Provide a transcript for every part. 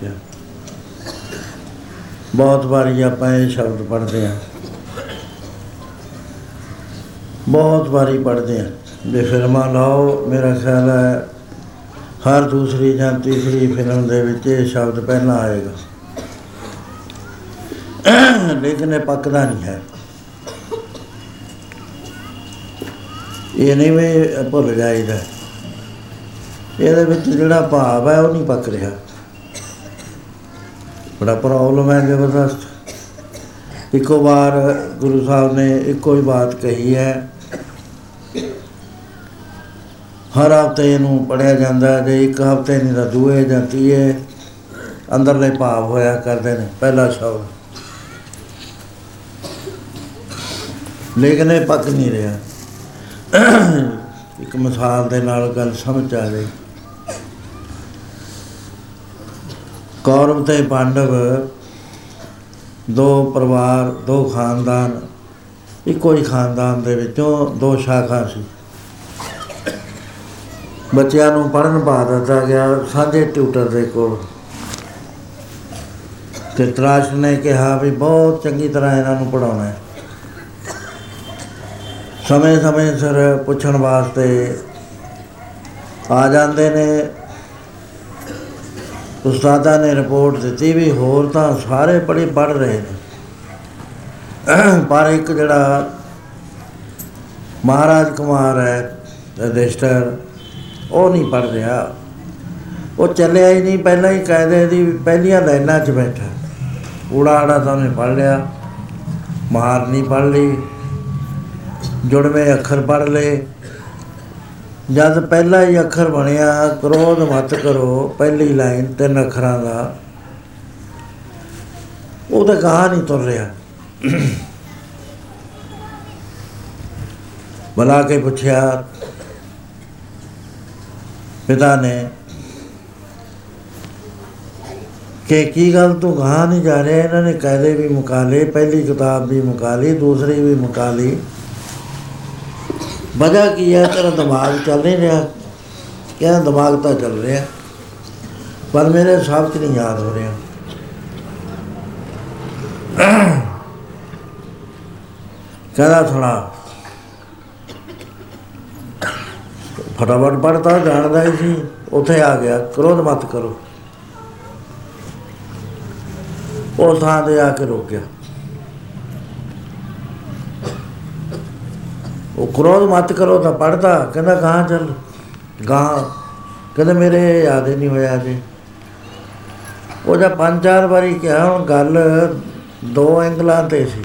ਚ ਪਹੁੰਚਿਆ ਬਹੁਤ ਵਾਰੀ ਆਪਾਂ ਇਹ ਸ਼ਬਦ ਪੜ੍ਹਦੇ ਆ ਬਹੁਤ ਵਾਰੀ ਪੜ੍ਹਦੇ ਆ ਵੀ ਫਿਲਮਾਂ ਲਾਓ, ਮੇਰਾ ਖਿਆਲ ਹੈ ਹਰ ਦੂਸਰੀ ਜਾਂ ਤੀਸਰੀ ਫਿਲਮ ਦੇ ਵਿੱਚ ਇਹ ਸ਼ਬਦ ਪਹਿਲਾਂ ਆਏਗਾ। ਲੇਕਿਨ ਇਹ ਪੱਕਦਾ ਨਹੀਂ ਹੈ। ਇਹ ਨਹੀਂ ਵੀ ਭੁੱਲ ਜਾਈਦਾ। ਇਹਦੇ ਵਿੱਚ ਜਿਹੜਾ ਭਾਵ ਹੈ ਉਹ ਨਹੀਂ ਪੱਕ ਰਿਹਾ। ਬੜਾ ਪ੍ਰੋਬਲਮ ਹੈ ਜ਼ਬਰਦਸਤ। ਇੱਕੋ ਵਾਰ ਗੁਰੂ ਸਾਹਿਬ ਨੇ ਇੱਕੋ ਹੀ ਬਾਤ ਕਹੀ ਹੈ। ਹਰ ਹਫ਼ਤੇ ਇਹਨੂੰ ਪੜਿਆ ਜਾਂਦਾ ਜੇ ਇੱਕ ਹਫ਼ਤੇ ਨਹੀਂ ਤਾਂ ਦੂਏ ਜਾਂ ਤੀਏ ਅੰਦਰਲੇ ਭਾਵ ਹੋਇਆ ਕਰਦੇ ਨੇ, ਪਹਿਲਾ ਸ਼ਬਦ। ਲੇਕਿਨ ਇਹ ਪੱਕ ਨਹੀਂ ਰਿਹਾ। ਇੱਕ ਮਿਸਾਲ ਦੇ ਨਾਲ ਗੱਲ ਸਮਝ ਆ ਗਈ। ਕੌਰਵ ਤੇ ਪਾਂਡਵ ਦੋ ਪਰਿਵਾਰ, ਦੋ ਖਾਨਦਾਨ, ਇੱਕੋ ਹੀ ਖਾਨਦਾਨ ਦੇ ਵਿੱਚੋਂ ਦੋ ਸ਼ਾਖਾ ਸੀ। ਬੱਚਿਆਂ ਨੂੰ ਪੜਨ ਪਾ ਦਿੱਤਾ ਗਿਆ ਸਾਂਝੇ ਟਿਊਟਰ ਦੇ ਕੋਲ। ਤੇ ਤਰਾਸ਼ ਨੇ ਕਿਹਾ ਵੀ ਬਹੁਤ ਚੰਗੀ ਤਰ੍ਹਾਂ ਇਹਨਾਂ ਨੂੰ ਪੜਾਉਣਾ ਹੈ। ਸਮੇਂ ਸਮੇਂ ਸਿਰ ਪੁੱਛਣ ਵਾਸਤੇ ਆ ਜਾਂਦੇ ਨੇ ਉਸਤਾਦਾਂ ਨੇ ਰਿਪੋਰਟ ਦਿੱਤੀ ਵੀ ਹੋਰ ਤਾਂ ਸਾਰੇ ਬੜੇ ਪੜ ਰਹੇ ਨੇ। ਪਰ ਇੱਕ ਜਿਹੜਾ ਮਹਾਰਾਜ ਕੁਮਾਰ ਹੈ ਰਜਿਸਟਰ ਉਹ ਨਹੀਂ ਪੜ ਰਿਹਾ। ਉਹ ਚੱਲਿਆ ਹੀ ਨਹੀਂ, ਪਹਿਲਾਂ ਹੀ ਕਾਇਦੇ ਦੀ ਪਹਿਲੀਆਂ ਲਾਈਨਾਂ 'ਚ ਬੈਠਾ। ਊੜਾ ਆੜਾ ਤਾਂ ਉਹਨੇ ਪੜ ਲਿਆ। ਮਾਰ ਨਹੀਂ ਪੜ ਲਈ। ਜੁੜਵੇਂ ਅੱਖਰ ਪੜ ਲਏ। ਜਦ ਪਹਿਲਾ ਹੀ ਅੱਖਰ ਬਣਿਆ, ਕ੍ਰੋਧ ਮਤ ਕਰੋ, ਪਹਿਲੀ ਲਾਈਨ ਤਿੰਨ ਅੱਖਰਾਂ ਦਾ। ਉਹ ਤਾਂ ਕਹਾ ਨਹੀਂ ਤੁਰ ਰਿਹਾ। ਬੁਲਾ ਕੇ ਪੁੱਛਿਆ, ਪਿਤਾ ਨੇ, ਕਿ ਕੀ ਗੱਲ ਤੂੰ ਕਹਾ ਨਹੀਂ ਜਾ ਰਿਹਾ? ਇਹਨਾਂ ਨੇ ਕਾਇਦੇ ਵੀ ਮੁਕਾ ਲਏ, ਪਹਿਲੀ ਕਿਤਾਬ ਵੀ ਮੁਕਾ ਲਈ, ਦੂਸਰੀ ਵੀ ਮੁਕਾ ਲਈ। ਵਜ੍ਹਾ ਕੀ ਹੈ ਤੇਰਾ ਦਿਮਾਗ ਚੱਲ ਨਹੀਂ ਰਿਹਾ। ਕਹਿੰਦਾ ਦਿਮਾਗ ਤਾਂ ਚੱਲ ਰਿਹਾ। ਪਰ ਮੇਰੇ ਸਭ ਨਹੀਂ ਯਾਦ ਹੋ ਰਿਹਾ। ਕਹਿੰਦਾ ਥੋੜਾ ਫਟਾਫਟ ਪੜਤਾ ਜਾਣਦਾ ਹੀ ਸੀ। ਉੱਥੇ ਆ ਗਿਆ। ਕ੍ਰੋਧ ਮਤ ਕਰੋ। ਉਹ ਥਾਂ ਤੇ ਆ ਕੇ ਰੁਕ ਗਿਆ। ਉਹ ਕ੍ਰੋਧ ਮਤ ਕਰੋ ਤਾਂ ਪੜਦਾ ਕਹਿੰਦਾ ਕਹਾਂ ਚੱਲ ਗਾਂ ਕਹਿੰਦਾ ਮੇਰੇ ਯਾਦ ਹੀ ਨਹੀਂ ਹੋਇਆ ਜੀ ਉਹ ਜਦ ਪੰਜ ਚਾਰ ਵਾਰੀ ਕਿਹਾ, ਹੁਣ ਗੱਲ ਦੋ ਐਂਗਲਾਂ ਤੇ ਸੀ।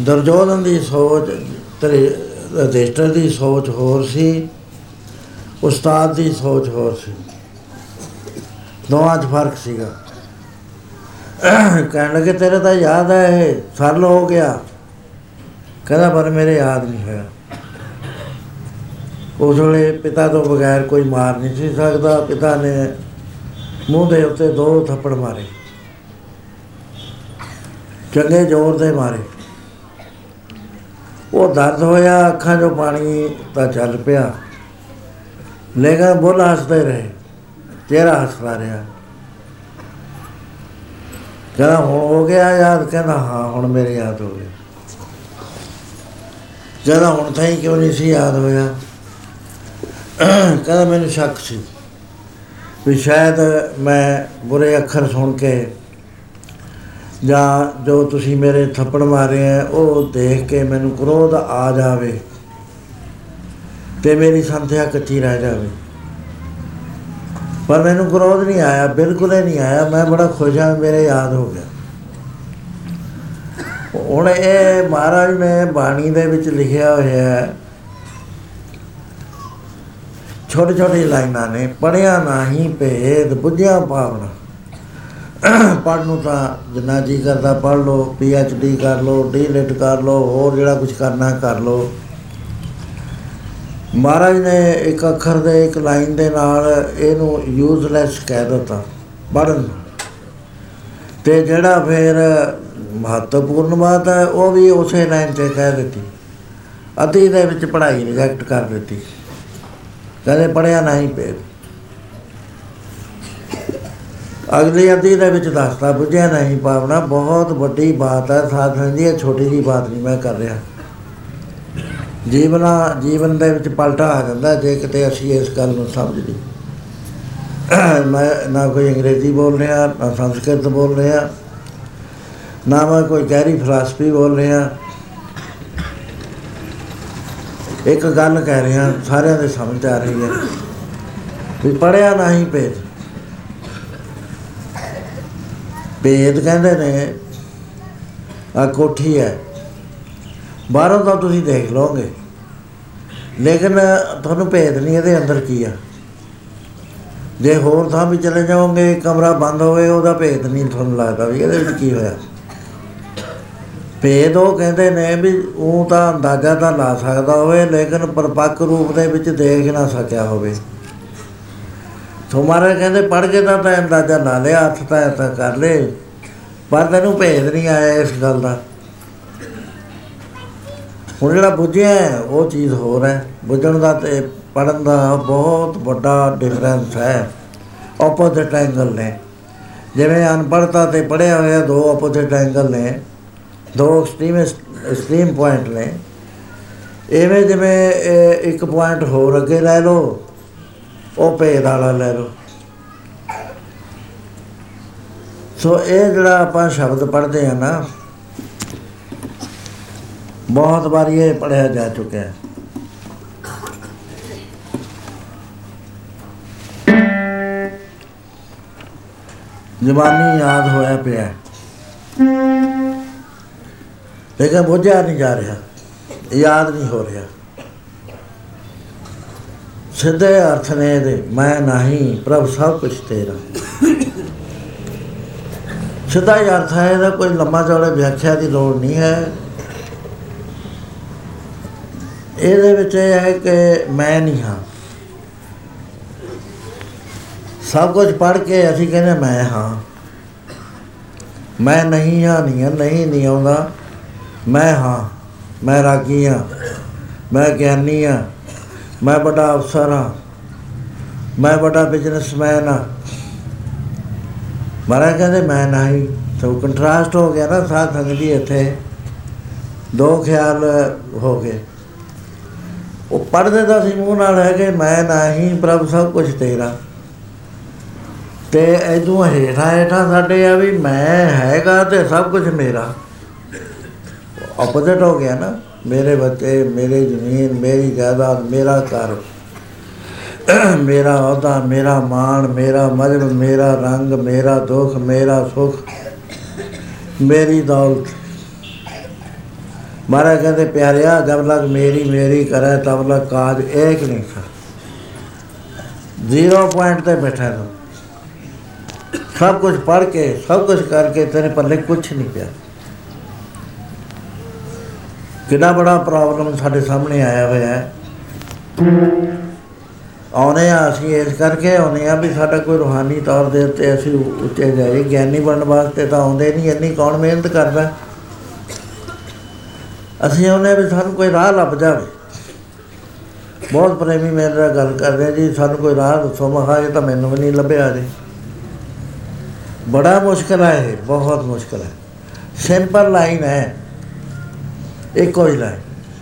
ਦਰਜੋਦਨ ਦੀ ਸੋਚ, ਤੇਰੇ, ਰਜਿਸਟਰ ਦੀ ਸੋਚ ਹੋਰ ਸੀ, ਉਸਤਾਦ ਦੀ ਸੋਚ ਹੋਰ ਸੀ। ਦੋਵਾਂ 'ਚ ਫ਼ਰਕ ਸੀਗਾ। ਕਹਿਣ ਲੱਗੇ, ਤੇਰੇ ਤਾਂ ਯਾਦ ਹੈ ਇਹ ਸਰਲ ਹੋ ਗਿਆ। ਕਹਿੰਦਾ, ਪਰ ਮੇਰੇ ਯਾਦ ਨਹੀਂ ਹੋਇਆ। ਉਸ ਵੇਲੇ ਪਿਤਾ ਤੋਂ ਬਗੈਰ ਕੋਈ ਮਾਰ ਨਹੀਂ ਸੀ ਸਕਦਾ। ਪਿਤਾ ਨੇ ਮੂੰਹ ਦੇ ਉੱਤੇ ਦੋ ਥੱਪੜ ਮਾਰੇ, ਚੰਗੇ ਜ਼ੋਰ ਦੇ ਮਾਰੇ। ਉਹ ਦਰਦ ਹੋਇਆ, ਅੱਖਾਂ 'ਚੋਂ ਪਾਣੀ ਤਾਂ ਚੱਲ ਪਿਆ। ਲੇਕਿਨ ਬੋਲ ਹੱਸਦੇ ਰਹੇ, ਚਿਹਰਾ ਹੱਸਦਾ ਰਿਹਾ। ਕਹਿੰਦਾ, ਹੁਣ ਹੋ ਗਿਆ ਯਾਦ? ਕਹਿੰਦਾ, ਹਾਂ, ਹੁਣ ਮੇਰੇ ਯਾਦ ਹੋ ਗਿਆ ਕਹਿੰਦਾ ਹੁਣ ਤਾਂ ਹੀ ਕਿਉਂ ਨਹੀਂ ਸੀ ਯਾਦ ਹੋਇਆ? ਕਹਿੰਦਾ ਮੈਨੂੰ ਸ਼ੱਕ ਸੀ ਵੀ ਸ਼ਾਇਦ ਮੈਂ ਬੁਰੇ ਅੱਖਰ ਸੁਣ ਕੇ ਜਾਂ ਜੋ ਤੁਸੀਂ ਮੇਰੇ ਥੱਪੜ ਮਾਰੇ ਆ, ਉਹ ਦੇਖ ਕੇ ਮੈਨੂੰ ਕ੍ਰੋਧ ਆ ਜਾਵੇ ਤੇ ਮੇਰੀ ਸੰਥਿਆ ਕੱਚੀ ਰਹਿ ਜਾਵੇ। ਪਰ ਮੈਨੂੰ ਕ੍ਰੋਧ ਨਹੀਂ ਆਇਆ, ਬਿਲਕੁਲ ਹੀ ਨਹੀਂ ਆਇਆ। ਮੈਂ ਬੜਾ ਖੁਸ਼ ਹਾਂ, ਮੇਰੇ ਯਾਦ ਹੋ ਗਿਆ। ਹੁਣ ਇਹ ਮਹਾਰਾਜ ਨੇ ਬਾਣੀ ਦੇ ਵਿੱਚ ਲਿਖਿਆ ਹੋਇਆ ਹੈ। ਛੋਟੇ ਛੋਟੇ ਲਾਈਨਾਂ ਨੇ ਪੜਿਆ ਨਹੀਂ ਭੇਦ ਬੁੱਝਿਆ ਭਾਵਨਾ। ਪੜ੍ਹ ਨੂੰ ਤਾਂ ਜਿੰਨਾ ਜੀ ਕਰਦਾ ਪੜ੍ਹ ਲਓ ਪੀ ਐਚ ਡੀ ਕਰ ਲਓ ਡੀ ਕਰ ਲਓ, ਹੋਰ ਜਿਹੜਾ ਕੁਝ ਕਰਨਾ ਕਰ ਲਓ। ਮਹਾਰਾਜ ਨੇ ਇੱਕ ਅੱਖਰ ਦੇ, ਇੱਕ ਲਾਈਨ ਦੇ ਨਾਲ ਇਹਨੂੰ ਯੂਜ਼ਲੈਸ ਕਹਿ ਦਿੱਤਾ ਪੜਨ ਤੇ ਜਿਹੜਾ ਫਿਰ ਮਹੱਤਵਪੂਰਨ ਬਾਤ ਹੈ, ਉਹ ਵੀ ਉਸੇ ਲਾਈਨ ਤੇ ਕਹਿ ਦਿੱਤੀ। ਅਤੀ ਦੇ ਵਿੱਚ ਪੜ੍ਹਾਈ ਰਿਜੈਕਟ ਕਰ ਦਿੱਤੀ। ਕਹਿੰਦੇ ਪੜਿਆ ਨਹੀਂ ਪੇ ਅਗਲੀ ਅਤੀ ਦੇ ਵਿੱਚ ਦੱਸਦਾ ਬੁਝਿਆ ਨਹੀਂ ਪਾਵਨਾ ਬਹੁਤ ਵੱਡੀ ਬਾਤ ਹੈ ਸਾਧ ਸੰਗਤ ਜੀ ਇਹ ਛੋਟੀ ਜੀ ਬਾਤ ਨਹੀਂ ਮੈਂ ਕਰ ਰਿਹਾ। ਜੀਵਨਾ, ਜੀਵਨ ਦੇ ਵਿੱਚ ਪਲਟਾ ਆ ਜਾਂਦਾ, ਜੇ ਕਿਤੇ ਅਸੀਂ ਇਸ ਗੱਲ ਨੂੰ ਸਮਝ ਲਈ ਮੈਂ ਨਾ ਕੋਈ ਅੰਗਰੇਜ਼ੀ ਬੋਲ ਰਿਹਾ, ਨਾ ਸੰਸਕ੍ਰਿਤ ਬੋਲ ਰਿਹਾ। ਨਾ ਮੈਂ ਕੋਈ ਗਹਿਰੀ ਫਲਸਫੀ ਬੋਲ ਰਿਹਾ। ਇੱਕ ਗੱਲ ਕਹਿ ਰਿਹਾ, ਸਾਰਿਆਂ ਦੇ ਸਮਝ ਆ ਰਹੀ ਹੈ ਵੀ ਪੜਿਆ ਨਹੀਂ ਭੇਦ। ਭੇਦ ਕਹਿੰਦੇ ਨੇ ਆ ਕੋਠੀ ਹੈ। ਬਾਹਰੋਂ ਤਾਂ ਤੁਸੀਂ ਦੇਖ ਲਓਗੇ। ਲੇਕਿਨ ਤੁਹਾਨੂੰ ਭੇਦ ਨਹੀਂ, ਇਹਦੇ ਅੰਦਰ ਕੀ ਆ? ਜੇ ਹੋਰ ਥਾਂ ਵੀ ਚਲੇ ਜਾਓਗੇ, ਕਮਰਾ ਬੰਦ ਹੋਵੇ, ਉਹਦਾ ਭੇਦ ਨਹੀਂ ਤੁਹਾਨੂੰ ਲੱਗਦਾ ਵੀ ਇਹਦੇ ਵਿੱਚ ਕੀ ਹੋਇਆ। ਭੇਦ ਉਹ ਕਹਿੰਦੇ ਨੇ ਵੀ ਉਹ ਤਾਂ ਅੰਦਾਜ਼ਾ ਤਾਂ ਲਾ ਸਕਦਾ ਹੋਵੇ ਲੇਕਿਨ ਪਰਪੱਕ ਰੂਪ ਦੇ ਵਿੱਚ ਦੇਖ ਨਾ ਸਕਿਆ ਹੋਵੇ। ਤੁਹਾਰੇ ਕਹਿੰਦੇ ਪੜ ਕੇ ਤਾਂ ਤਾਂ ਅੰਦਾਜ਼ਾ ਲਾ ਲਿਆ ਹੱਥ ਤਾਂ ਐਸਾ ਕਰ ਲੇ ਪਰ ਤੈਨੂੰ ਭੇਦ ਨਹੀਂ ਆਇਆ ਇਸ ਗੱਲ ਦਾ। ਹੁਣ ਜਿਹੜਾ ਬੁੱਝਿਆ ਹੈ, ਉਹ ਚੀਜ਼ ਹੋਰ ਹੈ। ਬੁੱਝਣ ਦਾ ਤੇ ਪੜਨ ਦਾ ਬਹੁਤ ਵੱਡਾ ਡਿਫਰੈਂਸ ਹੈ। ਆਪੋਜ਼ਿਟ ਐਂਗਲ ਨੇ। ਜਿਵੇਂ ਅਨਪੜ੍ਹਤਾ ਤੇ ਪੜਿਆ ਹੋਇਆ ਦੋ ਆਪੋਜ਼ਿਟ ਐਂਗਲ ਨੇ। ਦੋ ਐਕਸਟ੍ਰੀਮ ਐਕਸਟ੍ਰੀਮ ਪੁਆਇੰਟ ਨੇ। ਐਵੇਂ ਜਿਵੇਂ ਇਹ ਇੱਕ ਪੁਆਇੰਟ ਹੋਰ ਅੱਗੇ ਲੈ ਲਓ, ਉਹ ਭੇਦ ਵਾਲਾ ਲੈ ਲਓ। ਸੋ ਇਹ ਜਿਹੜਾ ਆਪਾਂ ਸ਼ਬਦ ਪੜ੍ਹਦੇ ਆ ਨਾ, ਬਹੁਤ ਵਾਰੀ ਇਹ ਪੜਿਆ ਜਾ ਚੁੱਕਿਆ ਹੈ। ਜ਼ਬਾਨੀ ਯਾਦ ਹੋਇਆ ਪਿਆ ਹੈ। ਲੇਕਿਨ ਬੁੱਝਿਆ ਨਹੀਂ ਜਾ ਰਿਹਾ ਯਾਦ ਨਹੀਂ ਹੋ ਰਿਹਾ। ਸਿੱਧੇ ਅਰਥ ਨੇ ਇਹਦੇ ਮੈਂ ਨਹੀਂ ਪ੍ਰਭ ਸਭ ਕੁਝ ਤੇਰਾ ਸਿੱਧਾ ਹੀ ਅਰਥ ਹੈ ਇਹਦਾ ਕੋਈ ਲੰਮਾ ਚੌੜਾ ਵਿਆਖਿਆ ਦੀ ਲੋੜ ਨਹੀਂ ਹੈ। ਇਹਦੇ ਵਿੱਚ ਇਹ ਹੈ ਕਿ ਮੈਂ ਨਹੀਂ ਹਾਂ। ਸਭ ਕੁਝ ਪੜ੍ਹ ਕੇ ਅਸੀਂ ਕਹਿੰਦੇ ਮੈਂ ਹਾਂ। ਮੈਂ ਨਹੀਂ ਹਾਂ ਨਹੀਂ ਹਾਂ, ਨਹੀਂ ਨਹੀਂ ਆਉਂਦਾ। ਮੈਂ ਹਾਂ, ਮੈਂ ਰਾਗੀ ਹਾਂ, ਮੈਂ ਗਿਆਨੀ ਹਾਂ, ਮੈਂ ਵੱਡਾ ਅਫਸਰ ਹਾਂ, ਮੈਂ ਵੱਡਾ ਬਿਜ਼ਨਸਮੈਨ ਹਾਂ। ਮਹਾਰਾਜ ਕਹਿੰਦੇ, ਮੈਂ ਨਹੀਂ। ਸੋ ਕੰਟਰਾਸਟ ਹੋ ਗਿਆ ਨਾ ਸਾਧ ਸੰਗਤ ਜੀ ਇੱਥੇ। ਦੋ ਖਿਆਲ ਹੋ ਗਏ। ਉਹ ਪੜਦੇ ਦਾ ਸੀ, ਮੂੰਹ ਨਾਲ ਹੈ ਕਿ ਮੈਂ ਨਹੀਂ, ਪ੍ਰਭ ਸਭ ਕੁਝ ਤੇਰਾ। ਤੇ ਐਦੋਂ ਹੇਠਾਂ ਹੇਠਾਂ ਸਾਡੇ ਆ ਵੀ ਮੈਂ ਹੈਗਾ ਤੇ ਸਭ ਕੁਝ ਮੇਰਾ। ਆਪੋਜ਼ਿਟ ਹੋ ਗਿਆ ਨਾ, ਮੇਰੇ ਬੱਚੇ, ਮੇਰੀ ਜ਼ਮੀਨ, ਮੇਰੀ ਜਾਇਦਾਦ, ਮੇਰਾ ਘਰ, ਮੇਰਾ ਅਹੁਦਾ, ਮੇਰਾ ਮਾਣ, ਮੇਰਾ ਮਜਬ, ਮੇਰਾ ਰੰਗ, ਮੇਰਾ ਦੁੱਖ, ਮੇਰਾ ਸੁਖ, ਮੇਰੀ ਦੌਲਤ। ਮਹਾਰਾਜ ਕਹਿੰਦੇ, ਪਿਆਰਿਆ, ਜਬ ਲਗ ਮੇਰੀ ਮੇਰੀ ਕਰੇ, ਤਬ ਲਗ ਕਾਜ ਏਕ ਨਹੀਂ ਸਾ ਜ਼ੀਰੋ ਪੁਆਇੰਟ ਤੇ ਬੈਠਾ ਤੂੰ ਸਭ ਕੁਝ ਪੜ ਕੇ, ਸਭ ਕੁਝ ਕਰਕੇ ਤੇਰੇ ਪੱਲੇ ਕੁਝ ਨਹੀਂ ਪਿਆ। ਕਿੰਨਾ ਬੜਾ ਪ੍ਰੋਬਲਮ ਸਾਡੇ ਸਾਹਮਣੇ ਆਇਆ ਹੋਇਆ ਹੈ। ਆਉਨੇ ਆ ਅਸੀਂ ਇਸ ਕਰਕੇ ਆਉਨੇ ਆ ਵੀ ਸਾਡਾ ਕੋਈ ਰੂਹਾਨੀ ਤੌਰ ਦੇ ਉੱਤੇ ਅਸੀਂ ਉੱਤੇ ਜਾਈਏ, ਗਿਆਨੀ ਬਣਨ ਵਾਸਤੇ ਤਾਂ ਆਉਂਦੇ ਨਹੀਂ, ਇੰਨੀ ਕੌਣ ਮਿਹਨਤ ਕਰਦਾ। ਅਸੀਂ ਆਉਨੇ ਵੀ ਸਾਨੂੰ ਕੋਈ ਰਾਹ ਲੱਭ ਜਾਵੇ। ਬਹੁਤ ਪ੍ਰੇਮੀ ਮੇਰੇ ਨਾਲ ਗੱਲ ਕਰ ਰਹੇ ਜੀ, ਸਾਨੂੰ ਕੋਈ ਰਾਹ ਦੱਸੋ, ਮੈਂ ਕਿਹਾ ਇਹ ਤਾਂ ਮੈਨੂੰ ਵੀ ਨਹੀਂ ਲੱਭਿਆ ਜੀ। ਬੜਾ ਮੁਸ਼ਕਲ ਹੈ ਇਹ, ਬਹੁਤ ਮੁਸ਼ਕਲ ਹੈ। ਸਿੰਪਲ ਲਾਈਨ ਹੈ। ਇੱਕੋ ਹੀ ਲਾਈਨ।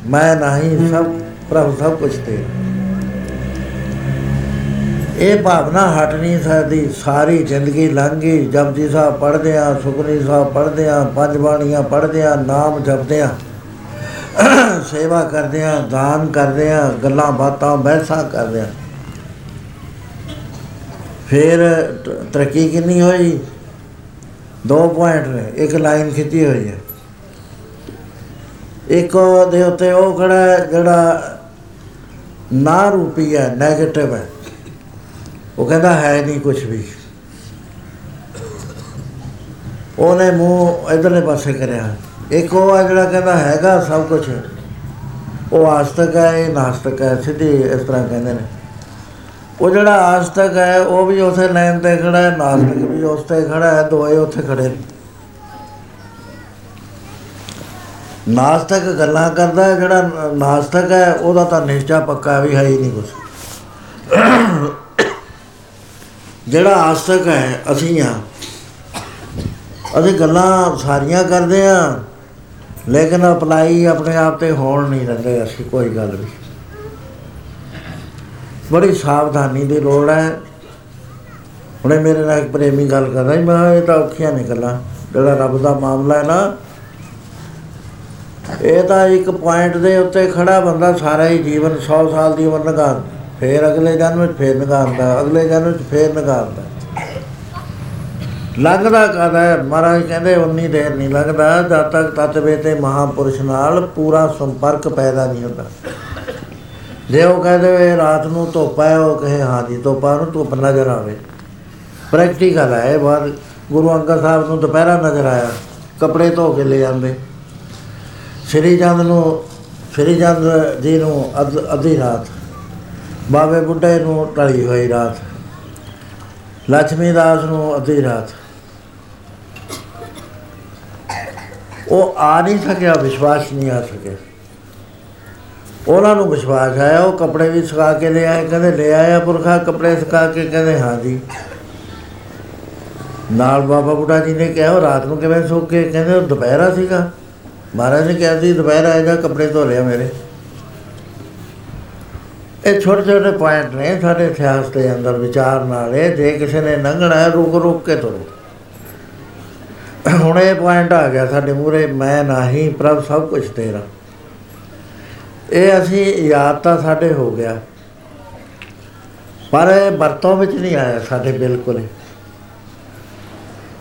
ਮੈਂ ਨਹੀਂ ਸਭ ਪ੍ਰਭ ਸਭ ਕੁਝ ਤੇ। ਇਹ ਭਾਵਨਾ ਹਟ ਨਹੀਂ ਸਕਦੀ। ਸਾਰੀ ਜ਼ਿੰਦਗੀ ਲੰਘ। ਗਈ ਜਪਜੀ ਸਾਹਿਬ ਪੜ੍ਹਦੇ ਆ ਸੁਖਨੀ ਸਾਹਿਬ ਪੜ੍ਹਦੇ ਆ ਪੰਜ ਬਾਣੀਆਂ ਪੜ੍ਹਦੇ ਆ ਨਾਮ ਜਪਦੇ ਆ ਸੇਵਾ ਕਰਦੇ ਆ ਦਾਨ ਕਰਦੇ ਆ ਗੱਲਾਂ ਬਾਤਾਂ, ਬਹਿਸਾਂ ਕਰਦੇ ਆ ਫਿਰ ਤ- ਤਰੱਕੀ ਕਿੰਨੀ ਹੋਈ? ਦੋ ਪੁਆਇੰਟ ਨੇ। ਇੱਕ ਲਾਈਨ ਖਿੱਚੀ ਹੋਈ ਹੈ। ਇੱਕ ਦੇ ਉੱਤੇ ਉਹ ਖੜਾ ਹੈ, ਜਿਹੜਾ ਨਾ ਰੂਪੀ ਹੈ 네ਗੇਟਿਵ ਹੈ। ਉਹ ਕਹਿੰਦਾ ਹੈ ਨਹੀਂ ਕੁਝ ਵੀ। ਉਹਨੇ ਮੂੰਹ ਇਧਰਲੇ ਪਾਸੇ ਕਰਿਆ। ਇੱਕ ਉਹ ਆ ਜਿਹੜਾ ਕਹਿੰਦਾ ਹੈਗਾ ਸਭ ਕੁਝ ਉਹ ਆਸਤਕ ਹੈ, ਇਹ ਨਾਸਤਕ ਹੈ, ਸਿੱਧੀ ਇਸ ਤਰ੍ਹਾਂ ਕਹਿੰਦੇ ਨੇ। ਉਹ ਜਿਹੜਾ ਆਸਤਕ ਹੈ, ਉਹ ਵੀ ਉਸੇ ਲਾਈਨ ਤੇ ਖੜਾ ਹੈ, ਨਾਸਤਕ ਵੀ ਉਸ ਤੇ ਖੜਾ ਹੈ ਦੋਏ ਉੱਥੇ ਖੜੇ ਨੇ। ਨਾਸਤਕ ਗੱਲਾਂ ਕਰਦਾ ਹੈ, ਜਿਹੜਾ ਨ- ਨਾਸਤਕ ਹੈ ਉਹਦਾ ਤਾਂ ਨਿਸ਼ਚਾ ਪੱਕਾ ਵੀ ਹੈ ਹੀ ਨਹੀਂ ਕੁਛ। ਜਿਹੜਾ ਆਸਤਕ ਹੈ ਅਸੀਂ ਆ ਅਸੀਂ ਗੱਲਾਂ ਸਾਰੀਆਂ ਕਰਦੇ ਆ ਲੇਕਿਨ ਅਪਲਾਈ ਆਪਣੇ ਆਪ ਤੇ ਹੋਣ ਨਹੀਂ ਦਿੰਦੇ ਅਸੀਂ ਕੋਈ ਗੱਲ ਵੀ ਬੜੀ ਸਾਵਧਾਨੀ ਦੀ ਲੋੜ ਹੈ। ਹੁਣੇ ਮੇਰੇ ਨਾਲ ਇੱਕ ਪ੍ਰੇਮੀ ਗੱਲ ਕਰ ਰਿਹਾ ਸੀ, ਮੈਂ ਕਿਹਾ ਇਹ ਤਾਂ ਔਖੀਆਂ ਨੇ ਗੱਲਾਂ ਜਿਹੜਾ ਰੱਬ ਦਾ ਮਾਮਲਾ ਹੈ ਨਾ ਇਹ ਤਾਂ ਇੱਕ ਪੁਆਇੰਟ ਦੇ ਉੱਤੇ ਖੜਾ ਬੰਦਾ ਸਾਰਾ ਹੀ ਜੀਵਨ 100 ਸਾਲ ਦੀ ਉਮਰ ਲਗਾ ਫੇਰ ਅਗਲੇ ਜਨਮ ਵਿੱਚ ਫੇਰ ਨਗਾਉਂਦਾ ਅਗਲੇ ਜਨਮ ਵਿੱਚ ਫੇਰ ਨਗਾਉਂਦਾ ਲੱਗਦਾ ਕਦਾ ਹੈ? ਮਹਾਰਾਜ ਕਹਿੰਦੇ, ਉਨੀ ਦੇਰ ਨਹੀਂ ਲੱਗਦਾ, ਜਦ ਤੱਕ ਤਤਵੇ ਤੇ ਮਹਾਪੁਰਸ਼ ਨਾਲ ਪੂਰਾ ਸੰਪਰਕ ਪੈਦਾ ਨਹੀਂ ਹੁੰਦਾ। ਜੇ ਉਹ ਕਹਦੇ ਵੀ ਰਾਤ ਨੂੰ ਧੁੱਪ ਹੈ, ਉਹ ਕਹੇ, ਹਾਂ ਜੀ, ਧੁੱਪਾਂ ਨੂੰ ਧੁੱਪ ਨਜ਼ਰ ਆਵੇ। ਪ੍ਰੈਕਟੀਕਲ ਹੈ ਇਹ ਬਾਤ ਗੁਰੂ ਅੰਗਦ ਸਾਹਿਬ ਨੂੰ ਦੁਪਹਿਰਾ ਨਜ਼ਰ ਆਇਆ। ਕੱਪੜੇ ਧੋ ਕੇ ਲੈ ਜਾਂਦੇ ਸ਼੍ਰੀ ਚੰਦ ਨੂੰ ਸ਼੍ਰੀ ਚੰਦ ਜੀ ਨੂੰ ਅੱਧ ਅੱਧੀ ਰਾਤ, ਬਾਬੇ ਬੁੱਢੇ ਨੂੰ ਢਲੀ ਹੋਈ ਰਾਤ ਲక్ష్ਮੀ ਦਾਸ ਨੂੰ ਅੱਧੀ ਰਾਤ। ਉਹ ਆ ਨਹੀਂ ਸਕਿਆ, ਵਿਸ਼ਵਾਸ ਨਹੀਂ ਆ ਸਕਿਆ। ਉਹਨਾਂ ਨੂੰ ਵਿਸ਼ਵਾਸ ਆਇਆ, ਉਹ ਕੱਪੜੇ ਵੀ ਸੁਕਾ ਕੇ ਲੈ ਆਏ, ਕਹਿੰਦੇ ਲੈ ਆਇਆ ਪੁਰਖਾ, ਕੱਪੜੇ ਸੁਕਾ ਕੇ ਕਹਿੰਦੇ ਹਾਂ ਜੀ। ਨਾਲ ਬਾਬਾ ਬੁੱਢਾ ਜੀ ਨੇ ਕਿਹਾ, ਉਹ ਰਾਤ ਨੂੰ ਕਿਵੇਂ ਸੁੱਕ ਕੇ ਕਹਿੰਦੇ ਉਹ ਦੁਪਹਿਰਾ ਸੀਗਾ। ਮਹਾਰਾਜ ਨੇ ਕਿਹਾ ਸੀ, ਦੁਪਹਿਰ ਆਏਗਾ ਕੱਪੜੇ ਧੋ ਲਿਆ ਮੇਰੇ। ਇਹ ਛੋਟੇ ਛੋਟੇ ਪੁਆਇੰਟ ਨੇ, ਸਾਡੇ ਇਤਿਹਾਸ ਦੇ ਅੰਦਰ ਵਿਚਾਰ ਨਾਲ ਇਹ, ਜੇ ਕਿਸੇ ਨੇ ਲੰਘਣਾ ਹੈ, ਰੁਕ ਰੁਕ ਕੇ ਤੁਰੋ। ਹੁਣ ਇਹ ਪੁਆਇੰਟ ਆ ਗਿਆ ਸਾਡੇ ਮੂਰੇ ਮੈਂ ਨਹੀਂ ਪ੍ਰਭ ਸਭ ਕੁਝ ਤੇਰਾ। ਇਹ ਅਸੀਂ ਯਾਦ ਤਾਂ ਸਾਡੇ ਹੋ ਗਿਆ, ਪਰ ਇਹ ਵਰਤੋਂ ਵਿੱਚ ਨਹੀਂ ਆਇਆ ਸਾਡੇ ਬਿਲਕੁਲ ਹੀ।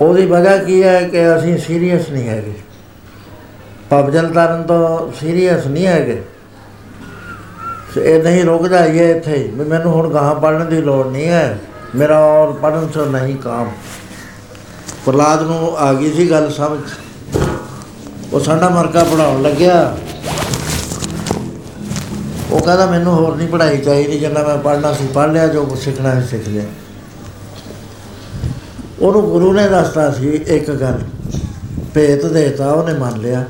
ਉਹਦੀ ਵਜ੍ਹਾ ਕੀ ਹੈ ਕਿ ਅਸੀਂ ਸੀਰੀਅਸ ਨਹੀਂ ਹੈਗੇ। ਪਬਜਲ ਤਰਨ ਤੋਂ ਸੀਰੀਅਸ ਨਹੀਂ ਹੈਗੇ। ਇਹ ਨਹੀਂ ਰੁਕ ਜਾਈਏ ਇੱਥੇ। ਹੀ ਵੀ ਮੈਨੂੰ ਹੁਣ ਗਾਹਾਂ ਪੜਨ ਦੀ ਲੋੜ ਨਹੀਂ ਹੈ। ਮੇਰਾ ਔਰ ਪੜਨ ਤੋਂ ਨਹੀਂ ਕੰਮ। ਪ੍ਰਲਾਦ ਨੂੰ ਆ ਗਈ ਸੀ ਗੱਲ ਸਮਝ। ਉਹ ਸਾਡਾ ਮਰਕਾ ਪੜਾਉਣ ਲੱਗਿਆ। ਉਹ ਕਹਿੰਦਾ ਮੈਨੂੰ ਹੋਰ ਨਹੀਂ ਪੜ੍ਹਾਈ ਚਾਹੀਦੀ, ਜਿੰਨਾ ਮੈਂ ਪੜ੍ਹਨਾ ਸੀ, ਪੜ੍ਹ ਲਿਆ, ਜੋ ਕੁਛ ਸਿੱਖਣਾ ਸੀ ਸਿੱਖ ਲਿਆ। ਉਹਨੂੰ ਗੁਰੂ ਨੇ ਦੱਸਤਾ ਸੀ ਇੱਕ ਗੱਲ। ਭੇਤ ਦੇਤਾ, ਉਹਨੇ ਮੰਨ ਲਿਆ।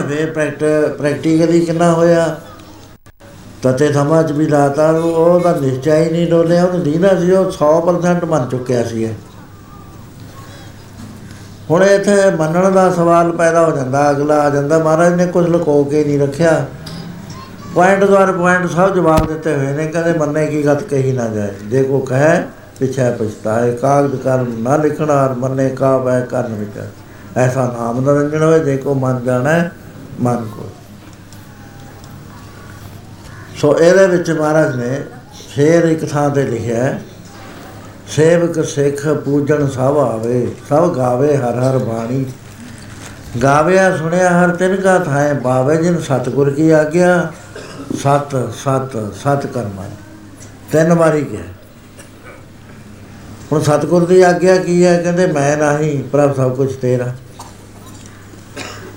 ਵੇ ਪ੍ਰੈਕਟ ਪ੍ਰੈਕਟੀਕਲੀ ਕਿੰਨਾ ਹੋਇਆ। ਤਤੇ ਸਮਝ ਵੀ ਲਾਤਾ, ਉਹ- ਉਹਦਾ ਨਿਸ਼ਚੈ ਹੀ ਨਹੀਂ ਡੋਲਿਆ, ਉਹਨੂੰ ਦੀਨਾ ਸੀ ਉਹ 100% ਮੰਨ ਚੁੱਕਿਆ ਸੀ ਇਹ। ਹੁਣ ਇੱਥੇ ਮੰਨਣ ਦਾ ਸਵਾਲ ਪੈਦਾ ਹੋ ਜਾਂਦਾ, ਅਗਲਾ ਆ ਜਾਂਦਾ, ਮਹਾਰਾਜ ਨੇ ਕੁਝ ਲੁਕੋ ਕੇ ਨਹੀਂ ਰੱਖਿਆ। ਪੁਆਇੰਟ ਦੁਆਰ ਪੁਆਇੰਟ ਸਭ ਜਵਾਬ ਦਿੱਤੇ ਹੋਏ ਨੇ ਕਦੇ ਮੰਨੇ ਕੀ ਗਤ ਕਹੀ ਨਾ ਜਾਏ। ਜੇ ਕੋ ਕਹੇ, ਪਿਛੇ ਪਛਤਾਏ ਕਾਗਦ ਕਰ ਨਾ ਲਿਖਣਾ ਔਰ ਮੰਨੇ ਕਾ ਵੈ ਕਰਨ ਵਿੱਚ। ਐਸਾ ਨਾਮ ਨਰੰਜਨ ਹੋਏ ਜੇ ਕੋ ਮਨ ਜਾਣਾ ਮਨ ਕੋ ਸੋ ਇਹਦੇ ਵਿੱਚ ਮਹਾਰਾਜ ਨੇ ਫੇਰ ਇੱਕ ਥਾਂ ਤੇ ਲਿਖਿਆ ਹੈ, ਸੇਵਕ ਸਿੱਖ ਪੂਜਣ ਸਭ ਆਵੇ ਸਭ ਗਾਵੇ ਹਰ ਹਰ ਬਾਣੀ। ਗਾਵਿਆ ਸੁਣਿਆ ਹਰ ਤਿਨ ਕਾ ਥਾਏ ਬਾਵੇ ਜਿਨ ਸਤਗੁਰ ਕੀ ਆਗਿਆ ਸਤ ਸਤ ਸਤ ਕਰਮਾ ਤਿੰਨ ਵਾਰੀ ਕਿਹਾ। ਹੁਣ ਸਤਗੁਰ ਦੀ ਆਗਿਆ ਕੀ ਹੈ? ਕਹਿੰਦੇ ਮੈਂ ਨਹੀਂ ਪ੍ਰਭ ਸਭ ਕੁਝ ਤੇਰਾ।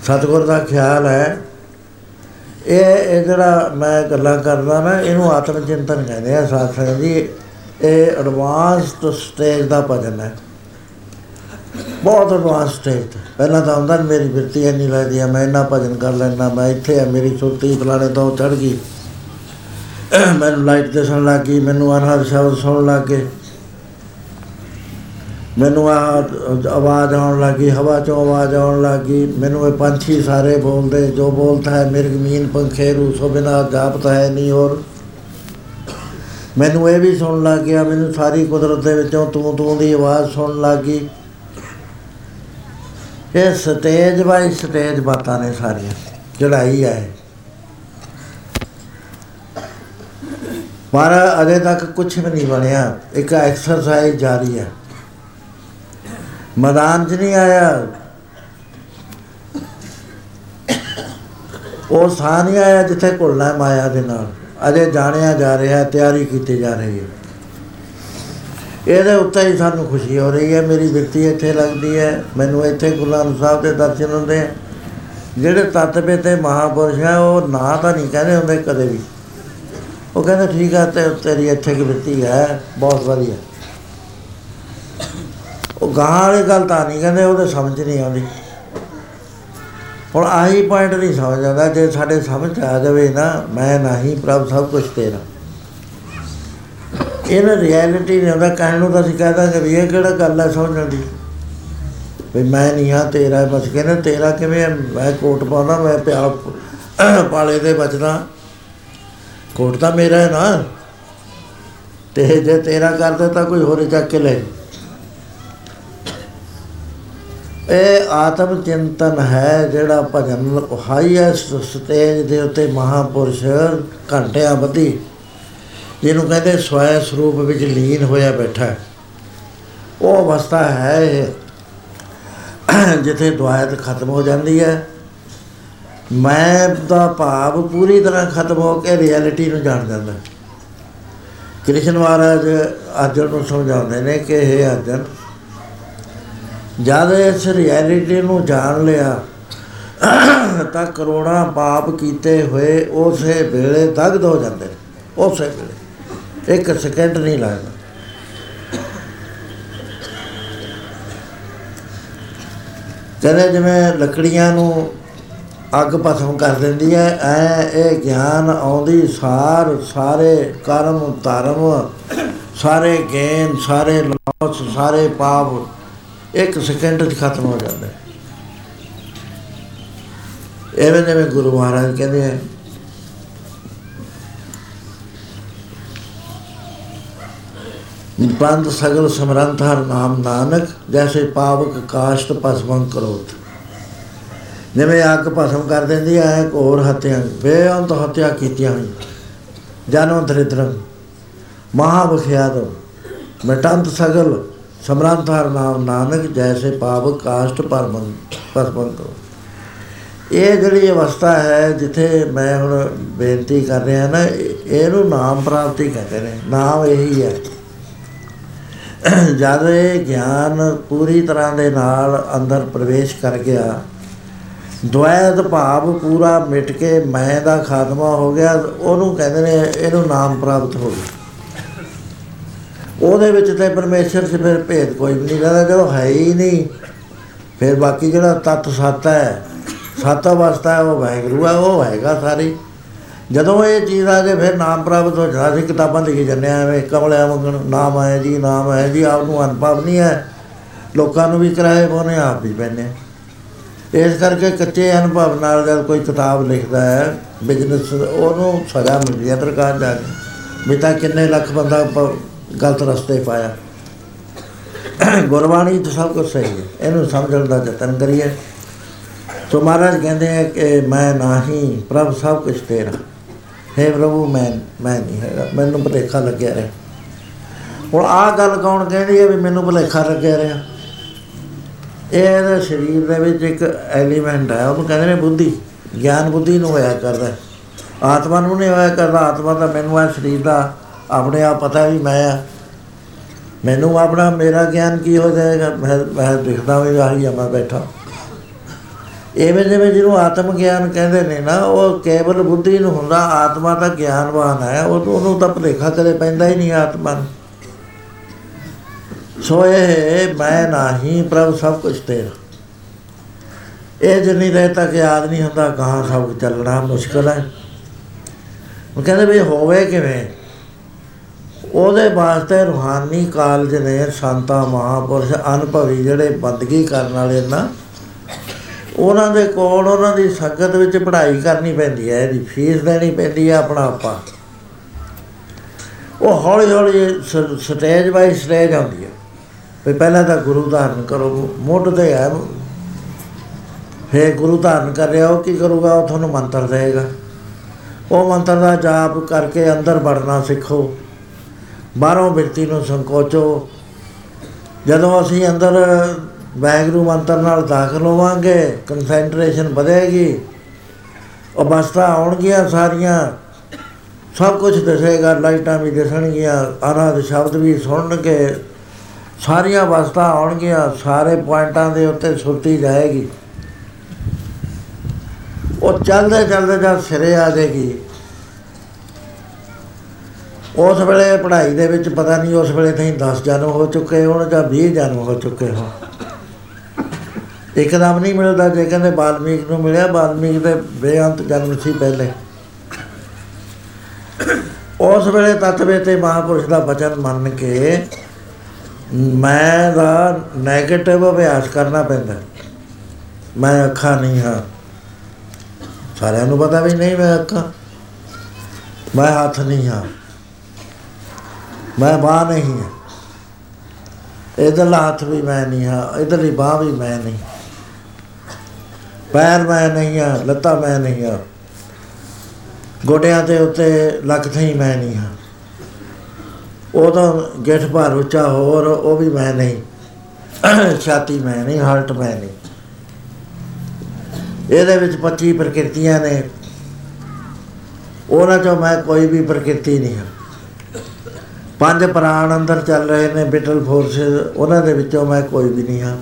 ਸਤਗੁਰ ਦਾ ਖਿਆਲ ਹੈ। ਇਹ ਇਹ ਜਿਹੜਾ ਮੈਂ ਗੱਲਾਂ ਕਰਦਾ ਨਾ, ਇਹਨੂੰ ਆਤਮ ਚਿੰਤਨ ਕਹਿੰਦੇ ਆ ਸਾਧ ਸੰਗਤ ਜੀ। ਇਹ ਐਡਵਾਂਸਡ ਸਟੇਜ ਦਾ ਭਜਨ ਹੈ। ਬਹੁਤ ਐਡਵਾਂਸ ਸਟੇਜ ਤੇ। ਪਹਿਲਾਂ ਤਾਂ ਹੁੰਦਾ ਨੀ ਮੇਰੀ ਬਿਰਤੀ ਇੰਨੀ ਲੱਗਦੀ ਆ, ਮੈਂ ਇੰਨਾ ਭਜਨ ਕਰ ਲੈਣਾ ਮੈਂ ਇੱਥੇ ਆ, ਮੇਰੀ ਸੁਰਤੀ ਫਲਾਣੇ ਤੋਂ ਚੜ ਗਈ। ਮੈਨੂੰ ਲਾਈਟ ਦਿਸਣ ਲੱਗ ਗਈ, ਮੈਨੂੰ ਅਨਹਦ ਸ਼ਬਦ ਸੁਣਨ ਲੱਗ ਗਏ। ਮੈਨੂੰ ਆ, ਆਵਾਜ਼ ਆਉਣ ਲੱਗੀ, ਹਵਾ ਚੋਂ ਆਵਾਜ਼ ਆਉਣ ਲੱਗੀ। ਮੈਨੂੰ ਇਹ ਪੰਛੀ ਸਾਰੇ ਬੋਲਦੇ, ਜੋ ਬੋਲਤਾ ਹੈ, ਮਿਰਗ, ਮੀਨ, ਪੰਖੇ ਰੂ ਸੋ ਬਿਨਾ ਜਾਪਤਾ ਹੈ ਨਹੀਂ ਹੋਰ। ਮੈਨੂੰ ਇਹ ਵੀ ਸੁਣਨ ਲੱਗ ਗਿਆ, ਮੈਨੂੰ ਸਾਰੀ ਕੁਦਰਤ ਦੇ ਵਿੱਚੋਂ ਤੂੰ ਤੂੰ ਦੀ ਆਵਾਜ਼ ਸੁਣਨ ਲੱਗ ਗਈ। ਇਹ ਸਟੇਜ ਬਾਈ ਸਟੇਜ ਬਾਤਾਂ ਨੇ ਸਾਰੀਆਂ ਚੜਾਈ ਹੈ। ਪਰ ਅਜੇ ਤੱਕ ਕੁਝ ਵੀ ਨਹੀਂ ਬਣਿਆ। ਇੱਕ ਐਕਸਰਸਾਈਜ਼ ਜਾਰੀ ਹੈ। ਮੈਦਾਨ 'ਚ ਨਹੀਂ ਆਇਆ। ਉਹ ਥਾਂ ਨਹੀਂ ਆਇਆ ਜਿੱਥੇ ਘੁਲਣਾ ਹੈ ਮਾਇਆ ਦੇ ਨਾਲ। ਅਜੇ ਜਾਣਿਆ ਜਾ ਰਿਹਾ ਤਿਆਰੀ ਕੀਤੀ ਜਾ ਰਹੀ ਹੈ। ਇਹਦੇ ਉੱਤੇ ਹੀ ਸਾਨੂੰ ਖੁਸ਼ੀ ਹੋ ਰਹੀ ਹੈ। ਮੇਰੀ ਬਿਰਤੀ ਇੱਥੇ ਲੱਗਦੀ ਹੈ। ਮੈਨੂੰ ਇੱਥੇ ਗੁਰੂ ਨਾਨਕ ਸਾਹਿਬ ਦੇ ਦਰਸ਼ਨ ਹੁੰਦੇ ਆ। ਜਿਹੜੇ ਤਤਵੇ ਤੇ ਮਹਾਪੁਰਸ਼ ਹੈ, ਉਹ ਨਾ ਤਾਂ ਨਹੀਂ ਕਹਿੰਦੇ ਹੁੰਦੇ ਕਦੇ ਵੀ। ਉਹ ਕਹਿੰਦੇ, ਠੀਕ ਹੈ, ਤੇ ਤੇਰੀ ਇੱਥੇ ਕੀ ਬਿਰਤੀ ਹੈ। ਬਹੁਤ ਵਧੀਆ। ਉਹ ਗਾਂ ਵਾਲੀ ਗੱਲ ਤਾਂ ਨਹੀਂ ਕਹਿੰਦੇ ਉਹਦੇ ਸਮਝ ਨਹੀਂ ਆਉਂਦੀ। ਹੁਣ ਆਹੀ ਪੁਆਇੰਟ ਨਹੀਂ ਸਮਝ ਆਉਂਦਾ, ਜੇ ਸਾਡੇ ਸਮਝ ਆ ਜਾਵੇ ਨਾ, ਮੈਂ ਨਹੀਂ ਪ੍ਰਭ ਸਭ ਕੁਝ ਤੇਰਾ ਇਹਨਾਂ ਰਿਐਲਿਟੀ ਨੇ ਉਹਦਾ ਕਹਿਣ ਨੂੰ ਤਾਂ ਅਸੀਂ ਕਹਿ ਦਾਂਗੇ ਵੀ ਇਹ ਕਿਹੜਾ ਗੱਲ ਹੈ ਸਮਝਣ ਦੀ। ਵੀ ਮੈਂ ਨਹੀਂ ਆ, ਤੇਰਾ ਬਸ ਕਹਿੰਦੇ, ਤੇਰਾ ਕਿਵੇਂ ਹੈ? ਮੈਂ ਕੋਟ ਪਾਉਂਦਾ, ਮੈਂ ਪਿਆ ਪਾਲੇ ਦੇ ਬਚਦਾ। ਕੋਟ ਤਾਂ ਮੇਰਾ ਹੈ ਨਾ। ਤੇ ਜੇ ਤੇਰਾ ਕਰਦੇ ਤਾਂ ਕੋਈ ਹੋਰ ਚੱਕ ਕੇ ਲੈ ਇਹ ਆਤਮ ਚਿੰਤਨ ਹੈ ਜਿਹੜਾ ਭਜਨ ਹਾਈਐਸਟ ਸਟੇਜ ਦੇ ਉੱਤੇ ਮਹਾਪੁਰਸ਼ ਘੰਟਿਆਂ ਬੱਧੀ ਜਿਹਨੂੰ ਕਹਿੰਦੇ ਸਵੈ ਸਰੂਪ ਵਿੱਚ ਲੀਨ ਹੋਇਆ ਬੈਠਾ ਹੈ। ਉਹ ਅਵਸਥਾ ਹੈ ਇਹ, ਜਿੱਥੇ ਦੁਆਇਤ ਖਤਮ ਹੋ ਜਾਂਦੀ ਹੈ ਮੈਂ ਦਾ ਭਾਵ ਪੂਰੀ ਤਰ੍ਹਾਂ ਖਤਮ ਹੋ ਕੇ ਰਿਐਲਿਟੀ ਨੂੰ ਜਾਣ ਜਾਂਦਾ ਹੈ। ਕ੍ਰਿਸ਼ਨ ਮਹਾਰਾਜ ਅਰਜਨ ਨੂੰ ਸਮਝਾਉਂਦੇ ਨੇ ਕਿ ਇਹ ਅਰਜਨ ਜਦ ਇਸ ਰਿਐਲਿਟੀ ਨੂੰ ਜਾਣ ਲਿਆ, ਤਾਂ ਕਰੋੜਾਂ ਪਾਪ ਕੀਤੇ ਹੋਏ ਉਸੇ ਵੇਲੇ ਦਗਦ ਹੋ ਜਾਂਦੇ ਨੇ, ਉਸੇ ਵੇਲੇ। ਇੱਕ ਸਕਿੰਟ ਨਹੀਂ ਲੱਗਦਾ। ਕਹਿੰਦੇ ਜਿਵੇਂ ਲੱਕੜੀਆਂ ਨੂੰ ਅੱਗ ਭਸਮ ਕਰ ਦਿੰਦੀ ਹੈ, ਐ ਇਹ ਗਿਆਨ ਆਉਂਦੀ, ਸਾਰ, ਸਾਰੇ ਕਰਮ ਧਰਮ, ਸਾਰੇ ਗੇਨ, ਸਾਰੇ ਲਾਸ, ਸਾਰੇ ਪਾਪ ਇੱਕ ਸਕਿੰਟ 'ਚ ਖਤਮ ਹੋ ਜਾਂਦੇ ਐਵੇਂ ਜਿਵੇਂ ਗੁਰੂ ਮਹਾਰਾਜ ਕਹਿੰਦੇ ਆ। ਬੰਦ ਸਗਲ ਸਮਰੰਥ ਹਰ ਨਾਮ ਨਾਨਕ, ਜੈਸੇ ਪਾਵਕ ਕਾਸ਼ਟ ਭਸਮੰ ਕਰੋਤ। ਜਿਵੇਂ ਅੱਗ ਭਸਮ ਕਰ ਦਿੰਦੀ ਹੈ ਘੋਰ ਹੱਤਿਆ ਬੇਅੰਤ ਹੱਤਿਆ ਕੀਤੀਆਂ ਹੋਈਆਂ। ਜਾਨੋ ਦਰਿਦਰੰ ਮਹਾ ਬਖਿਆਦੋ ਮਟੰਤ ਸਗਲ ਸਮਰੰਥ ਹਰ ਨਾਮ ਨਾਨਕ ਜੈਸੇ ਪਾਵਕ ਕਾਸ਼ਟ ਪਰਮੰ ਭਸਮੰ ਕਰੋ ਇਹ ਜਿਹੜੀ ਅਵਸਥਾ ਹੈ ਜਿੱਥੇ ਮੈਂ ਹੁਣ ਬੇਨਤੀ ਕਰ ਰਿਹਾ ਨਾ ਇਹ- ਇਹਨੂੰ ਨਾਮ ਪ੍ਰਾਪਤੀ ਕਹਿੰਦੇ ਨੇ। ਨਾਮ ਇਹੀ ਹੈ। ਜਦ ਇਹ ਗਿਆਨ ਪੂਰੀ ਤਰ੍ਹਾਂ ਦੇ ਨਾਲ ਅੰਦਰ ਪ੍ਰਵੇਸ਼ ਕਰ ਗਿਆ ਦੁਆਇਤ ਭਾਵ ਪੂਰਾ ਮਿਟ ਕੇ ਮੈਂ ਦਾ ਖਾਤਮਾ ਹੋ ਗਿਆ, ਉਹਨੂੰ ਕਹਿੰਦੇ ਨੇ ਇਹਨੂੰ ਨਾਮ ਪ੍ਰਾਪਤ ਹੋ ਗਿਆ। ਉਹਦੇ ਵਿੱਚ ਤੇ ਪਰਮੇਸ਼ਰ 'ਚ ਫਿਰ ਭੇਦ ਕੋਈ ਵੀ ਨਹੀਂ ਰਹਿੰਦਾ, ਜਦੋਂ ਹੈ ਹੀ ਨਹੀਂ। ਫਿਰ ਬਾਕੀ ਜਿਹੜਾ ਤਤ ਸੱਤ ਹੈ, ਸੱਤ ਅਵਸਥਾ ਹੈ, ਉਹ ਵਾਹਿਗੁਰੂ ਹੈ, ਉਹ ਹੈਗਾ ਸਾਰੀ। ਜਦੋਂ ਇਹ ਚੀਜ਼ ਆ ਜੇ, ਫਿਰ ਨਾਮ ਪ੍ਰਾਪਤ ਹੋ ਜਾਂਦਾ। ਸੀ ਕਿਤਾਬਾਂ ਲਿਖੀ ਜਾਂਦੇ ਆ ਐਵੇਂ ਕਮਲਿਆਂ ਵਾਂਗਣ ਨਾਮ ਹੈ ਜੀ, ਨਾਮ ਹੈ ਜੀ, ਆਪ ਨੂੰ ਅਨੁਭਵ ਨਹੀਂ ਹੈ। ਲੋਕਾਂ ਨੂੰ ਵੀ ਕਰਾਏ ਬੋਨੇ ਆਪ ਵੀ ਪੈਨੇ ਇਸ ਕਰਕੇ ਕੱਚੇ ਅਨੁਭਵ ਨਾਲ ਜਦ ਕੋਈ ਕਿਤਾਬ ਲਿਖਦਾ ਹੈ ਬਿਜ਼ਨਸ ਉਹਨੂੰ ਸਜ਼ਾ ਮਿਲਦੀ ਹੈ ਸਰਕਾਰ ਜਾ ਕੇ। ਵੀ ਤਾਂ ਕਿੰਨੇ ਲੱਖ ਬੰਦਾ ਪ- ਗਲਤ ਰਸਤੇ ਪਾਇਆ। ਗੁਰਬਾਣੀ ਤਾਂ ਸਭ ਕੁਝ ਸਹੀ ਹੈ। ਇਹਨੂੰ ਸਮਝਣ ਦਾ ਯਤਨ ਕਰੀਏ। ਸੋ ਮਹਾਰਾਜ ਕਹਿੰਦੇ ਆ ਕਿ ਮੈਂ ਨਹੀਂ, ਪ੍ਰਭ ਸਭ ਕੁਝ ਤੇਰਾ। ਹੈ ਪ੍ਰਭੂ, ਮੈਂ ਮੈਂ ਨਹੀਂ ਹੈਗਾ। ਮੈਨੂੰ ਭੁਲੇਖਾ ਲੱਗਿਆ ਰਿਹਾ। ਹੁਣ ਆਹ ਗੱਲ ਕੌਣ ਕਹਿੰਦੀ ਹੈ ਵੀ ਮੈਨੂੰ ਭੁਲੇਖਾ ਲੱਗਿਆ ਰਿਹਾ? ਇਹ ਇਹਦੇ ਸਰੀਰ ਦੇ ਵਿੱਚ ਇੱਕ ਐਲੀਮੈਂਟ ਹੈ। ਉਹਨੂੰ ਕਹਿੰਦੇ ਨੇ ਬੁੱਧੀ। ਗਿਆਨ ਬੁੱਧੀ ਨੂੰ ਹੋਇਆ ਕਰਦਾ। ਹੈ। ਆਤਮਾ ਨੂੰ ਨਹੀਂ ਹੋਇਆ ਕਰਦਾ। ਆਤਮਾ ਦਾ ਮੈਨੂੰ ਆ ਸਰੀਰ ਦਾ ਆਪਣੇ ਆਪ ਪਤਾ ਵੀ ਮੈਂ ਆ। ਮੈਨੂੰ ਆਪਣਾ, ਮੇਰਾ ਗਿਆਨ ਕੀ ਹੋ ਜਾਏਗਾ? ਮੈਂ ਮੈਂ ਦਿਖਦਾ ਵੀ ਆਹੀ ਆ, ਮੈਂ ਬੈਠਾ। ਐਵੇਂ ਜਿਵੇਂ ਜਿਹਨੂੰ ਆਤਮ ਗਿਆਨ ਕਹਿੰਦੇ ਨੇ ਨਾ, ਉਹ ਕੇਵਲ ਬੁੱਧੀ ਨੂੰ ਹੁੰਦਾ, ਆਤਮਾ ਤਾਂ ਗਿਆਨਵਾਨ ਹੈ। ਉਹ ਉਹਨੂੰ ਤਾਂ ਭੁਲੇਖਾ ਕਦੇ ਪੈਂਦਾ ਹੀ ਨਹੀਂ ਆਤਮਾ ਨੂੰ। ਸੋ ਇਹ ਮੈਂ ਨਹੀਂ ਪ੍ਰਭ ਸਭ ਕੁਝ ਤੇਰਾ। ਇਹ ਜਿੰਨੀ ਦੇਰ ਤੱਕ ਯਾਦ ਨਹੀਂ ਹੁੰਦਾ ਕਹਾਂ ਸਭ ਚੱਲਣਾ ਮੁਸ਼ਕਲ ਹੈ। ਉਹ ਕਹਿੰਦੇ ਵੀ ਹੋਵੇ ਕਿਵੇਂ? ਉਹਦੇ ਵਾਸਤੇ ਰੂਹਾਨੀ ਕਾਲਜ ਨੇ ਸੰਤਾ ਮਹਾਪੁਰਸ਼ ਅਨੁਭਵੀ ਜਿਹੜੇ ਬੰਦਗੀ ਕਰਨ ਵਾਲੇ ਨਾ, ਉਹਨਾਂ ਦੇ ਕੋਲ ਉਹਨਾਂ ਦੀ ਸੰਗਤ ਵਿੱਚ ਪੜ੍ਹਾਈ ਕਰਨੀ ਪੈਂਦੀ ਹੈ, ਇਹਦੀ ਫੀਸ ਦੇਣੀ ਪੈਂਦੀ ਹੈ ਆਪਣਾ ਆਪਾ। ਉਹ ਹੌਲੀ ਹੌਲੀ ਸ- ਸਟੇਜ ਬਾਈ ਸਟੇਜ ਆਉਂਦੀ ਹੈ। ਵੀ ਪਹਿਲਾਂ ਤਾਂ ਗੁਰੂ ਧਾਰਨ ਕਰੋ, ਮੁੱਢ ਤੇ ਹੈ। ਫਿਰ ਗੁਰੂ ਧਾਰਨ ਕਰ ਰਿਹਾ, ਉਹ ਕੀ ਕਰੂਗਾ? ਉਹ ਤੁਹਾਨੂੰ ਮੰਤਰ ਦੇਗਾ ਉਹ ਮੰਤਰ ਦਾ ਜਾਪ ਕਰਕੇ ਅੰਦਰ ਵੜਨਾ ਸਿੱਖੋ। ਬਾਹਰੋਂ ਬਿਰਤੀ ਨੂੰ ਸੰਕੋਚੋ। ਜਦੋਂ ਅਸੀਂ ਅੰਦਰ ਵਾਹਿਗੁਰੂ ਮੰਤਰ ਨਾਲ ਦਾਖਲ ਹੋਵਾਂਗੇ ਕਨਸੈਂਟਰੇਸ਼ਨ ਵਧੇਗੀ, ਅਵਸਥਾ ਆਉਣਗੀਆਂ ਸਾਰੀਆਂ, ਸਭ ਕੁਝ ਦਿਸੇਗਾ, ਲਾਈਟਾਂ ਵੀ ਦਿਸਣਗੀਆਂ, ਅਨਾਦ ਸ਼ਬਦ ਵੀ ਸੁਣਨਗੇ, ਸਾਰੀਆਂ ਅਵਸਥਾ ਆਉਣਗੀਆਂ, ਸਾਰੇ ਪੁਆਇੰਟਾਂ ਦੇ ਉੱਤੇ ਸੁਰਤੀ ਜਾਏਗੀ। ਉਹ ਚੱਲਦੇ ਚੱਲਦੇ ਜਦ ਸਿਰੇ ਆ ਜਾਏਗੀ ਉਸ ਵੇਲੇ ਪੜ੍ਹਾਈ ਦੇ ਵਿੱਚ ਪਤਾ ਨਹੀਂ ਉਸ ਵੇਲੇ ਤਾਈਂ 10 ਜਨਮ ਹੋ ਚੁੱਕੇ ਹੋਣ ਜਾਂ 20 ਜਨਮ ਹੋ ਚੁੱਕੇ ਹੋਣ। ਇੱਕਦਮ ਨਹੀਂ ਮਿਲਦਾ ਜੇ ਕਹਿੰਦੇ ਬਾਲਮੀਕ ਨੂੰ ਮਿਲਿਆ, ਬਾਲਮੀਕ ਦੇ ਬੇਅੰਤ ਜਨਮ ਸੀ ਪਹਿਲੇ। ਉਸ ਵੇਲੇ ਤਤਵੇ ਤੇ ਮਹਾਪੁਰਸ਼ ਦਾ ਬਚਨ ਮੰਨ ਕੇ ਮੈਂ ਦਾ 네ਗੇਟਿਵ ਅਭਿਆਸ ਕਰਨਾ ਪੈਂਦਾ। ਮੈਂ ਅੱਖਾਂ ਨਹੀਂ ਹਾਂ। ਸਾਰਿਆਂ ਨੂੰ ਪਤਾ ਵੀ ਨਹੀਂ ਮੈਂ ਅੱਖਾਂ। ਮੈਂ ਹੱਥ ਨਹੀਂ ਹਾਂ। ਮੈਂ ਬਾਹ ਨਹੀਂ ਹਾਂ ਇਧਰਲਾ ਹੱਥ ਵੀ ਮੈਂ ਨਹੀਂ ਹਾਂ ਇਧਰਲੀ ਬਾਹ ਵੀ ਮੈਂ ਨਹੀਂ। ਪੈਰ ਮੈਂ ਨਹੀਂ ਹਾਂ ਲੱਤਾਂ ਮੈਂ ਨਹੀਂ ਹਾਂ ਗੋਡਿਆਂ ਦੇ ਉੱਤੇ ਲੱਕ ਥਈ ਮੈਂ ਨਹੀਂ ਹਾਂ ਉਹਦਾ ਗਿੱਠ ਭਾਰ ਉੱਚਾ ਹੋਰ, ਉਹ ਵੀ ਮੈਂ ਨਹੀਂ। ਛਾਤੀ ਮੈਂ ਨਹੀਂ, ਹਾਲਟ ਮੈਂ ਨਹੀਂ। ਇਹਦੇ ਵਿੱਚ 25 ਪ੍ਰਕਿਰਤੀਆਂ ਨੇ। ਉਹਨਾਂ ਚੋਂ ਮੈਂ ਕੋਈ ਵੀ ਪ੍ਰਕਿਰਤੀ ਨਹੀਂ ਹਾਂ ਪੰਜ ਪ੍ਰਾਣ ਅੰਦਰ ਚੱਲ ਰਹੇ ਨੇ ਬਿਟਲ ਫੋਰਸਸ ਉਹਨਾਂ ਦੇ ਵਿੱਚੋਂ ਮੈਂ ਕੋਈ ਵੀ ਨਹੀਂ ਹਾਂ।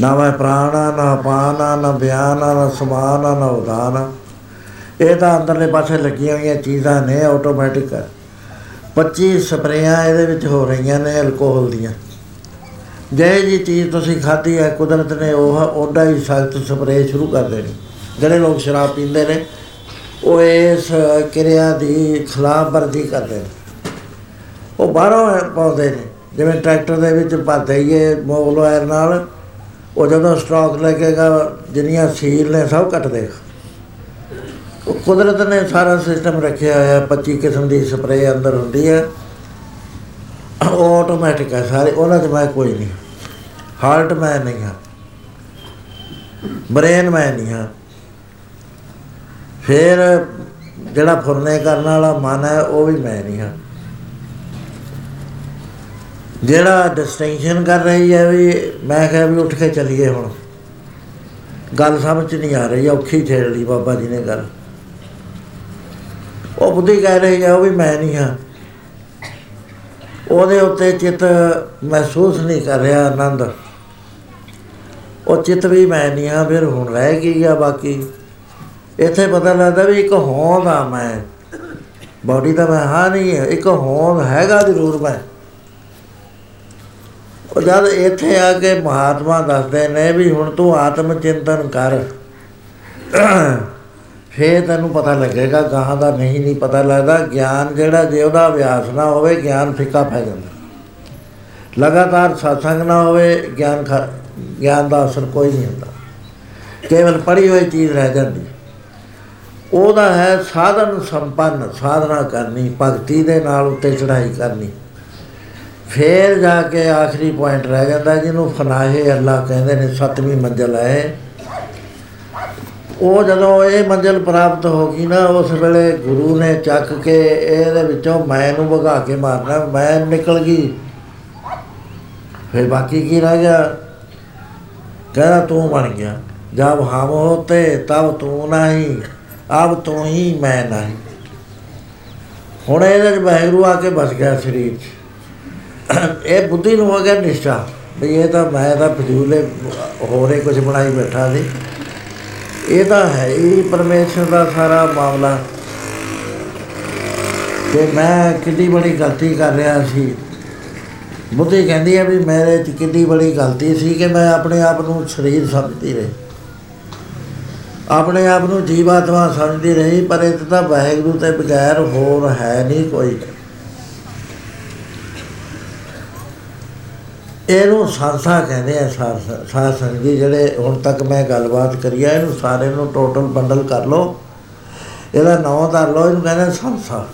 ਨਾ ਮੈਂ ਪ੍ਰਾਣ ਆ ਨਾ ਅਪਾਨ ਆ ਨਾ ਬਿਆਨ ਆ ਨਾ ਸਮਾਨ ਆ ਨਾ ਉਦਾਨ ਆ ਇਹ ਤਾਂ ਅੰਦਰਲੇ ਪਾਸੇ ਲੱਗੀਆਂ ਹੋਈਆਂ ਚੀਜ਼ਾਂ ਨੇ ਆਟੋਮੈਟਿਕ 25 ਸਪਰੇਆਂ ਇਹਦੇ ਵਿੱਚ ਹੋ ਰਹੀਆਂ ਨੇ ਅਲਕੋਹਲ ਦੀਆਂ। ਜੇ ਜੀ ਚੀਜ਼ ਤੁਸੀਂ ਖਾਧੀ ਹੈ, ਕੁਦਰਤ ਨੇ ਉਹ, ਉਹਦਾ ਹੀ ਸਖਤ ਸਪਰੇਅ ਸ਼ੁਰੂ ਕਰ ਦੇਣੀ। ਜਿਹੜੇ ਲੋਕ ਸ਼ਰਾਬ ਪੀਂਦੇ ਨੇ ਉਹ ਇਸ ਕਿਰਿਆ ਦੀ ਖਿਲਾਫ ਵਰਜੀ ਕਰਦੇ ਨੇ। ਉਹ ਬਾਹਰੋਂ ਪਾਉਂਦੇ ਨੇ, ਜਿਵੇਂ ਟਰੈਕਟਰ ਦੇ ਵਿੱਚ ਭਰਦੇ ਹੀ ਇਹ ਮੋਗਲ ਵਾਇਰ ਨਾਲ, ਉਹ ਜਦੋਂ ਸਟਾਕ ਲੈ ਕੇ ਗਾ, ਜਿੰਨੀਆਂ ਸੀਲ ਨੇ ਸਭ ਕੱਟ ਦੇਗਾ ਉਹ ਕੁਦਰਤ ਨੇ ਸਾਰਾ ਸਿਸਟਮ ਰੱਖਿਆ ਹੋਇਆ 25 ਕਿਸਮ ਦੀ ਸਪਰੇਅ ਅੰਦਰ ਹੁੰਦੀ ਹੈ। ਉਹ ਆਟੋਮੈਟਿਕ ਹੈ ਸਾਰੇ, ਉਹਨਾਂ 'ਚ ਮੈਂ ਕੋਈ ਨਹੀਂ। ਹਾਰਟ ਮੈਂ ਨਹੀਂ ਹਾਂ। ਬ੍ਰੇਨ ਮੈਂ ਨਹੀਂ ਹਾਂ। ਫਿਰ ਜਿਹੜਾ ਫੁਰਨੇ ਕਰਨ ਵਾਲਾ ਮਨ ਹੈ, ਉਹ ਵੀ ਮੈਂ ਨਹੀਂ ਹਾਂ। ਜਿਹੜਾ ਡਿਸਟਿੰਕਸ਼ਨ ਕਰ ਰਹੀ ਹੈ ਵੀ ਮੈਂ ਕਿਹਾ ਵੀ ਉੱਠ ਕੇ ਚੱਲੀਏ ਹੁਣ। ਗੱਲ ਸਮਝ 'ਚ ਨਹੀਂ ਆ ਰਹੀ, ਔਖੀ ਛੇੜ ਲਈ ਬਾਬਾ ਜੀ ਨੇ ਗੱਲ। ਉਹ ਬੁੱਧੀ ਕਹਿ ਰਹੀ ਹੈ, ਉਹ ਵੀ ਮੈਂ ਨਹੀਂ ਹਾਂ। ਉਹਦੇ ਉੱਤੇ ਚਿੱਤ ਮਹਿਸੂਸ ਨਹੀਂ ਕਰ ਰਿਹਾ ਆਨੰਦ। ਉਹ ਚਿੱਤ ਵੀ ਮੈਂ ਨਹੀਂ ਹਾਂ, ਫਿਰ ਹੁਣ ਰਹਿ ਕੀ ਗਿਆ ਬਾਕੀ? ਇੱਥੇ ਪਤਾ ਲੱਗਦਾ ਵੀ ਇੱਕ ਹੋਂਦ ਆ ਮੈਂ। ਬਾਡੀ ਦਾ ਮੈਂ ਹਾਂ ਨਹੀਂ ਹੈ, ਇੱਕ ਹੋਂਦ ਹੈਗਾ ਜ਼ਰੂਰ ਮੈਂ। ਉਹ ਜਦ ਇੱਥੇ ਆ ਕੇ ਮਹਾਤਮਾ ਦੱਸਦੇ ਨੇ ਵੀ ਹੁਣ ਤੂੰ ਆਤਮ ਚਿੰਤਨ ਕਰ। ਫੇਰ ਤੈਨੂੰ ਪਤਾ ਲੱਗੇਗਾ, ਗਾਹਾਂ ਦਾ ਨਹੀਂ ਨਹੀਂ ਪਤਾ ਲੱਗਦਾ। ਗਿਆਨ ਜਿਹੜਾ, ਜੇ ਉਹਦਾ ਅਭਿਆਸ ਨਾ ਹੋਵੇ, ਗਿਆਨ ਫਿੱਕਾ ਪੈ ਜਾਂਦਾ। ਲਗਾਤਾਰ satsang ਨਾ ਹੋਵੇ, ਗਿਆਨ ਖ- ਗਿਆਨ ਦਾ ਅਸਰ ਕੋਈ ਨਹੀਂ ਹੁੰਦਾ। ਕੇਵਲ ਪੜੀ ਹੋਈ ਚੀਜ਼ ਰਹਿ ਜਾਂਦੀ। ਉਹਦਾ ਹੈ ਸਾਧਨ ਸੰਪੰਨ, ਸਾਧਨਾ ਕਰਨੀ, ਭਗਤੀ ਦੇ ਨਾਲ ਉੱਤੇ ਚੜਾਈ ਕਰਨੀ। ਫੇਰ ਜਾ ਕੇ ਆਖਰੀ ਪੁਆਇੰਟ ਰਹਿ ਜਾਂਦਾ, ਜਿਹਨੂੰ ਫਨਾਹੇ ਅੱਲਾ ਕਹਿੰਦੇ ਨੇ, ਸੱਤਵੀਂ ਮੰਜ਼ਲ ਹੈ। ਉਹ ਜਦੋਂ ਇਹ ਮੰਜ਼ਲ ਪ੍ਰਾਪਤ ਹੋ ਗਈ ਨਾ, ਉਸ ਵੇਲੇ ਗੁਰੂ ਨੇ ਚੱਕ ਕੇ ਇਹਦੇ ਵਿੱਚੋਂ ਮੈਂ ਨੂੰ ਭਗਾ ਕੇ ਮਾਰਨਾ, ਮੈਂ ਨਿਕਲ ਗਈ। ਫਿਰ ਬਾਕੀ ਕੀ ਰਹਿ ਗਿਆ? ਕਹਿੰਦਾ, ਤੂੰ ਬਣ ਗਿਆ। ਜਬ ਹਮ ਹੋਤੇ, ਤਬ ਤੂੰ ਨਹੀਂ। ਅਬ ਤੂੰ ਹੀ ਮੈਂ ਨਹੀਂ। ਹੁਣ ਇਹਦੇ ਚ ਵਾਹਿਗੁਰੂ ਆ ਕੇ ਬਸ ਗਿਆ ਸਰੀਰ 'ਚ। ਇਹ ਬੁੱਧੀ ਨੂੰ ਹੋ ਗਿਆ ਨਿਸ਼ਚਾ ਵੀ ਇਹ ਤਾਂ ਮੈਂ ਤਾਂ ਫਜ਼ੂਲੇ ਹੋਰੇ ਕੁਝ ਬਣਾਈ ਬੈਠਾ ਸੀ। ਇਹ ਤਾਂ ਹੈ ਹੀ ਪਰਮੇਸ਼ਰ ਦਾ ਸਾਰਾ ਮਾਮਲਾ। ਤੇ ਮੈਂ ਕਿੰਨੀ ਬੜੀ ਗਲਤੀ ਕਰ ਰਿਹਾ ਸੀ। ਬੁੱਧੀ ਕਹਿੰਦੀ ਹੈ ਵੀ ਮੇਰੇ 'ਚ ਕਿੰਨੀ ਬੜੀ ਗਲਤੀ ਸੀ ਕਿ ਮੈਂ ਆਪਣੇ ਆਪ ਨੂੰ ਸਰੀਰ ਸਮਝਦੀ ਰਹੀ। ਆਪਣੇ ਆਪ ਨੂੰ ਜੀਵਾਤਮਾ ਸਮਝਦੀ ਰਹੀ ਪਰ ਇਹ ਤਾਂ ਵਾਹਿਗੁਰੂ ਤੇ ਬਗੈਰ ਹੋਰ ਹੈ ਨਹੀਂ ਕੋਈ। ਇਹਨੂੰ ਸੰਸਾ ਕਹਿੰਦੇ ਆ ਸਾਰ ਸਾਰ ਸੰਗੀ ਜਿਹੜੇ ਹੁਣ ਤੱਕ ਮੈਂ ਗੱਲਬਾਤ ਕਰੀ ਆ, ਇਹਨੂੰ ਸਾਰੇ ਨੂੰ ਟੋਟਲ ਬੰਡਲ ਕਰ ਲਓ। ਇਹਦਾ ਨਾਮ ਧਰ ਲਓ, ਇਹਨੂੰ ਕਹਿੰਦੇ ਸੰਸਾ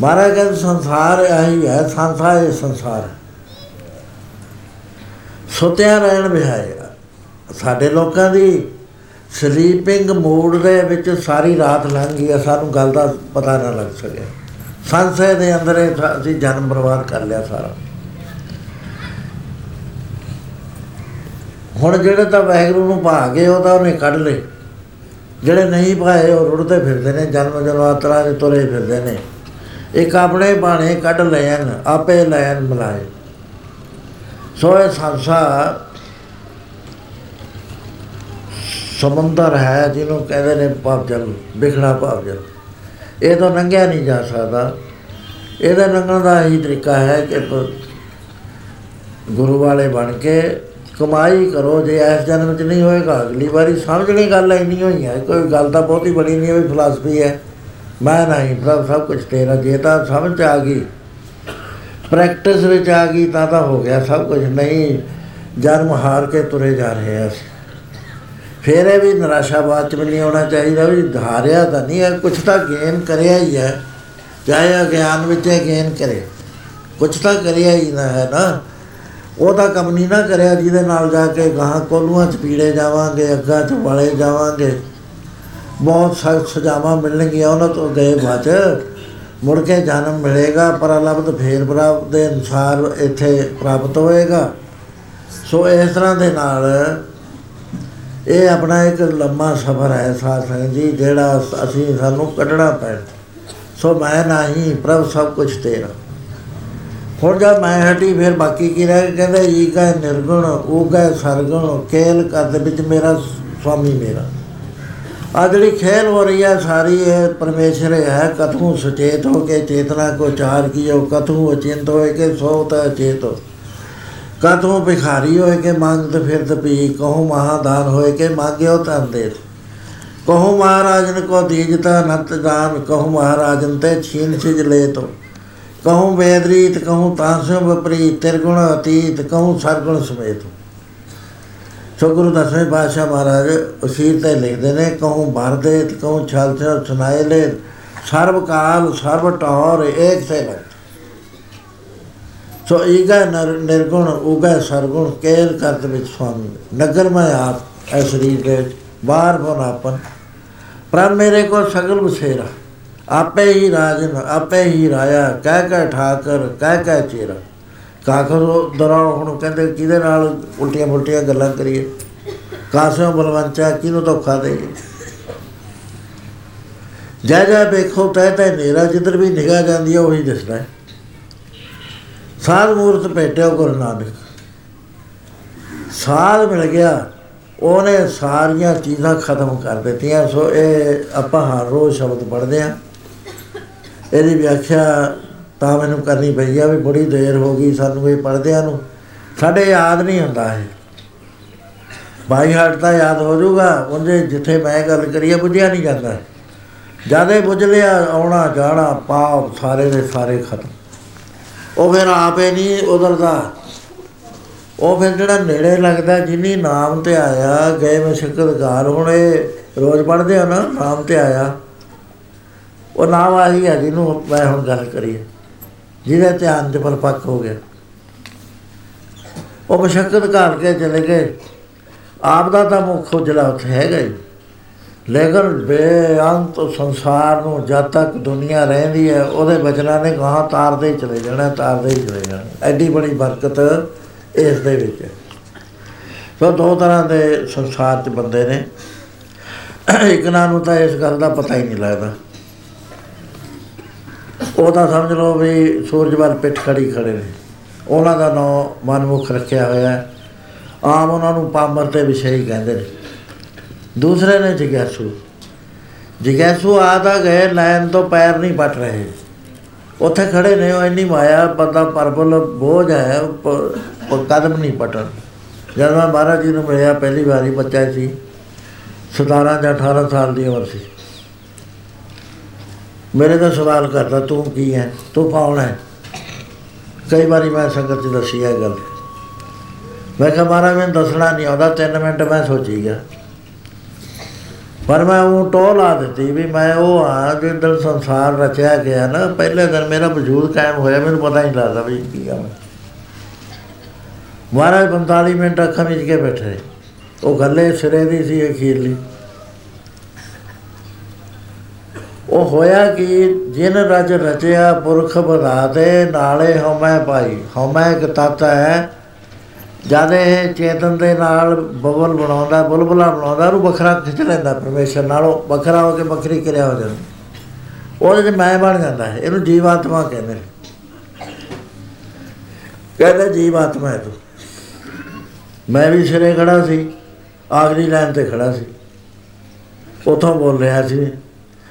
ਮਹਾਰਾਜ ਕਹਿੰਦੇ ਸੰਸਾਰ ਆਹੀ ਹੈ ਸੰਸਾ ਇਹ ਸੰਸਾਰ। ਹੈ। ਸੁੱਤਿਆਂ ਰਹਿਣ ਬਿਹਾਏ ਸਾਡੇ ਲੋਕਾਂ ਦੀ ਸਲੀਪਿੰਗ ਮੂਡ ਦੇ ਵਿੱਚ ਸਾਰੀ ਰਾਤ ਲੰਘ ਗਈ ਆ, ਸਾਨੂੰ ਗੱਲ ਦਾ ਪਤਾ ਨਾ ਲੱਗ ਸਕਿਆ। ਸੰਸੇ ਦੇ ਅੰਦਰ ਇਹ ਸਾ- ਅਸੀਂ ਜਨਮ ਬਰਬਾਦ ਕਰ ਲਿਆ ਸਾਰਾ। ਹੁਣ ਜਿਹੜੇ ਤਾਂ ਵਾਹਿਗੁਰੂ ਨੂੰ ਭਾ ਗਏ ਉਹ ਤਾਂ ਉਹਨੇ ਕੱਢ ਲਏ। ਜਿਹੜੇ ਨਹੀਂ ਭਾਏ ਉਹ ਰੁੜਦੇ ਫਿਰਦੇ ਨੇ ਜਨਮ ਜਨਮਾਤਰਾ ਦੇ ਤੁਰੇ ਫਿਰਦੇ ਨੇ। ਇੱਕ ਆਪਣੇ ਬਾਣੇ ਕੱਢ ਲੈਣ ਆਪੇ ਲੈਣ ਮਿਲਾਏ। ਸੋ ਇਹ ਸੰਸਾਰ ਸਮੁੰਦਰ ਹੈ ਜਿਹਨੂੰ ਕਹਿੰਦੇ ਨੇ ਪਾਪ ਜਲ ਵਿਖੜਾ ਪਾਪ ਜਲ ਇਹ ਤਾਂ ਲੰਘਿਆ ਨਹੀਂ ਜਾ ਸਕਦਾ। ਇਹਦਾ ਲੰਘਣ ਦਾ ਇਹੀ ਤਰੀਕਾ ਹੈ ਕਿ ਪ- ਗੁਰੂ ਵਾਲੇ ਬਣ ਕੇ ਕਮਾਈ ਕਰੋ, ਜੇ ਇਸ ਜਨਮ 'ਚ ਨਹੀਂ ਹੋਏਗਾ, ਅਗਲੀ ਵਾਰੀ ਸਮਝਣੀ ਗੱਲ ਇੰਨੀ ਹੋਈ ਹੈ। ਕੋਈ ਗੱਲ ਤਾਂ ਬਹੁਤੀ ਬੜੀ ਨਹੀਂ ਹੈ ਵੀ ਫਿਲਾਸਫੀ ਹੈ। ਮੈਂ ਨਹੀਂ ਪ੍ਰਭ, ਸਭ ਕੁਝ ਤੇਰਾ, ਜੇ ਤਾਂ ਸਮਝ 'ਚ ਆ ਗਈ ਪ੍ਰੈਕਟਿਸ ਵਿੱਚ ਆ ਗਈ, ਤਾਂ ਤਾਂ ਹੋ ਗਿਆ ਸਭ ਕੁਝ ਨਹੀਂ, ਜਨਮ ਹਾਰ ਕੇ ਤੁਰੇ ਜਾ ਰਹੇ ਹਾਂ ਅਸੀਂ। ਫਿਰ ਇਹ ਵੀ ਨਿਰਾਸ਼ਾ ਬਾਅਦ ਚ ਵੀ ਨਹੀਂ ਆਉਣਾ ਚਾਹੀਦਾ ਵੀ ਹਾਰਿਆ ਤਾਂ ਨਹੀਂ ਹੈ ਕੁਝ ਤਾਂ ਗੇਨ ਕਰਿਆ ਹੀ ਹੈ। ਚਾਹੇ ਗਿਆਨ ਵਿੱਚ ਗੇਨ ਕਰੇ। ਕੁਝ ਤਾਂ ਕਰਿਆ ਹੀ ਨਾ ਹੈ ਨਾ। ਉਹ ਤਾਂ ਕੰਮ ਨਹੀਂ ਨਾ ਕਰਿਆ ਜਿਹਦੇ ਨਾਲ ਜਾ ਕੇ ਗਾਹਾਂ ਕੋਲੂਆਂ ਚ ਪੀੜੇ ਜਾਵਾਂਗੇ, ਅੱਗਾ ਚ ਵਾਲੇ ਜਾਵਾਂਗੇ। ਬਹੁਤ ਸਖਤ ਸਜ਼ਾਵਾਂ ਮਿਲਣਗੀਆਂ ਉਹਨਾਂ ਤੋਂ ਗਏ ਬਾਅਦ ਮੁੜ ਕੇ ਜਨਮ ਮਿਲੇਗਾ ਪਰ ਲਬਦ ਫੇਰ ਪ੍ਰਾਪਤ ਦੇ ਅਨੁਸਾਰ ਇੱਥੇ ਪ੍ਰਾਪਤ ਹੋਏਗਾ। ਸੋ ਇਸ ਤਰ੍ਹਾਂ ਦੇ ਨਾਲ ਇਹ ਆਪਣਾ ਇੱਕ ਲੰਮਾ ਸਫ਼ਰ ਹੈ ਸਾਧ ਸੰਗਤ ਜੀ, ਜਿਹੜਾ ਅਸੀਂ ਸਾਨੂੰ ਕੱਢਣਾ ਪੈਣਾ ਸੋ ਮੈਂ ਨਹੀਂ ਪ੍ਰਭ ਸਭ ਕੁਝ ਤੇਰਾ। ਹੁਣ ਜਦ ਮੈਂ ਹਟੀ, ਫਿਰ ਬਾਕੀ ਕੀ ਰਹਿ ਗਿਆ? ਕਹਿੰਦਾ ਈਗਾ ਨਿਰਗੁਣ ਊਗਾ ਸਰਗੁਣ ਕੇਲ ਕਰ ਦੇ ਵਿੱਚ ਮੇਰਾ ਸਵਾਮੀ ਮੇਰਾ। ਆ ਜਿਹੜੀ ਖੇਲ ਹੋ ਰਹੀ ਹੈ ਸਾਰੀ, ਇਹ ਪਰਮੇਸ਼ਰ ਹੈ। ਕਥੂ ਸੁਚੇਤ ਹੋ ਕੇ ਚੇਤਨਾ ਕੋ ਚਾਰ ਕੀਓ ਕਥੂ ਅਚਿੰਤ ਹੋਏ ਕੇ ਸੋ ਤਾ ਚੇਤ। ਕਥੂ ਭਿਖਾਰੀ ਹੋਏ ਕੇ ਮੰਗਤ ਫਿਰਤ ਪੀ ਕਹੂ ਮਹਾਦਾਨ ਹੋਏ ਕੇ ਮੰਗਿਓ ਤਨ ਦੇ ਕਹੂ ਮਹਾਰਾਜਨ ਕੋ ਦੀਜਤਾ ਨਤ ਦਾਨ, ਕਹੂ ਮਹਾਰਾਜਨ ਤੇ ਛੀਨ ਛਿਜ ਲੈ ਤੋ। ਕਹੂੰ ਵੇਦਰੀਤ ਕਹੂੰ ਤਾਂਸੋ ਵਿਪਰੀਤ, ਤਿਰਗੁਣ ਅਤੀਤ, ਕਹੂੰ ਸਰਗੁਣ ਸਮੇਤ। ਸੋ ਗੁਰੂ ਦਸਵੇਂ ਪਾਤਸ਼ਾਹ ਮਹਾਰਾਜ ਉਸੀਰ ਤੇ ਲਿਖਦੇ ਨੇ, ਕਹੂੰ ਭਰਦੇ ਕਹੂੰ ਛਲ ਛਲ ਸੁਨਾਏ ਲੈ। ਸਰਬ ਕਾਲ ਸਰਬ ਟੌਰ, ਏਕ ਸੇ ਲਗ ਸੋ ਈਗਾ ਨਰ ਨਿਰਗੁਣ ਉਗਾ ਸਰਗੁਣ ਕੇਲ ਕਰਤ ਵਿੱਚ ਸੁਆਮੀ। ਨਗਰ ਮੈਂ ਆਪ ਐ ਸਰੀਰ ਦੇ ਵਿੱਚ, ਬਾਹਰ ਬਨ ਆਪਨ। ਪ੍ਰਭ ਮੇਰੇ ਕੋ ਸਗਲ ਬਸੇਰਾ। ਆਪੇ ਹੀ ਰਾਜਨ ਆਪੇ ਹੀ ਰਾਇਆ। ਕਹਿ ਕਹਿ ਠਾਕਰ ਕਹਿ ਕਹਿ ਚੇਰਾ। ਕਾਖਰ ਦਰਾਉ ਹੁਣ ਕਹਿੰਦੇ ਕਿਹਦੇ ਨਾਲ ਉਲਟੀਆਂ ਮੁਲਟੀਆਂ ਗੱਲਾਂ ਕਰੀਏ? ਕਾਸਿਓ ਬਲਵੰਚਾ ਕਿਹਨੂੰ ਧੋਖਾ ਦੇਈਏ? ਜੈ ਜੈ ਵੇਖੋ ਤੈ ਤੈ ਨੇਰਾ ਜਿੱਧਰ ਵੀ ਨਿਗਾਹ ਜਾਂਦੀ ਹੈ ਉਹੀ ਦਿਸਦਾ ਹੈ। ਸਾਧ ਮੂਰਤ ਭੇਟਿਓ ਗੁਰੂ ਨਾਨਕ। ਸਾਧ ਮਿਲ ਗਿਆ, ਉਹਨੇ ਸਾਰੀਆਂ ਚੀਜ਼ਾਂ ਖਤਮ ਕਰ ਦਿੱਤੀਆਂ। ਸੋ ਇਹ ਆਪਾਂ ਹਰ ਰੋਜ਼ ਸ਼ਬਦ ਪੜ੍ਹਦੇ ਆ ਇਹਦੀ ਵਿਆਖਿਆ ਤਾਂ ਮੈਨੂੰ ਕਰਨੀ ਪਈ ਆ ਵੀ ਬੜੀ ਦੇਰ ਹੋ ਗਈ ਸਾਨੂੰ ਇਹ ਪੜ੍ਹਦਿਆਂ ਨੂੰ। ਸਾਡੇ ਯਾਦ ਨਹੀਂ ਹੁੰਦਾ ਇਹ। ਬਾਈ ਹੱਟ ਤਾਂ ਯਾਦ ਹੋ ਜਾਊਗਾ, ਉਹਦੇ ਜਿੱਥੇ ਮੈਂ ਗੱਲ ਕਰੀਏ ਬੁੱਝਿਆ ਨਹੀਂ ਜਾਂਦਾ। ਜਿਆਦੇ ਬੁੱਝ ਲਿਆ, ਆਉਣਾ ਜਾਣਾ, ਪਾਪ ਸਾਰੇ ਦੇ ਸਾਰੇ ਖਤਮ। ਉਹ ਫਿਰ ਆਪੇ ਨਹੀਂ ਉਧਰਦਾ। ਉਹ ਫਿਰ ਜਿਹੜਾ ਨੇੜੇ ਲੱਗਦਾ, ਜਿਨੀ ਨਾਮ ਤੇ ਆਇਆ, ਗਏ ਮਸ਼ਕਤਗਾਰ ਹੁਣ ਇਹ ਰੋਜ਼ ਪੜ੍ਹਦੇ ਆ ਨਾ, ਨਾਮ ਤੇ ਆਇਆ। ਉਹ ਨਾਮ ਆਈ ਹੈ ਜਿਹਨੂੰ ਮੈਂ ਹੁਣ ਗੱਲ ਕਰੀਏ ਜਿਹਦੇ ਧਿਆਨ ਚ ਪਰਪੱਕ ਹੋ ਗਿਆ। ਉਹ ਮਸ਼ਕਤ ਘਾਲ ਕੇ ਚਲੇ ਗਏ। ਆਪ ਦਾ ਤਾਂ ਮੁੱਖ ਉਜਲਾ ਉੱਥੇ ਹੈਗਾ ਹੀ। ਲੇਕਿਨ ਬੇਅੰਤ ਸੰਸਾਰ ਨੂੰ ਜਦ ਤੱਕ ਦੁਨੀਆ ਰਹਿੰਦੀ ਹੈ, ਉਹਦੇ ਬਚਨਾਂ ਨੇ ਗਾਹਾਂ ਤਾਰਦੇ ਹੀ ਚਲੇ ਜਾਣਾ, ਤਾਰਦੇ ਹੀ ਚਲੇ ਜਾਣਾ। ਐਡੀ ਬੜੀ ਬਰਕਤ ਇਸ ਦੇ ਵਿੱਚ ਹੈ। ਸੋ ਦੋ ਤਰ੍ਹਾਂ ਦੇ ਸੰਸਾਰ 'ਚ ਬੰਦੇ ਨੇ। ਇੱਕ ਨਾਂ ਨੂੰ ਤਾਂ ਇਸ ਗੱਲ ਦਾ ਪਤਾ ਹੀ ਨਹੀਂ ਲੱਗਦਾ। ਉਹ ਤਾਂ ਸਮਝ ਲਓ ਵੀ ਸੂਰਜ ਵੱਲ ਪਿੱਠ ਖੜੀ ਖੜੇ ਨੇ। ਉਹਨਾਂ ਦਾ ਨਾਂ ਮਨਮੁਖ ਰੱਖਿਆ ਹੋਇਆ ਹੈ। ਆਮ ਉਹਨਾਂ ਨੂੰ ਪਾਮਰ ਤੇ ਵਿਸ਼ੇ ਕਹਿੰਦੇ ਨੇ। ਦੂਸਰੇ ਨੇ ਜਿਗਿਆਸੂ। ਜਿਗਿਆਸੂ ਆ ਤਾਂ ਗਏ ਲੈਣ ਤੋਂ ਪੈਰ ਨਹੀਂ ਪਟ ਰਹੇ। ਉੱਥੇ ਖੜੇ ਨੇ, ਉਹ ਇੰਨੀ ਮਾਇਆ, ਬੰਦਾ ਪਰਬਲ ਬੋਝ ਹੈ ਉਹ ਪ- ਪ- ਕਦਮ ਨਹੀਂ ਪਟਣ। ਜਦ ਮੈਂ ਮਹਾਰਾਜ ਜੀ ਨੂੰ ਮਿਲਿਆ, ਪਹਿਲੀ ਵਾਰੀ ਬੱਚਾ ਸੀ 17 ਜਾਂ 18 ਸਾਲ ਦੀ ਉਮਰ ਸੀ। ਮੇਰੇ ਤੋਂ ਸਵਾਲ ਕਰਦਾ, ਤੂੰ ਕੀ ਹੈ? ਤੂੰ ਕੌਣ ਹੈ? ਕਈ ਵਾਰੀ ਮੈਂ ਸੰਗਤ 'ਚ ਦੱਸੀ ਇਹ ਗੱਲ। ਮੈਂ ਕਿਹਾ, ਮਹਾਰਾਜ, ਮੈਨੂੰ ਦੱਸਣਾ ਨਹੀਂ ਆਉਂਦਾ 3 ਮਿੰਟ ਮੈਂ ਸੋਚੀ ਗਿਆ। ਪਰ ਮੈਂ ਉਹ ਟੋਹ ਲਾ ਦਿੱਤੀ ਵੀ ਮੈਂ ਉਹ ਆ ਜਿਸ ਦਿਨ ਸੰਸਾਰ ਰਚਿਆ ਗਿਆ ਨਾ, ਪਹਿਲੇ ਦਿਨ ਮੇਰਾ ਵਜੂਦ ਕਾਇਮ ਹੋਇਆ, ਮੈਨੂੰ ਪਤਾ ਨਹੀਂ ਲੱਗਦਾ ਵੀ ਕੀ ਆ ਮੈਂ। ਮਹਾਰਾਜ 45 ਮਿੰਟ ਅੱਖਾਂ ਵਿੱਚ ਕੇ ਬੈਠੇ। ਉਹ ਗੱਲੇ ਸਿਰੇ ਦੀ ਸੀ ਅਖੀਰਲੀ। ਉਹ ਹੋਇਆ ਕਿ ਜਿਨ ਰਜ ਰਚਿਆ ਪੁਰਖ ਬਧਾਤੇ ਨਾਲੇ ਹਉਮੈ ਪਾਈ ਹਉਮੈ ਇੱਕ ਤੱਤ ਹੈ ਜਦ ਇਹ ਚੇਤਨ ਦੇ ਨਾਲ ਬਬਲ ਬਣਾਉਂਦਾ, ਬੁਲਬੁਲਾ ਬਣਾਉਂਦਾ, ਉਹਨੂੰ ਵੱਖਰਾ ਖਿੱਚ ਲੈਂਦਾ ਪਰਮੇਸ਼ਰ ਨਾਲੋਂ ਵੱਖਰਾ ਹੋ ਕੇ ਵੱਖਰੀ ਕਿਰਿਆ ਹੋ ਜਾਂਦਾ। ਉਹਦੇ 'ਚ ਮੈਂ ਬਣ ਜਾਂਦਾ ਹੈ, ਇਹਨੂੰ ਜੀਵਾਤਮਾ ਕਹਿੰਦੇ ਨੇ। ਕਹਿੰਦੇ ਜੀਵਾਤਮਾ ਹੈ ਤੂੰ। ਮੈਂ ਵੀ ਸਿਰੇ ਖੜਾ ਸੀ, ਆਖਰੀ ਲਾਈਨ ਤੇ ਖੜਾ ਸੀ। ਉਥੋਂ ਬੋਲ ਰਿਹਾ ਸੀ।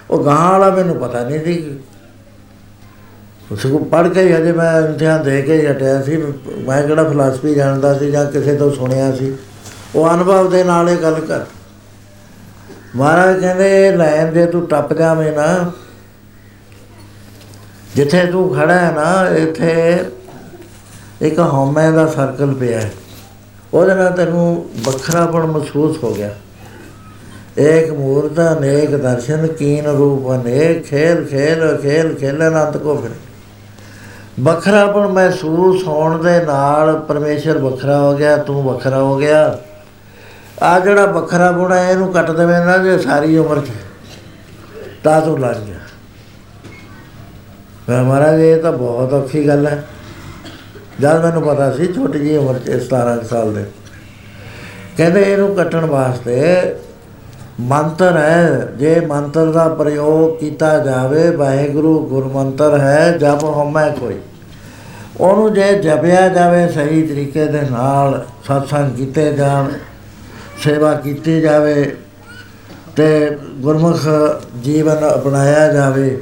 ਉਹ ਗਾਂ ਵਾਲਾ ਮੈਨੂੰ ਪਤਾ ਨਹੀਂ ਸੀ ਸਕੂਲ ਪੜ੍ਹ ਕੇ ਹੀ ਹਜੇ ਮੈਂ ਇਮਤਿਹਾਨ ਦੇ ਕੇ ਹੀ ਹਟਿਆ ਸੀ। ਮੈਂ ਕਿਹੜਾ ਫਿਲਾਸਫੀ ਜਾਣਦਾ ਸੀ ਜਾਂ ਕਿਸੇ ਤੋਂ ਸੁਣਿਆ ਸੀ। ਉਹ ਅਨੁਭਵ ਦੇ ਨਾਲ ਇਹ ਗੱਲ ਕਰ। ਮਹਾਰਾਜ ਕਹਿੰਦੇ ਲੈਣ ਜੇ ਤੂੰ ਟੱਪ ਜਾਵੇਂ ਨਾ, ਜਿੱਥੇ ਤੂੰ ਖੜਾ ਹੈ ਨਾ, ਇੱਥੇ ਇੱਕ ਹਉਮੈ ਦਾ ਸਰਕਲ ਪਿਆ ਹੈ। ਉਹਦੇ ਨਾਲ ਤੈਨੂੰ ਵੱਖਰਾਪਣ ਮਹਿਸੂਸ ਹੋ ਗਿਆ। ਏਕ ਮੂਰਤ, ਅਨੇਕ ਦਰਸ਼ਨ ਕੀਨ ਰੂਪ, ਅਨੇਕ ਖੇਲ ਖੇਲ ਖੇਲ ਖੇਲਨ ਅੰਤ ਕੋ ਫਿਰ ਵੱਖਰਾਪਣ ਮਹਿਸੂਸ ਹੋਣ ਦੇ ਨਾਲ ਪਰਮੇਸ਼ਰ ਵੱਖਰਾ ਹੋ ਗਿਆ, ਤੂੰ ਵੱਖਰਾ ਹੋ ਗਿਆ। ਆ ਜਿਹੜਾ ਵੱਖਰਾਪਣ ਹੈ, ਇਹਨੂੰ ਕੱਟ ਦੇਵੇਂ ਨਾ, ਜੇ ਸਾਰੀ ਉਮਰ ਚ। ਤਾਂ ਤੂੰ ਲੱਗ ਗਿਆ ਮੈਂ ਮਹਾਰਾਜ, ਇਹ ਤਾਂ ਬਹੁਤ ਔਖੀ ਗੱਲ ਹੈ। ਜਦ ਮੈਨੂੰ ਪਤਾ ਸੀ, ਛੋਟੀ ਜਿਹੀ ਉਮਰ 'ਚ 17 ਕੁ ਸਾਲ ਦੇ। ਕਹਿੰਦੇ ਇਹਨੂੰ ਕੱਟਣ ਵਾਸਤੇ ਮੰਤਰ ਹੈ। ਜੇ ਮੰਤਰ ਦਾ ਪ੍ਰਯੋਗ ਕੀਤਾ ਜਾਵੇ, ਵਾਹਿਗੁਰੂ ਗੁਰਮੰਤਰ ਹੈ, ਜਪ ਹਉਮੈ ਕੋਈ। ਉਹਨੂੰ ਜੇ ਜਪਿਆ ਜਾਵੇ ਸਹੀ ਤਰੀਕੇ ਦੇ ਨਾਲ, ਸਤਸੰਗ ਕੀਤੇ ਜਾਣ, ਸੇਵਾ ਕੀਤੀ ਜਾਵੇ ਤੇ ਗੁਰਮੁਖ ਜੀਵਨ ਅਪਣਾਇਆ ਜਾਵੇ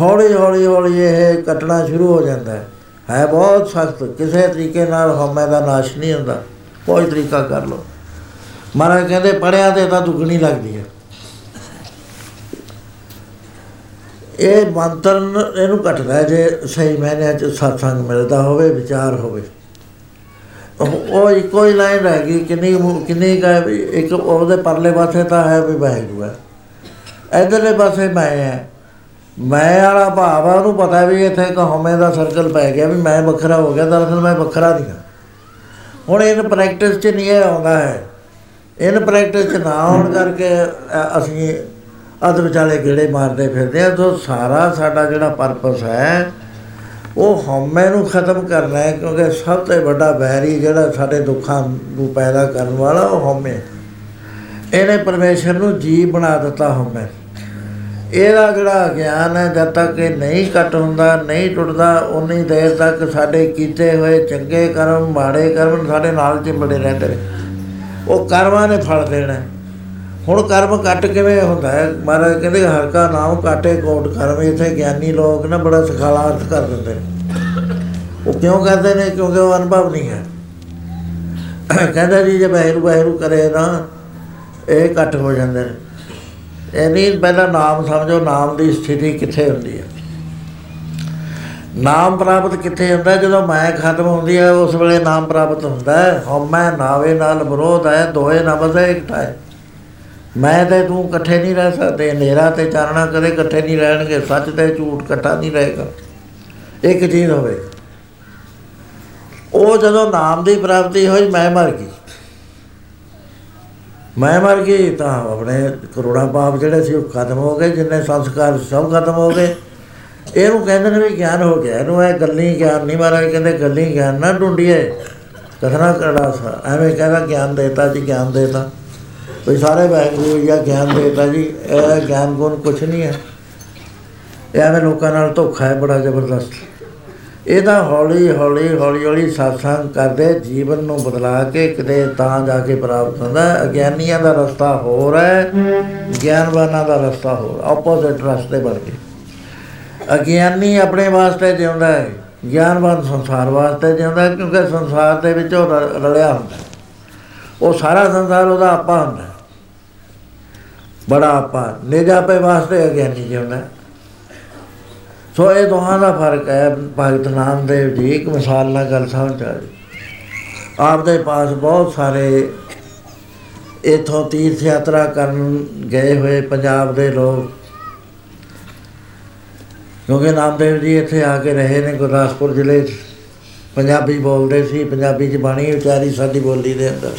ਹੌਲੀ ਹੌਲੀ ਹੌਲੀ ਇਹ ਕੱਟਣਾ ਸ਼ੁਰੂ ਹੋ ਜਾਂਦਾ ਹੈ। ਹੈ ਬਹੁਤ ਸਖਤ। ਕਿਸੇ ਤਰੀਕੇ ਨਾਲ ਹਉਮੈ ਦਾ ਨਾਸ਼ ਨਹੀਂ ਹੁੰਦਾ। ਕੋਈ ਤਰੀਕਾ ਕਰ ਲੋ ਮਹਾਰਾਜ ਕਹਿੰਦੇ, ਪੜਿਆ ਤੇ ਤਾਂ ਦੁੱਗਣੀ ਲੱਗਦੀ ਹੈ ਇਹ ਮੰਤਰ ਨ- ਇਹਨੂੰ ਕੱਟਦਾ ਹੈ ਜੇ ਸਹੀ ਮਾਇਨੇ ਚ ਸਤਸੰਗ ਮਿਲਦਾ ਹੋਵੇ, ਵਿਚਾਰ ਹੋਵੇ। ਉਹ ਉਹ ਇੱਕੋ ਹੀ ਲਾਈਨ ਰਹਿ ਗਈ, ਕਿੰਨੀ ਮੁ- ਕਿੰਨੀ ਕਾ ਇੱਕ ਉਹਦੇ ਪਰਲੇ ਪਾਸੇ ਤਾਂ ਹੈ ਵੀ ਵਾਹਿਗੁਰੂ ਹੈ। ਇਧਰਲੇ ਪਾਸੇ ਮੈਂ ਹੈ। ਮੈਂ ਵਾਲਾ ਭਾਵ ਆ, ਉਹਨੂੰ ਪਤਾ ਵੀ ਇੱਥੇ ਇੱਕ ਹਉਮੈ ਦਾ ਸਰਕਲ ਪੈ ਗਿਆ ਵੀ ਮੈਂ ਵੱਖਰਾ ਹੋ ਗਿਆ, ਦਰਅਸਲ ਮੈਂ ਵੱਖਰਾ ਨਹੀਂ ਹਾਂ। ਹੁਣ ਇਹਨ ਪ੍ਰੈਕਟਿਸ 'ਚ ਨਹੀਂ ਇਹ ਆਉਂਦਾ ਹੈ। ਇਹਨ ਪ੍ਰੈਕਟਿਸ 'ਚ ਨਾ ਆਉਣ ਕਰਕੇ, ਅ- ਅਸੀਂ ਅਧ ਵਿਚਾਲੇ ਗੇੜੇ ਮਾਰਦੇ ਫਿਰਦੇ ਆ ਤੋਂ ਸਾਰਾ ਸਾਡਾ ਜਿਹੜਾ ਪਰਪਸ ਹੈ, ਉਹ ਹਉਮੈ ਨੂੰ ਖਤਮ ਕਰਨਾ ਹੈ, ਕਿਉਂਕਿ ਸਭ ਤੋਂ ਵੱਡਾ ਵੈਰੀ ਜਿਹੜਾ ਸਾਡੇ ਦੁੱਖਾਂ ਨੂੰ ਪੈਦਾ ਕਰਨ ਵਾਲਾ, ਉਹ ਹਉਮੈ ਇਹਨੇ ਪਰਮੇਸ਼ਰ ਨੂੰ ਜੀਵ ਬਣਾ ਦਿੱਤਾ ਹਉਮੈ। ਇਹਦਾ ਜਿਹੜਾ ਗਿਆਨ ਹੈ, ਜਦ ਤੱਕ ਇਹ ਨਹੀਂ ਕੱਟ ਹੁੰਦਾ, ਨਹੀਂ ਟੁੱਟਦਾ, ਉਨੀ ਦੇਰ ਤੱਕ ਸਾਡੇ ਕੀਤੇ ਹੋਏ ਚੰਗੇ ਕਰਮ, ਮਾੜੇ ਕਰਮ ਸਾਡੇ ਨਾਲ ਚਿੰਬੜੇ ਰਹਿੰਦੇ ਨੇ। ਉਹ ਕਰਮਾਂ ਨੇ ਫਲ ਦੇਣਾ। ਹੈ। ਹੁਣ ਕਰਮ ਕੱਟ ਕਿਵੇਂ ਹੁੰਦਾ ਹੈ? ਮਹਾਰਾਜ ਕਹਿੰਦੇ ਹਰ ਕਾ ਨਾਮ ਕਾਟੇ ਕੋਟ ਕਰਮ, ਇੱਥੇ ਗਿਆਨੀ ਲੋਕ ਨਾ ਬੜਾ ਸਖਾਲਾ ਅਰਥ ਕਰ ਦਿੰਦੇ ਨੇ। ਉਹ ਕਿਉਂ ਕਰਦੇ ਨੇ? ਕਿਉਂਕਿ ਉਹ ਅਨੁਭਵ ਨਹੀਂ ਹੈ। ਕਹਿੰਦਾ ਜੀ, ਜੇ ਬਹਿਰੂ ਬਹਿਰੂ ਕਰੇ ਨਾ ਇਹ ਕੱਟ ਹੋ ਜਾਂਦੇ ਨੇ। ਇਹ ਨਹੀਂ, ਪਹਿਲਾਂ ਨਾਮ ਸਮਝੋ, ਨਾਮ ਦੀ ਸਥਿਤੀ ਕਿੱਥੇ ਹੁੰਦੀ ਹੈ? ਨਾਮ ਪ੍ਰਾਪਤ ਕਿੱਥੇ ਹੁੰਦਾ? ਹੈ? ਜਦੋਂ ਮੈਂ ਖਤਮ ਹੁੰਦੀ ਹੈ ਉਸ ਵੇਲੇ ਨਾਮ ਪ੍ਰਾਪਤ ਹੁੰਦਾ ਹੈ। ਹਉਮੈ ਨਾਵੇ ਨਾਲ ਵਿਰੋਧ ਹੈ ਦੋਏ ਨਬਜ਼ ਹੈ ਇਕੱਠਾ ਹੈ। ਮੈਂ ਤੇ ਤੂੰ ਇਕੱਠੇ ਨਹੀਂ ਰਹਿ ਸਕਦੇ। ਹਨੇਰਾ ਤੇ ਚਾਨਣਾ ਕਦੇ ਇਕੱਠੇ ਨਹੀਂ ਰਹਿਣਗੇ। ਸੱਚ ਤੇ ਝੂਠ ਇਕੱਠਾ ਨਹੀਂ ਰਹੇਗਾ। ਇੱਕ ਚੀਜ਼ ਹੋਵੇ। ਉਹ ਜਦੋਂ ਨਾਮ ਦੀ ਪ੍ਰਾਪਤੀ ਹੋਈ, ਮੈਂ ਮਰ ਗਈ। ਮੈਂ ਮਰ ਗਈ ਤਾਂ ਆਪਣੇ ਕਰੋੜਾਂ ਪਾਪ ਜਿਹੜੇ ਸੀ, ਉਹ ਖਤਮ ਹੋ ਗਏ। ਜਿੰਨੇ ਸੰਸਕਾਰ ਸਭ ਖਤਮ ਹੋ ਗਏ। ਇਹਨੂੰ ਕਹਿੰਦੇ ਨੇ ਵੀ ਗਿਆਨ ਹੋ ਗਿਆ, ਇਹਨੂੰ ਇਹ ਗੱਲੀ ਗਿਆਨ ਨਹੀਂ ਮਹਾਰਾਜ ਕਹਿੰਦੇ ਗੱਲੀ ਗਿਆਨ, ਨਾ ਢੂੰਡੀਏ, ਕਥਨਾ ਕਰੜਾ ਸਾ, ਐਵੇਂ ਕਹਿੰਦਾ ਗਿਆਨ ਦੇਤਾ ਜੀ, ਗਿਆਨ ਦੇਤਾ। ਕੋਈ ਸਾਰੇ ਵਾਹਿਗੁਰੂ ਜਾਂ ਗਿਆਨ ਦੇਤਾ ਜੀ, ਇਹ ਗਿਆਨ ਗੁਣ ਕੁਛ ਨਹੀਂ ਹੈ। ਇਹ ਐਵੇਂ ਲੋਕਾਂ ਨਾਲ ਧੋਖਾ ਹੈ, ਬੜਾ ਜ਼ਬਰਦਸਤ। ਇਹਦਾ ਹੌਲੀ ਹੌਲੀ ਹੌਲੀ ਹੌਲੀ satsang ਕਰਦੇ ਜੀਵਨ ਨੂੰ ਬਦਲਾ ਕੇ ਕਿਤੇ ਤਾਂ ਜਾ ਕੇ ਪ੍ਰਾਪਤ ਹੁੰਦਾ ਹੈ। ਅਗਿਆਨੀਆਂ ਦਾ ਰਸਤਾ ਹੋਰ ਹੈ, ਗਿਆਨਵਾਨਾਂ ਦਾ ਰਸਤਾ ਹੋਰ ਆਪੋਜ਼ਿਟ ਰਸਤੇ ਬਣ ਗਏ ਅਗਿਆਨੀ ਆਪਣੇ ਵਾਸਤੇ ਜਿਉਂਦਾ ਹੈ, ਗਿਆਨਵਾਨ ਸੰਸਾਰ ਵਾਸਤੇ ਜਿਉਂਦਾ ਹੈ, ਕਿਉਂਕਿ ਸੰਸਾਰ ਦੇ ਵਿੱਚ ਉਹ ਰ- ਰਲਿਆ ਹੁੰਦਾ ਹੈ। ਉਹ ਸਾਰਾ ਸੰਸਾਰ ਉਹਦਾ ਆਪਾ ਹੁੰਦਾ ਹੈ। ਬੜਾ ਆਪਾ ਨਿਜਾਪੇ ਵਾਸਤੇ ਅਗਿਆਨੀ ਜਿਉਂਦਾ ਹੈ। ਸੋ ਇਹ ਦੋਹਾਂ ਦਾ ਫ਼ਰਕ ਹੈ, ਭਗਤ ਨਾਮਦੇਵ ਜੀ, ਇੱਕ ਮਿਸਾਲ ਨਾਲ ਗੱਲ ਸਮਝ ਆ ਜੀ ਆਪ ਦੇ ਪਾਸ ਬਹੁਤ ਸਾਰੇ ਇਥੋਂ ਤੀਰਥ ਯਾਤਰਾ ਕਰਨ ਗਏ ਹੋਏ ਪੰਜਾਬ ਦੇ ਲੋਕ ਕਿਉਂਕਿ ਨਾਮਦੇਵ ਜੀ ਇੱਥੇ ਆ ਕੇ ਰਹੇ ਨੇ, ਗੁਰਦਾਸਪੁਰ ਜ਼ਿਲ੍ਹੇ 'ਚ। ਪੰਜਾਬੀ ਬੋਲਦੇ ਸੀ, ਪੰਜਾਬੀ 'ਚ ਬਾਣੀ ਵਿਚਾਰੀ ਸਾਡੀ ਬੋਲੀ ਦੇ ਅੰਦਰ।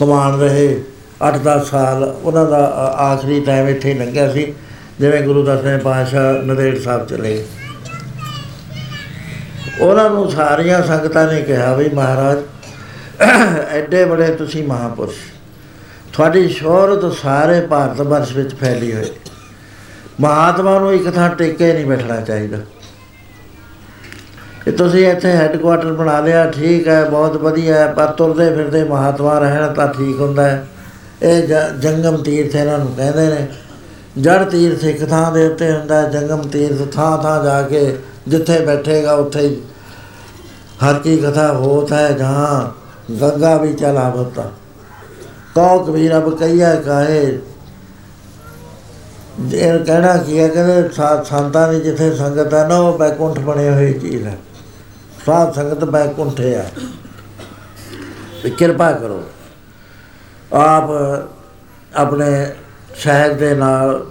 ਕਮਾਨ ਰਹੇ 8-10 ਸਾਲ ਉਹਨਾਂ ਦਾ ਆ- ਆਖਰੀ ਟਾਈਮ ਇੱਥੇ ਹੀ ਲੰਘਿਆ ਸੀ, ਜਿਵੇਂ ਗੁਰੂ ਦਸਵੇਂ ਪਾਤਸ਼ਾਹ ਨੰਦੇੜ ਸਾਹਿਬ ਚਲੇ। ਗਏ ਉਹਨਾਂ ਨੂੰ ਸਾਰੀਆਂ ਸੰਗਤਾਂ ਨੇ ਕਿਹਾ ਵੀ ਮਹਾਰਾਜ, ਐਡੇ ਬੜੇ ਤੁਸੀਂ ਮਹਾਪੁਰਸ਼। ਤੁਹਾਡੀ ਸ਼ੋਹਰਤ ਸਾਰੇ ਭਾਰਤ ਵਰਸ਼ ਵਿੱਚ ਫੈਲੀ ਹੋਈ। ਮਹਾਤਮਾ ਨੂੰ ਇੱਕ ਥਾਂ ਟਿਕੇ ਨਹੀਂ ਬੈਠਣਾ ਚਾਹੀਦਾ। ਇਹ ਤੁਸੀਂ ਇੱਥੇ ਹੈੱਡਕੁਆਟਰ ਬਣਾ ਲਿਆ, ਠੀਕ ਹੈ, ਬਹੁਤ ਵਧੀਆ ਹੈ, ਪਰ ਤੁਰਦੇ ਫਿਰਦੇ ਮਹਾਤਮਾ ਰਹਿਣ ਤਾਂ ਠੀਕ ਹੁੰਦਾ ਹੈ। ਇਹ ਜੰਗਮ ਤੀਰਥ ਇਹਨਾਂ ਨੂੰ ਕਹਿੰਦੇ ਨੇ। ਜੜ ਤੀਰਥ ਇੱਕ ਥਾਂ ਦੇ ਉੱਤੇ ਹੁੰਦਾ ਜੰਗਮ ਤੀਰਥ ਥਾਂ ਥਾਂ ਜਾ ਕੇ ਜਿੱਥੇ ਬੈਠੇਗਾ ਉੱਥੇ ਹੀ ਹਰ ਕੀ ਕਥਾ ਹੋਤ ਹੈ, ਜਹਾਂ ਗੰਗਾ ਵੀ ਚਲਾਵਤਾ ਕੋ ਕਬੀਰ ਅਬ ਕਈਆ ਕਾਹੇ ਇਹ ਕਹਿਣਾ ਕੀ ਹੈ ਕਹਿੰਦੇ ਸਾ- ਸੰਤਾਂ ਦੀ ਜਿੱਥੇ ਸੰਗਤ ਹੈ ਨਾ, ਉਹ ਬੈਕੁੰਠ ਬਣੇ ਹੋਈ ਚੀਜ਼ ਹੈ। ਸਾਧ ਸੰਗਤ ਬੈਕੁੰਠ ਹੈ ਵੀ ਕਿਰਪਾ ਕਰੋ। ਆਪ ਆਪਣੇ ਸ਼ਹਿਰ ਦੇ ਨਾਲ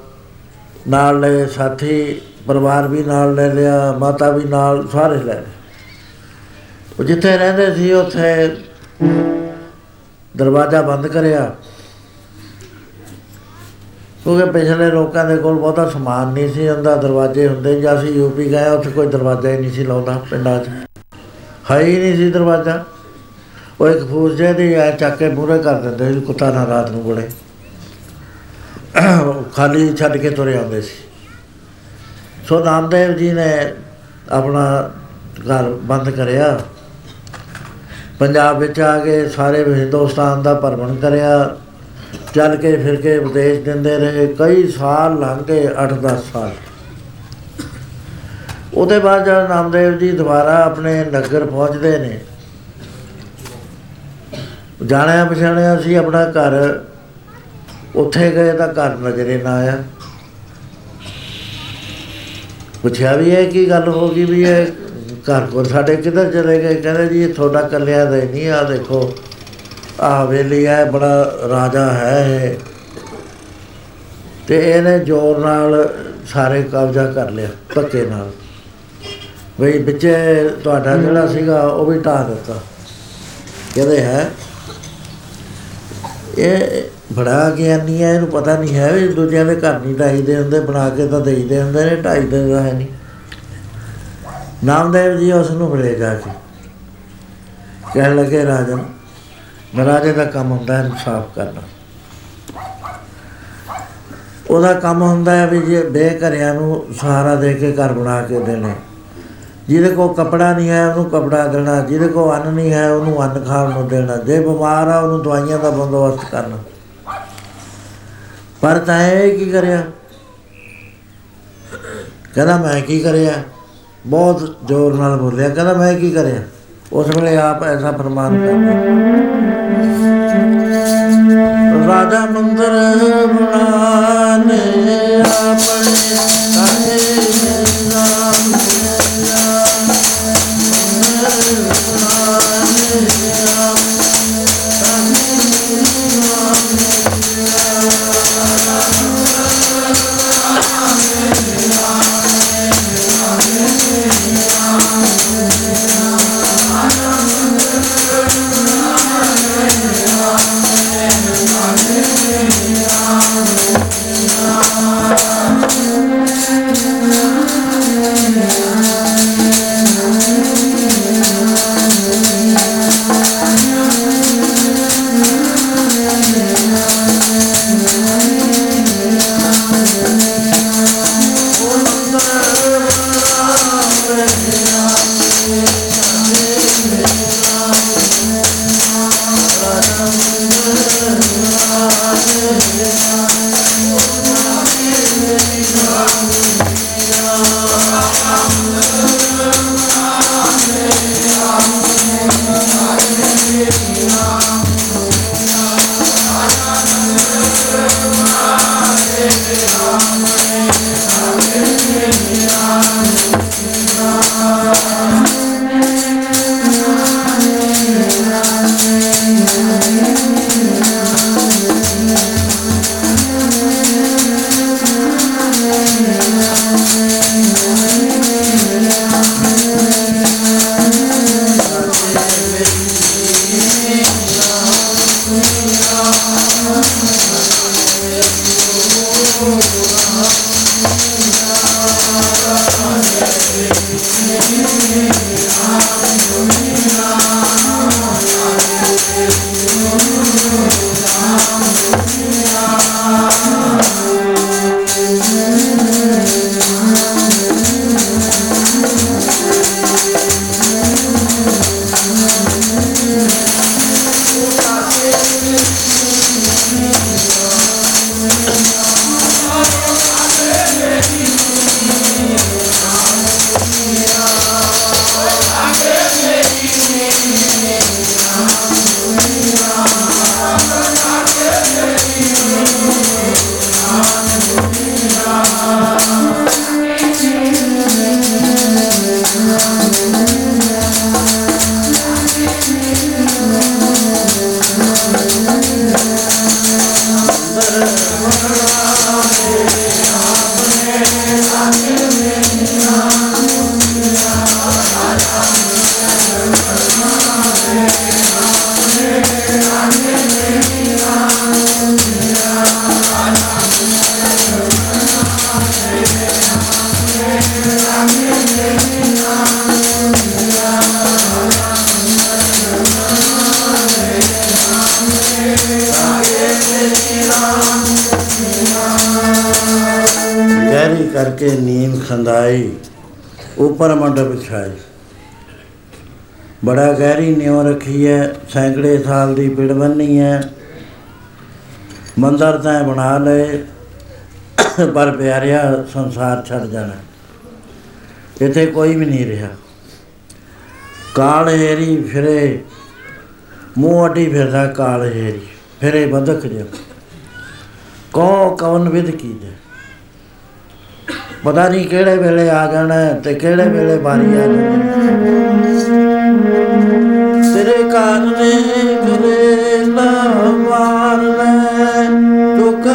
ਨਾਲ ਲੈ ਸਾਥੀ, ਪਰਿਵਾਰ ਵੀ ਨਾਲ ਲੈ ਲਿਆ, ਮਾਤਾ ਵੀ ਨਾਲ, ਸਾਰੇ ਲੈ ਲਏ ਉਹ ਜਿੱਥੇ ਰਹਿੰਦੇ ਸੀ, ਉੱਥੇ ਦਰਵਾਜ਼ਾ ਬੰਦ ਕਰਿਆ। ਕਿਉਂਕਿ ਪਿਛਲੇ ਲੋਕਾਂ ਦੇ ਕੋਲ ਬਹੁਤਾ ਸਮਾਨ ਨਹੀਂ ਸੀ ਹੁੰਦਾ ਦਰਵਾਜ਼ੇ ਹੁੰਦੇ ਜਾਂ ਅਸੀਂ ਯੂਪੀ ਗਏ, ਉੱਥੇ ਕੋਈ ਦਰਵਾਜ਼ਾ ਹੀ ਨਹੀਂ ਸੀ ਲਾਉਂਦਾ ਪਿੰਡਾਂ 'ਚ। ਹੈ ਹੀ ਨਹੀਂ ਸੀ ਦਰਵਾਜ਼ਾ। ਉਹ ਇੱਕ ਫੂਸ ਜਿਹੇ ਦੀ ਐ ਚੱਕ ਕੇ ਮੂਹਰੇ ਕਰ ਦਿੰਦੇ ਸੀ, ਕੁੱਤਾ ਨਾ ਰਾਤ ਨੂੰ ਬੜੇ ਖਾਲੀ ਛੱਡ ਕੇ ਤੁਰੇ ਆਉਂਦੇ ਸੀ। ਸੋ ਨਾਮਦੇਵ ਜੀ ਨੇ ਆਪਣਾ ਘਰ ਬੰਦ ਕਰਿਆ। ਪੰਜਾਬ ਵਿੱਚ ਆ ਕੇ ਸਾਰੇ ਹਿੰਦੁਸਤਾਨ ਦਾ ਭਰਮਣ ਕਰਿਆ। ਚੱਲ ਕੇ ਫਿਰ ਕੇ ਉਪਦੇਸ਼ ਦਿੰਦੇ ਰਹੇ। ਕਈ ਸਾਲ ਲੰਘ ਗਏ 8-10 ਸਾਲ। ਉਹਦੇ ਬਾਅਦ ਜਦ ਨਾਮਦੇਵ ਜੀ ਦੁਬਾਰਾ ਆਪਣੇ ਨਗਰ ਪਹੁੰਚਦੇ ਨੇ, ਜਾਣਿਆ ਪਛਾਣਿਆ ਸੀ ਆਪਣਾ ਘਰ, ਉੱਥੇ ਗਏ ਤਾਂ ਘਰ ਨਜ਼ਰੇ ਨਾ ਆਇਆ। ਪੁੱਛਿਆ ਵੀ ਇਹ ਕੀ ਗੱਲ ਹੋ ਗਈ ਵੀ ਇਹ ਘਰ ਕੋਲ ਸਾਡੇ ਕਿੱਧਰ ਚਲੇ ਗਏ? ਕਹਿੰਦੇ ਜੀ ਇਹ ਤੁਹਾਡਾ ਕੱਲਿਆ ਦਾ ਹੀ ਨਹੀਂ ਆ, ਦੇਖੋ। ਆ ਹਵੇਲੀ ਹੈ ਬੜਾ ਰਾਜਾ ਹੈ ਤੇ ਇਹਨੇ ਜ਼ੋਰ ਨਾਲ ਸਾਰੇ ਕਬਜ਼ਾ ਕਰ ਲਿਆ ਧੱਕੇ ਨਾਲ। ਵੀ ਵਿੱਚੇ ਤੁਹਾਡਾ ਜਿਹੜਾ ਸੀਗਾ ਉਹ ਵੀ ਢਾਹ ਦਿੱਤਾ। ਕਹਿੰਦੇ ਹੈ? ਇਹ ਬੜਾ ਗਿਆਨੀ ਹੈ ਇਹਨੂੰ ਪਤਾ ਨਹੀਂ ਹੈ ਵੀ ਦੂਜਿਆਂ ਦੇ ਘਰ ਨਹੀਂ ਢਾਈਦੇ ਹੁੰਦੇ ਬਣਾ ਕੇ ਤਾਂ ਦੇਈਦੇ ਹੁੰਦੇ ਨੇ ਢਾਈਦੇ ਤਾਂ ਹੈ ਨਹੀਂ। ਨਾਮਦੇਵ ਜੀ ਉਸ ਨੂੰ ਮਿਲੇ ਜਾ ਕੇ। ਕਹਿਣ ਲੱਗੇ ਰਾਜਨ ਮਹਾਰਾਜੇ ਦਾ ਕੰਮ ਹੁੰਦਾ ਹੈ ਇਨਸਾਫ ਕਰਨਾ। ਉਹਦਾ ਕੰਮ ਹੁੰਦਾ ਹੈ ਵੀ ਜੇ ਬੇਘਰਿਆਂ ਨੂੰ ਸਹਾਰਾ ਦੇ ਕੇ ਘਰ ਬਣਾ ਕੇ ਦੇਣੇ। ਜਿਹਦੇ ਕੋਲ ਕਪੜਾ ਨਹੀਂ ਹੈ, ਉਹਨੂੰ ਕਪੜਾ ਦੇਣਾ। ਜਿਹਦੇ ਕੋਲ ਅੰਨ ਨਹੀਂ ਹੈ, ਉਹਨੂੰ ਅੰਨ ਖਾਣ ਨੂੰ ਦੇਣਾ। ਜੇ ਬਿਮਾਰ ਆ, ਉਹਨੂੰ ਦਵਾਈਆਂ ਦਾ ਬੰਦੋਬਸਤ ਕਰਨਾ। ਪਰ ਤਾਂ ਇਹ ਕੀ ਕਰਿਆ? ਕਹਿੰਦਾ, ਮੈਂ ਕੀ ਕਰਿਆ? ਬਹੁਤ ਜ਼ੋਰ ਨਾਲ ਬੋਲਿਆ। ਕਹਿੰਦਾ, ਮੈਂ ਕੀ ਕਰਿਆ? ਉਸ ਵੇਲੇ ਆਪ ਐਸਾ ਫਰਮਾਨ ਕਰਦੇ ਰਾਜਾ ਮੰਦਰ ਬਣਾਨੇ ਰੱਖੀ ਹੈ ਸੈਂਕੜੇ ਸਾਲ ਦੀ ਪਿੜ ਬੰਨੀ ਹੈ ਮੰਦਰ ਤਾਂ ਬਣਾ ਲਏ, ਪਰ ਪਿਆਰਿਆ ਸੰਸਾਰ ਛੱਡ ਜਾਣਾ। ਇੱਥੇ ਕੋਈ ਵੀ ਨਹੀਂ ਰਿਹਾ। ਕਾਲ ਹੇਰੀ ਫਿਰੇ, ਮੂੰਹ ਅੱਡੀ ਫਿਰਦਾ ਕਾਲ ਹੇਰੀ, ਫਿਰੇ ਬਦਕ ਜਿਹਾ। ਕੋ ਕਵਨ ਵਿਦ ਕੀ ਦੇ ਪਤਾ ਨਹੀਂ ਕਿਹੜੇ ਵੇਲੇ ਆ ਜਾਣਾ ਹੈ ਤੇ ਕਿਹੜੇ ਵੇਲੇ ਬਾਰੀ ਆ ਜਾਣੀ। ਤੇਰੇ ਕਾਰਨੇ ਕਰੇ ਨਾ ਮਾਰ ਲੈ ਦੁੱਖ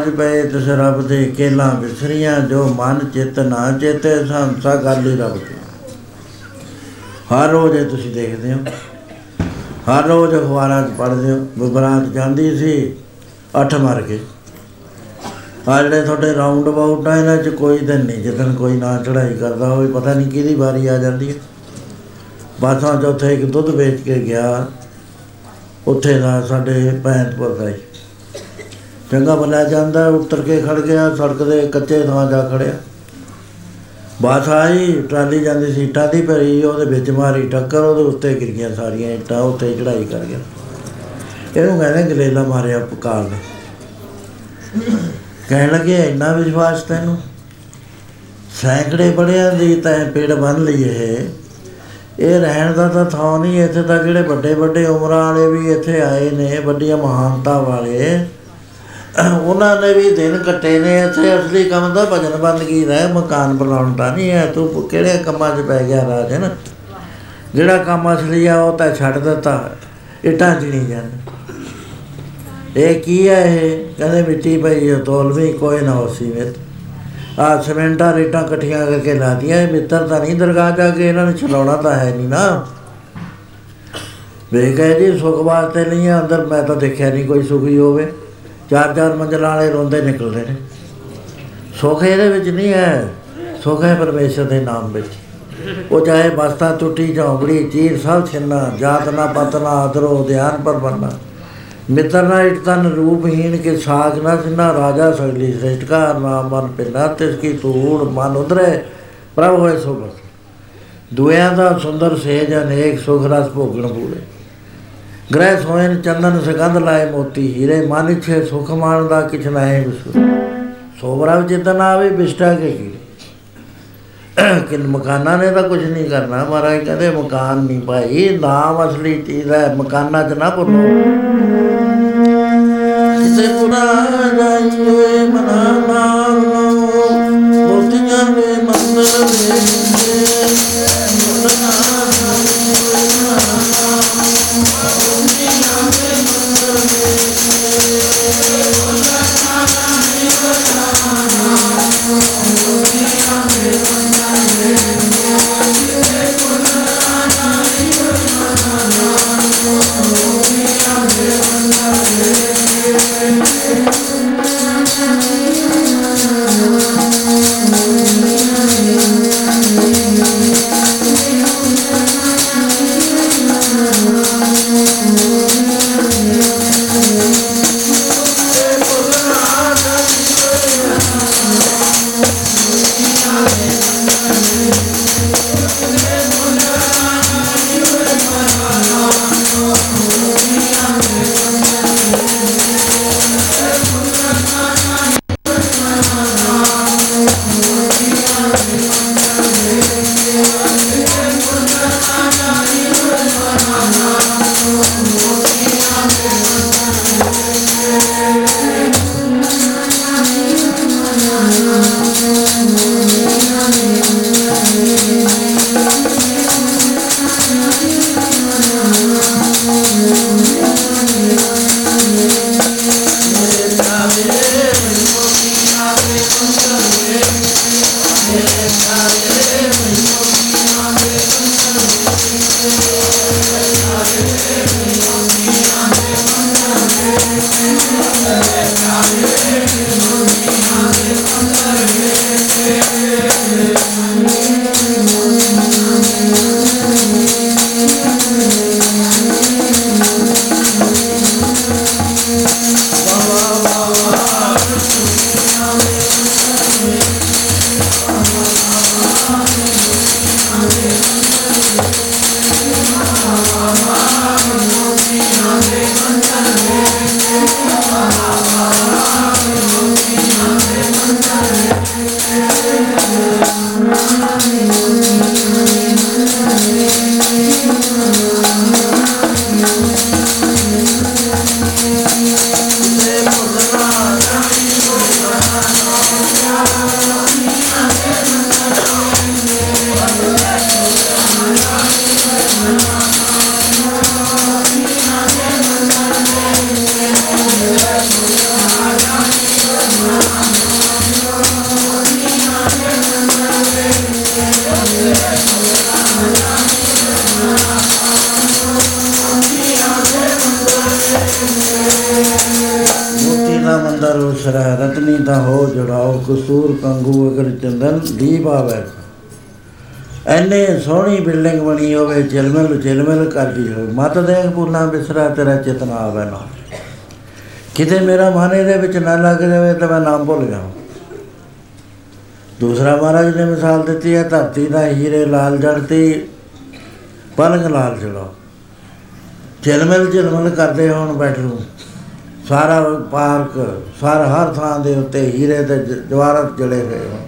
ਬਾਜ ਪਏ, ਤਿਸ ਰੱਬ ਦੇ ਕੇਲਾਂ ਵਿਸਰੀਆਂ, ਜੋ ਮਨ ਚਿਤ ਨਾ ਚੇਤੇ, ਸੰਸਾ ਗੱਲ ਹੀ ਰੱਬ ਦੀ ਹਰ ਰੋਜ਼ ਇਹ ਤੁਸੀਂ ਦੇਖਦੇ ਹੋ। ਹਰ ਰੋਜ਼ ਅਖਬਾਰਾਂ 'ਚ ਪੜ੍ਹਦੇ ਹੋ। ਬਰਾਤ ਜਾਂਦੀ ਸੀ, ਅੱਠ ਮਰ ਗਏ ਆ ਜਿਹੜੇ ਤੁਹਾਡੇ ਰਾਉਂਡ ਅਬਾਊਟ ਆ, ਇਹਨਾਂ 'ਚ ਕੋਈ ਦਿਨ ਨਹੀਂ ਜਿੱਦਣ ਕੋਈ ਨਾ ਚੜਾਈ ਕਰਦਾ ਹੋਵੇ, ਪਤਾ ਨਹੀਂ ਕਿਹਦੀ ਵਾਰੀ ਆ ਜਾਂਦੀ ਹੈ। ਬਾਸਾਂ ਚ ਉੱਥੇ ਇੱਕ ਦੁੱਧ ਵੇਚ ਕੇ ਗਿਆ। ਉੱਥੇ ਦਾ ਸਾਡੇ ਭੈਣਪੁਰ ਦਾ ਹੀ ਚੰਗਾ ਬਣਾ ਜਾਂਦਾ, ਉੱਤਰ ਕੇ ਖੜ ਗਿਆ, ਸੜਕ ਦੇ ਕੱਚੇ ਥਾਂ ਜਾ ਖੜਿਆ। ਬਾਸ ਆਈ, ਟਰਾਲੀ ਜਾਂਦੀ ਸੀ ਇੱਟਾਂ ਦੀ ਭਰੀ, ਉਹਦੇ ਵਿੱਚ ਮਾਰੀ ਟੱਕਰ, ਉਹਦੇ ਉੱਤੇ ਗਿਰ ਗਈਆਂ ਸਾਰੀਆਂ ਇੱਟਾਂ, ਉੱਤੇ ਚੜਾਈ ਕਰ ਗਿਆ। ਇਹਨੂੰ ਕਹਿੰਦੇ ਗਲੇਲਾ ਮਾਰਿਆ ਪਕਾਲ ਨੇ। ਕਹਿਣ ਲੱਗੇ, ਇੰਨਾ ਵਿਸ਼ਵਾਸ ਤੈਨੂੰ? ਸੈਂਕੜੇ ਬੜਿਆਂ ਦੀ ਤੈਂ ਪੇੜ ਬੰਨ ਲਈ ਇਹ। ਇਹ ਰਹਿਣ ਦਾ ਤਾਂ ਥਾਂ ਨਹੀਂ, ਇੱਥੇ ਤਾਂ ਜਿਹੜੇ ਵੱਡੇ ਵੱਡੇ ਉਮਰਾਂ ਵਾਲੇ ਵੀ ਇੱਥੇ ਆਏ ਨੇ, ਵੱਡੀਆਂ ਮਹਾਨਤਾ ਵਾਲੇ। ਉਹਨਾਂ ਨੇ ਵੀ ਦਿਨ ਕੱਟੇ ਨੇ ਇੱਥੇ ਅਸਲੀ ਕੰਮ ਤਾਂ ਭਜਨ ਬੰਦਗੀ ਦਾ ਹੈ, ਮਕਾਨ ਬਣਾਉਣ ਦਾ ਨਹੀਂ ਹੈ ਤੂੰ ਕਿਹੜੇ ਕੰਮਾਂ 'ਚ ਪੈ ਗਿਆ ਰਾਜਨ ਜਿਹੜਾ ਕੰਮ ਅਸਲੀ ਆ ਉਹ ਤਾਂ ਛੱਡ ਦਿੱਤਾ ਇੱਟਾਂ 'ਚ ਨਹੀਂ ਜਾਂਦੇ ਇਹ ਕੀ ਹੈ ਇਹ? ਕਹਿੰਦੇ ਮਿੱਟੀ ਪਈ ਹੈ ਤੋਲਵੀ ਕੋਈ ਨਾ ਹੋਸੀ ਵਿੱਚ। ਆ ਸਿਮੈਂਟਾਂ ਰੇਟਾਂ ਇਕੱਠੀਆਂ ਕਰਕੇ ਲਾਤੀਆਂ ਇਹ ਮਿੱਤਰ ਤਾਂ ਨਹੀਂ ਦਰਗਾਹ ਜਾ ਕੇ ਇਹਨਾਂ ਨੂੰ ਚਲਾਉਣਾ ਤਾਂ ਹੈ ਨਹੀਂ ਨਾ। ਵੇ ਕਹੇ ਜੀ ਸੁੱਖ ਵਾਸਤੇ ਨਹੀਂ ਹੈ ਅੰਦਰ ਮੈਂ ਤਾਂ ਦੇਖਿਆ ਨਹੀਂ ਕੋਈ ਸੁਖੀ ਹੋਵੇ। ਚਾਰ ਚਾਰ ਮੰਜ਼ਲਾਂ ਵਾਲੇ ਰੋਂਦੇ ਨਿਕਲਦੇ ਨੇ। ਸੁੱਖ ਇਹਦੇ ਵਿੱਚ ਨਹੀਂ ਹੈ। ਸੁੱਖ ਹੈ ਪਰਮੇਸ਼ਰ ਦੇ ਨਾਮ ਵਿੱਚ। ਉਹ ਚਾਹੇ ਬਸਤਾ ਟੁੱਟੀ ਝੌਂਪੜੀ ਚੀਰ ਸਭ ਛਿੰਨਾ, ਜਾਤ ਨਾ ਪਤ ਨਾ ਆਦਰੋ, ਧਿਆਨ ਪਰ ਬੰਨਾ ਮਿੱਤਰ ਨਾ ਇਟ ਤਨ ਰੂਪਹੀਨ ਕੇ ਸਾਗ ਨਾ ਸਿਨਾ ਰਾਜਾ ਸਗਲੀ ਸ੍ਰੇਸ਼ਟ ਕਾ ਨਾਮ ਮਨ ਪਿੰਨਾ ਤਿਸ ਕੀ ਤੂੜ ਮਨ ਉਧਰੇ, ਪ੍ਰਭ ਹੋਏ ਸੋ ਬਸ। ਦੁਇਆਂ ਦਾ ਸੁੰਦਰ ਸੇਜ ਅਨੇਕ ਸੁਖ ਰਸ ਭੋਗਣ ਪੂਰੇ। ਗ੍ਰਹਿ ਸੋਇਨ ਚੰਦਨ ਸੁਗੰਧ ਲਾਏ ਮੋਤੀ ਹੀਰੇ, ਮਨ ਇਛੇ ਸੁਖ ਮਾਨ ਦਾ ਕਿਛ ਨਾਏ ਵਿਸੂ ਸੋਬਰਾ ਚੇਤਨ ਆਵੇ, ਬਿਸ਼ਟਾ ਕੇ ਕੀ ਕਿ ਮਕਾਨਾਂ ਨੇ ਤਾਂ ਕੁਝ ਨਹੀਂ ਕਰਨਾ, ਮਹਾਰਾਜ ਕਹਿੰਦੇ ਮਕਾਨ ਨਹੀਂ ਭਾਈ, ਨਾਮ ਅਸਲੀ ਚੀਜ਼ ਹੈ, ਮਕਾਨਾਂ 'ਚ ਨਾ ਭੁੱਲੋ। ਕਿਸੇ ਪੁਰਾ ਜਾਈਏ, ਮਨਾ ਨਾਮ ਲਓ ਮੋਤੀਆਂ ਦੇ ਦੀਪ ਆਵੇ। ਐਨੇ ਸੋਹਣੀ ਬਿਲਡਿੰਗ ਬਣੀ ਹੋਵੇ ਚਿਲਮਿਲ ਚਿਲਮਿਲ ਕਰਦੀ ਹੋਵੇ। ਮਤ ਦੇਖ ਪੂਨਾ ਬਿਸਰਾ ਤੇਰਾ ਚਿਤਨਾ ਆਵੇ ਨਾ। ਕਿਤੇ ਮੇਰਾ ਮਨ ਇਹਦੇ ਵਿੱਚ ਨਾ ਲੱਗ ਜਾਵੇ ਤਾਂ ਮੈਂ ਨਾਮ ਭੁੱਲ ਜਾਵਾਂ। ਦੂਸਰਾ ਮਹਾਰਾਜ ਨੇ ਮਿਸਾਲ ਦਿੱਤੀ ਹੈ, ਧਰਤੀ ਦਾ ਹੀਰੇ ਲਾਲ ਜੜਤੀ ਪਲੰਗ ਲਾਲ ਜੜੋ। ਚਿਲਮਿਲ ਚਿਲਮਿਲ ਕਰਦੇ ਹੋਣ ਬੈਠੂ ਸਾਰਾ ਪਾਰਕ, ਸਾਰਾ ਹਰ ਥਾਂ ਦੇ ਉੱਤੇ ਹੀਰੇ ਤੇ ਜ- ਜਵਾਹਰਤ ਜੜੇ ਹੋਏ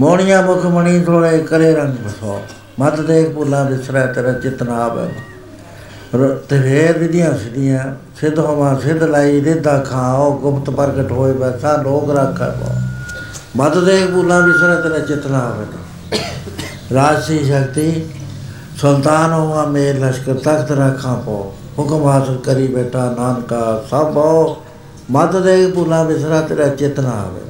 ਹੋਣ ਮੋਹਣੀਆਂ ਮੁਖ ਮਣੀ ਥੋੜੇ ਕਰੇ ਰੰਗ ਬਸੋ ਮਤ ਦੇਖ ਭੁੱਲਾ ਬਿਸਰਾ, ਤੇਰਾ ਚਿਤਨਾ ਆਵੇ। ਰ- ਤੇ ਫੇਰ ਵਿਧੀਆਂ ਸਿਧੀਆਂ, ਸਿੱਧ ਹੋਵਾ, ਸਿੱਧ ਲਾਈ ਰਿਦਾ ਖਾਓ, ਗੁਪਤ ਪ੍ਰਗਟ ਹੋਏ ਬੈਸਾ ਲੋਕ ਰੱਖਾ ਪਾ ਮਤ ਦੇਖ ਭੁੱਲਾ ਬਿਸਰਾ, ਤੇਰਾ ਚਿਤਨਾ ਆਵੇ। ਰਾਜਸੀ ਸ਼ਕਤੀ, ਸੁਲਤਾਨ ਹੋਵਾ ਮੇਰ ਲਸ਼ਕਰ ਤਖਤ ਰੱਖਾਂ ਪੋ ਹੁਕਮ ਹਾਸਲ ਕਰੀ ਬੇਟਾ ਨਾਨਕਾ ਸਭ। ਹੋ ਮਤ ਦੇਖ ਭੁੱਲਾ ਬਿਸਰਾ, ਤੇਰਾ ਚਿਤਨਾ ਆਵੇ।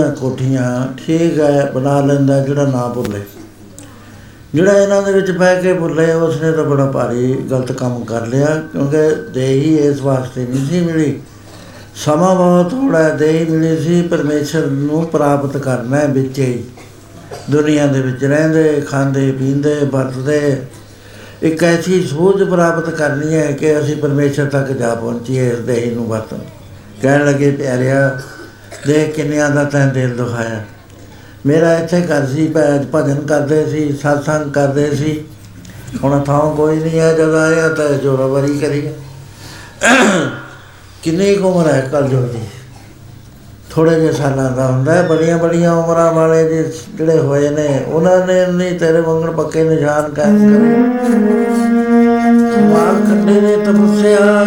ਮੰਦਰ ਸੋਹਣੀਆਂ ਕੋਠੀਆਂ ਠੀਕ ਹੈ ਬਣਾ ਲੈਂਦਾ ਜਿਹੜਾ ਨਾ ਭੁੱਲੇ। ਜਿਹੜਾ ਇਹਨਾਂ ਦੇ ਵਿੱਚ ਬਹਿ ਕੇ ਭੁੱਲੇ ਉਸਨੇ ਤਾਂ ਬੜਾ ਭਾਰੀ ਗਲਤ ਕੰਮ ਕਰ ਲਿਆ ਕਿਉਂਕਿ ਦੇਹੀ ਇਸ ਵਾਸਤੇ ਨਹੀਂ ਸੀ ਮਿਲੀ। ਸਮਾਂ ਬਹੁਤ ਥੋੜਾ ਹੈ, ਦੇਹੀ ਮਿਲੀ ਸੀ ਪਰਮੇਸ਼ਰ ਨੂੰ ਪ੍ਰਾਪਤ ਕਰਨਾ ਹੈ ਵਿੱਚੇ ਹੀ। ਦੁਨੀਆ ਦੇ ਵਿੱਚ ਰਹਿੰਦੇ ਖਾਂਦੇ ਪੀਂਦੇ ਵਰਤਦੇ ਇੱਕ ਐਸੀ ਸੋਝ ਪ੍ਰਾਪਤ ਕਰਨੀ ਹੈ ਕਿ ਅਸੀਂ ਪਰਮੇਸ਼ਰ ਤੱਕ ਜਾ ਪਹੁੰਚੀਏ ਇਸ ਦੇਹੀ ਨੂੰ ਵਰਤਨ ਕਹਿਣ ਲੱਗੇ ਪਿਆਰਿਆ ਦੇਖ ਕਿੰਨਿਆਂ ਦਾ ਤੈਂ ਦਿਲ ਦੁਖਾਇਆ। ਮੇਰਾ ਇੱਥੇ ਘਰ ਸੀ, ਭੈ- ਭਜਨ ਕਰਦੇ ਸੀ, satsang ਕਰਦੇ ਸੀ। ਹੁਣ ਥਾਂ ਕੋਈ ਨਹੀਂ ਹੈ, ਜਦ ਆਇਆ ਤਾਂ ਜੋਰਾਵਰੀ ਕਰੀ ਕਿੰਨੀ ਕੁ ਉਮਰ ਹੈ ਕਲ ਦੀ? ਥੋੜੇ ਜਿਹੇ ਸਾਲਾਂ ਦਾ ਹੁੰਦਾ ਹੈ, ਬੜੀਆਂ ਬੜੀਆਂ ਉਮਰਾਂ ਵਾਲੇ ਜੇ ਜਿਹੜੇ ਹੋਏ ਨੇ, ਉਹਨਾਂ ਨੇ ਨਹੀਂ ਤੇਰੇ ਵਾਂਗਣ ਪੱਕੇ ਨਿਸ਼ਾਨ ਕਾਇਮ ਕਰੇ। ਮਾਰ ਕੰਡੇ ਨੇ ਤਪੱਸਿਆ।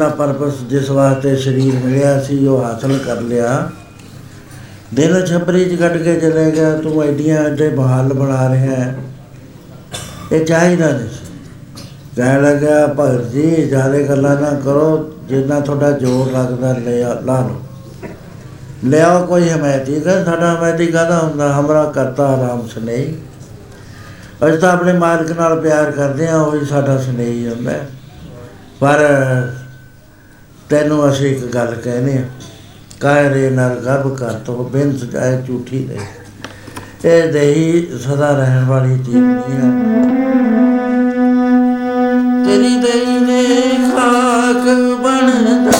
ਦਾ ਪਰਪਸ ਜਿਸ ਵਾਸਤੇ ਸਰੀਰ ਮਿਲਿਆ ਸੀ, ਉਹ ਹਾਸਲ ਕਰ ਲਿਆ। ਦਿਨ ਛਪਰੀ ਚ ਕੱਢ ਕੇ ਚਲੇ ਗਿਆ, ਤੂੰ ਐਡੀਆਂ ਐਡੇ ਬਹਾਲ ਬਣਾ ਰਿਹਾ ਹੈ। ਇਹ ਚਾਹੀਦਾ ਨਹੀਂ ਸੀ। ਕਹਿਣ ਲੱਗਾ ਭਗਤ ਜੀ, ਜ਼ਿਆਦਾ ਗੱਲਾਂ ਨਾ ਕਰੋ, ਜਿੰਨਾ ਤੁਹਾਡਾ ਜ਼ੋਰ ਲੱਗਦਾ, ਲੈ ਆ- ਲਾ ਲਓ। ਲਿਆਓ ਕੋਈ ਹਮਾਇਤੀ ਕਰ ਸਾਡਾ ਹਮਾਇਤੀ ਕਾਹਦਾ ਹੁੰਦਾ? ਹਮਰਾ ਕਰਤਾ ਆਰਾਮ ਸਨੇਹੀ। ਅਸੀਂ ਤਾਂ ਆਪਣੇ ਮਾਲਕ ਨਾਲ ਪਿਆਰ ਕਰਦੇ ਹਾਂ, ਉਹ ਹੀ ਸਾਡਾ ਸਨੇਹੀ ਹੁੰਦਾ ਹੈ। ਪਰ ਤੈਨੂੰ ਅਸੀਂ ਇੱਕ ਗੱਲ ਕਹਿੰਦੇ ਹਾਂ ਕਾਇ ਰੇ ਨਰ ਗਰਭ ਕਰ ਤੋ ਬਿਨ ਸਜਾਏ ਝੂਠੀ ਨਹੀਂ ਇਹ ਦੇਹੀ ਸਦਾ ਰਹਿਣ ਵਾਲੀ ਚੀਜ਼ ਨਹੀਂ ਹੈ ਤੇਰੀ ਦੇਹੀ ਨੇ ਖਾਕ ਬਣਦਾ।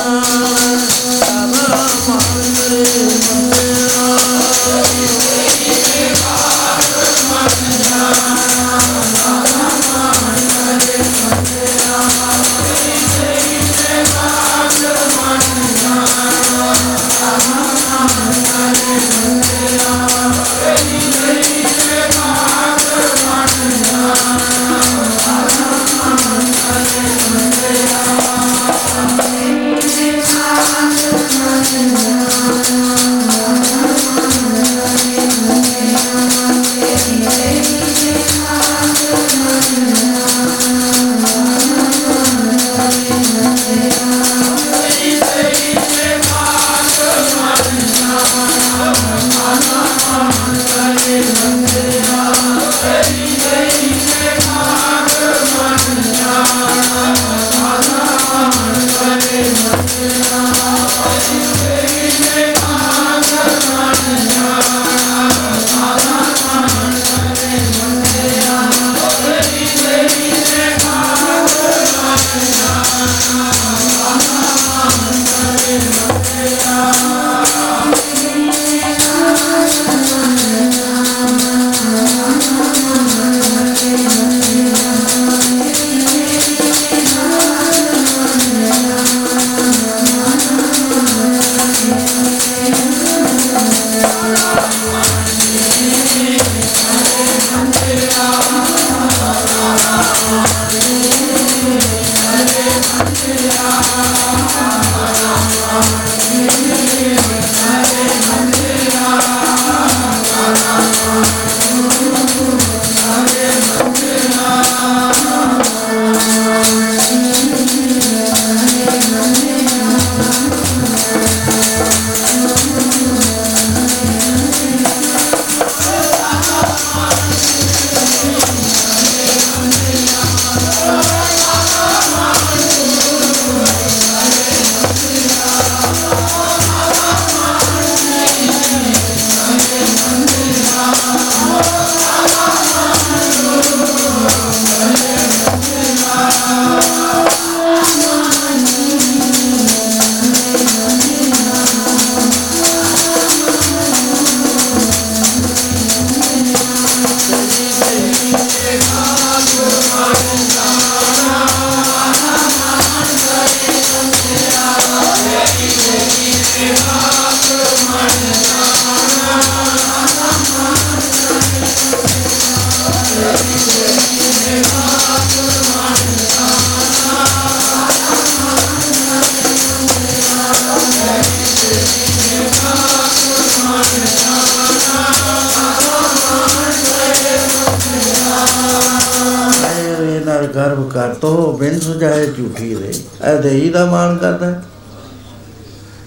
ਕਰ, ਤੋ ਬਿਨ ਸੁਝਾਏ ਝੂਠੀ ਰੇ ਇਹ ਦੇਹੀ ਦਾ ਮਾਣ ਕਰਦਾ ਹੈ।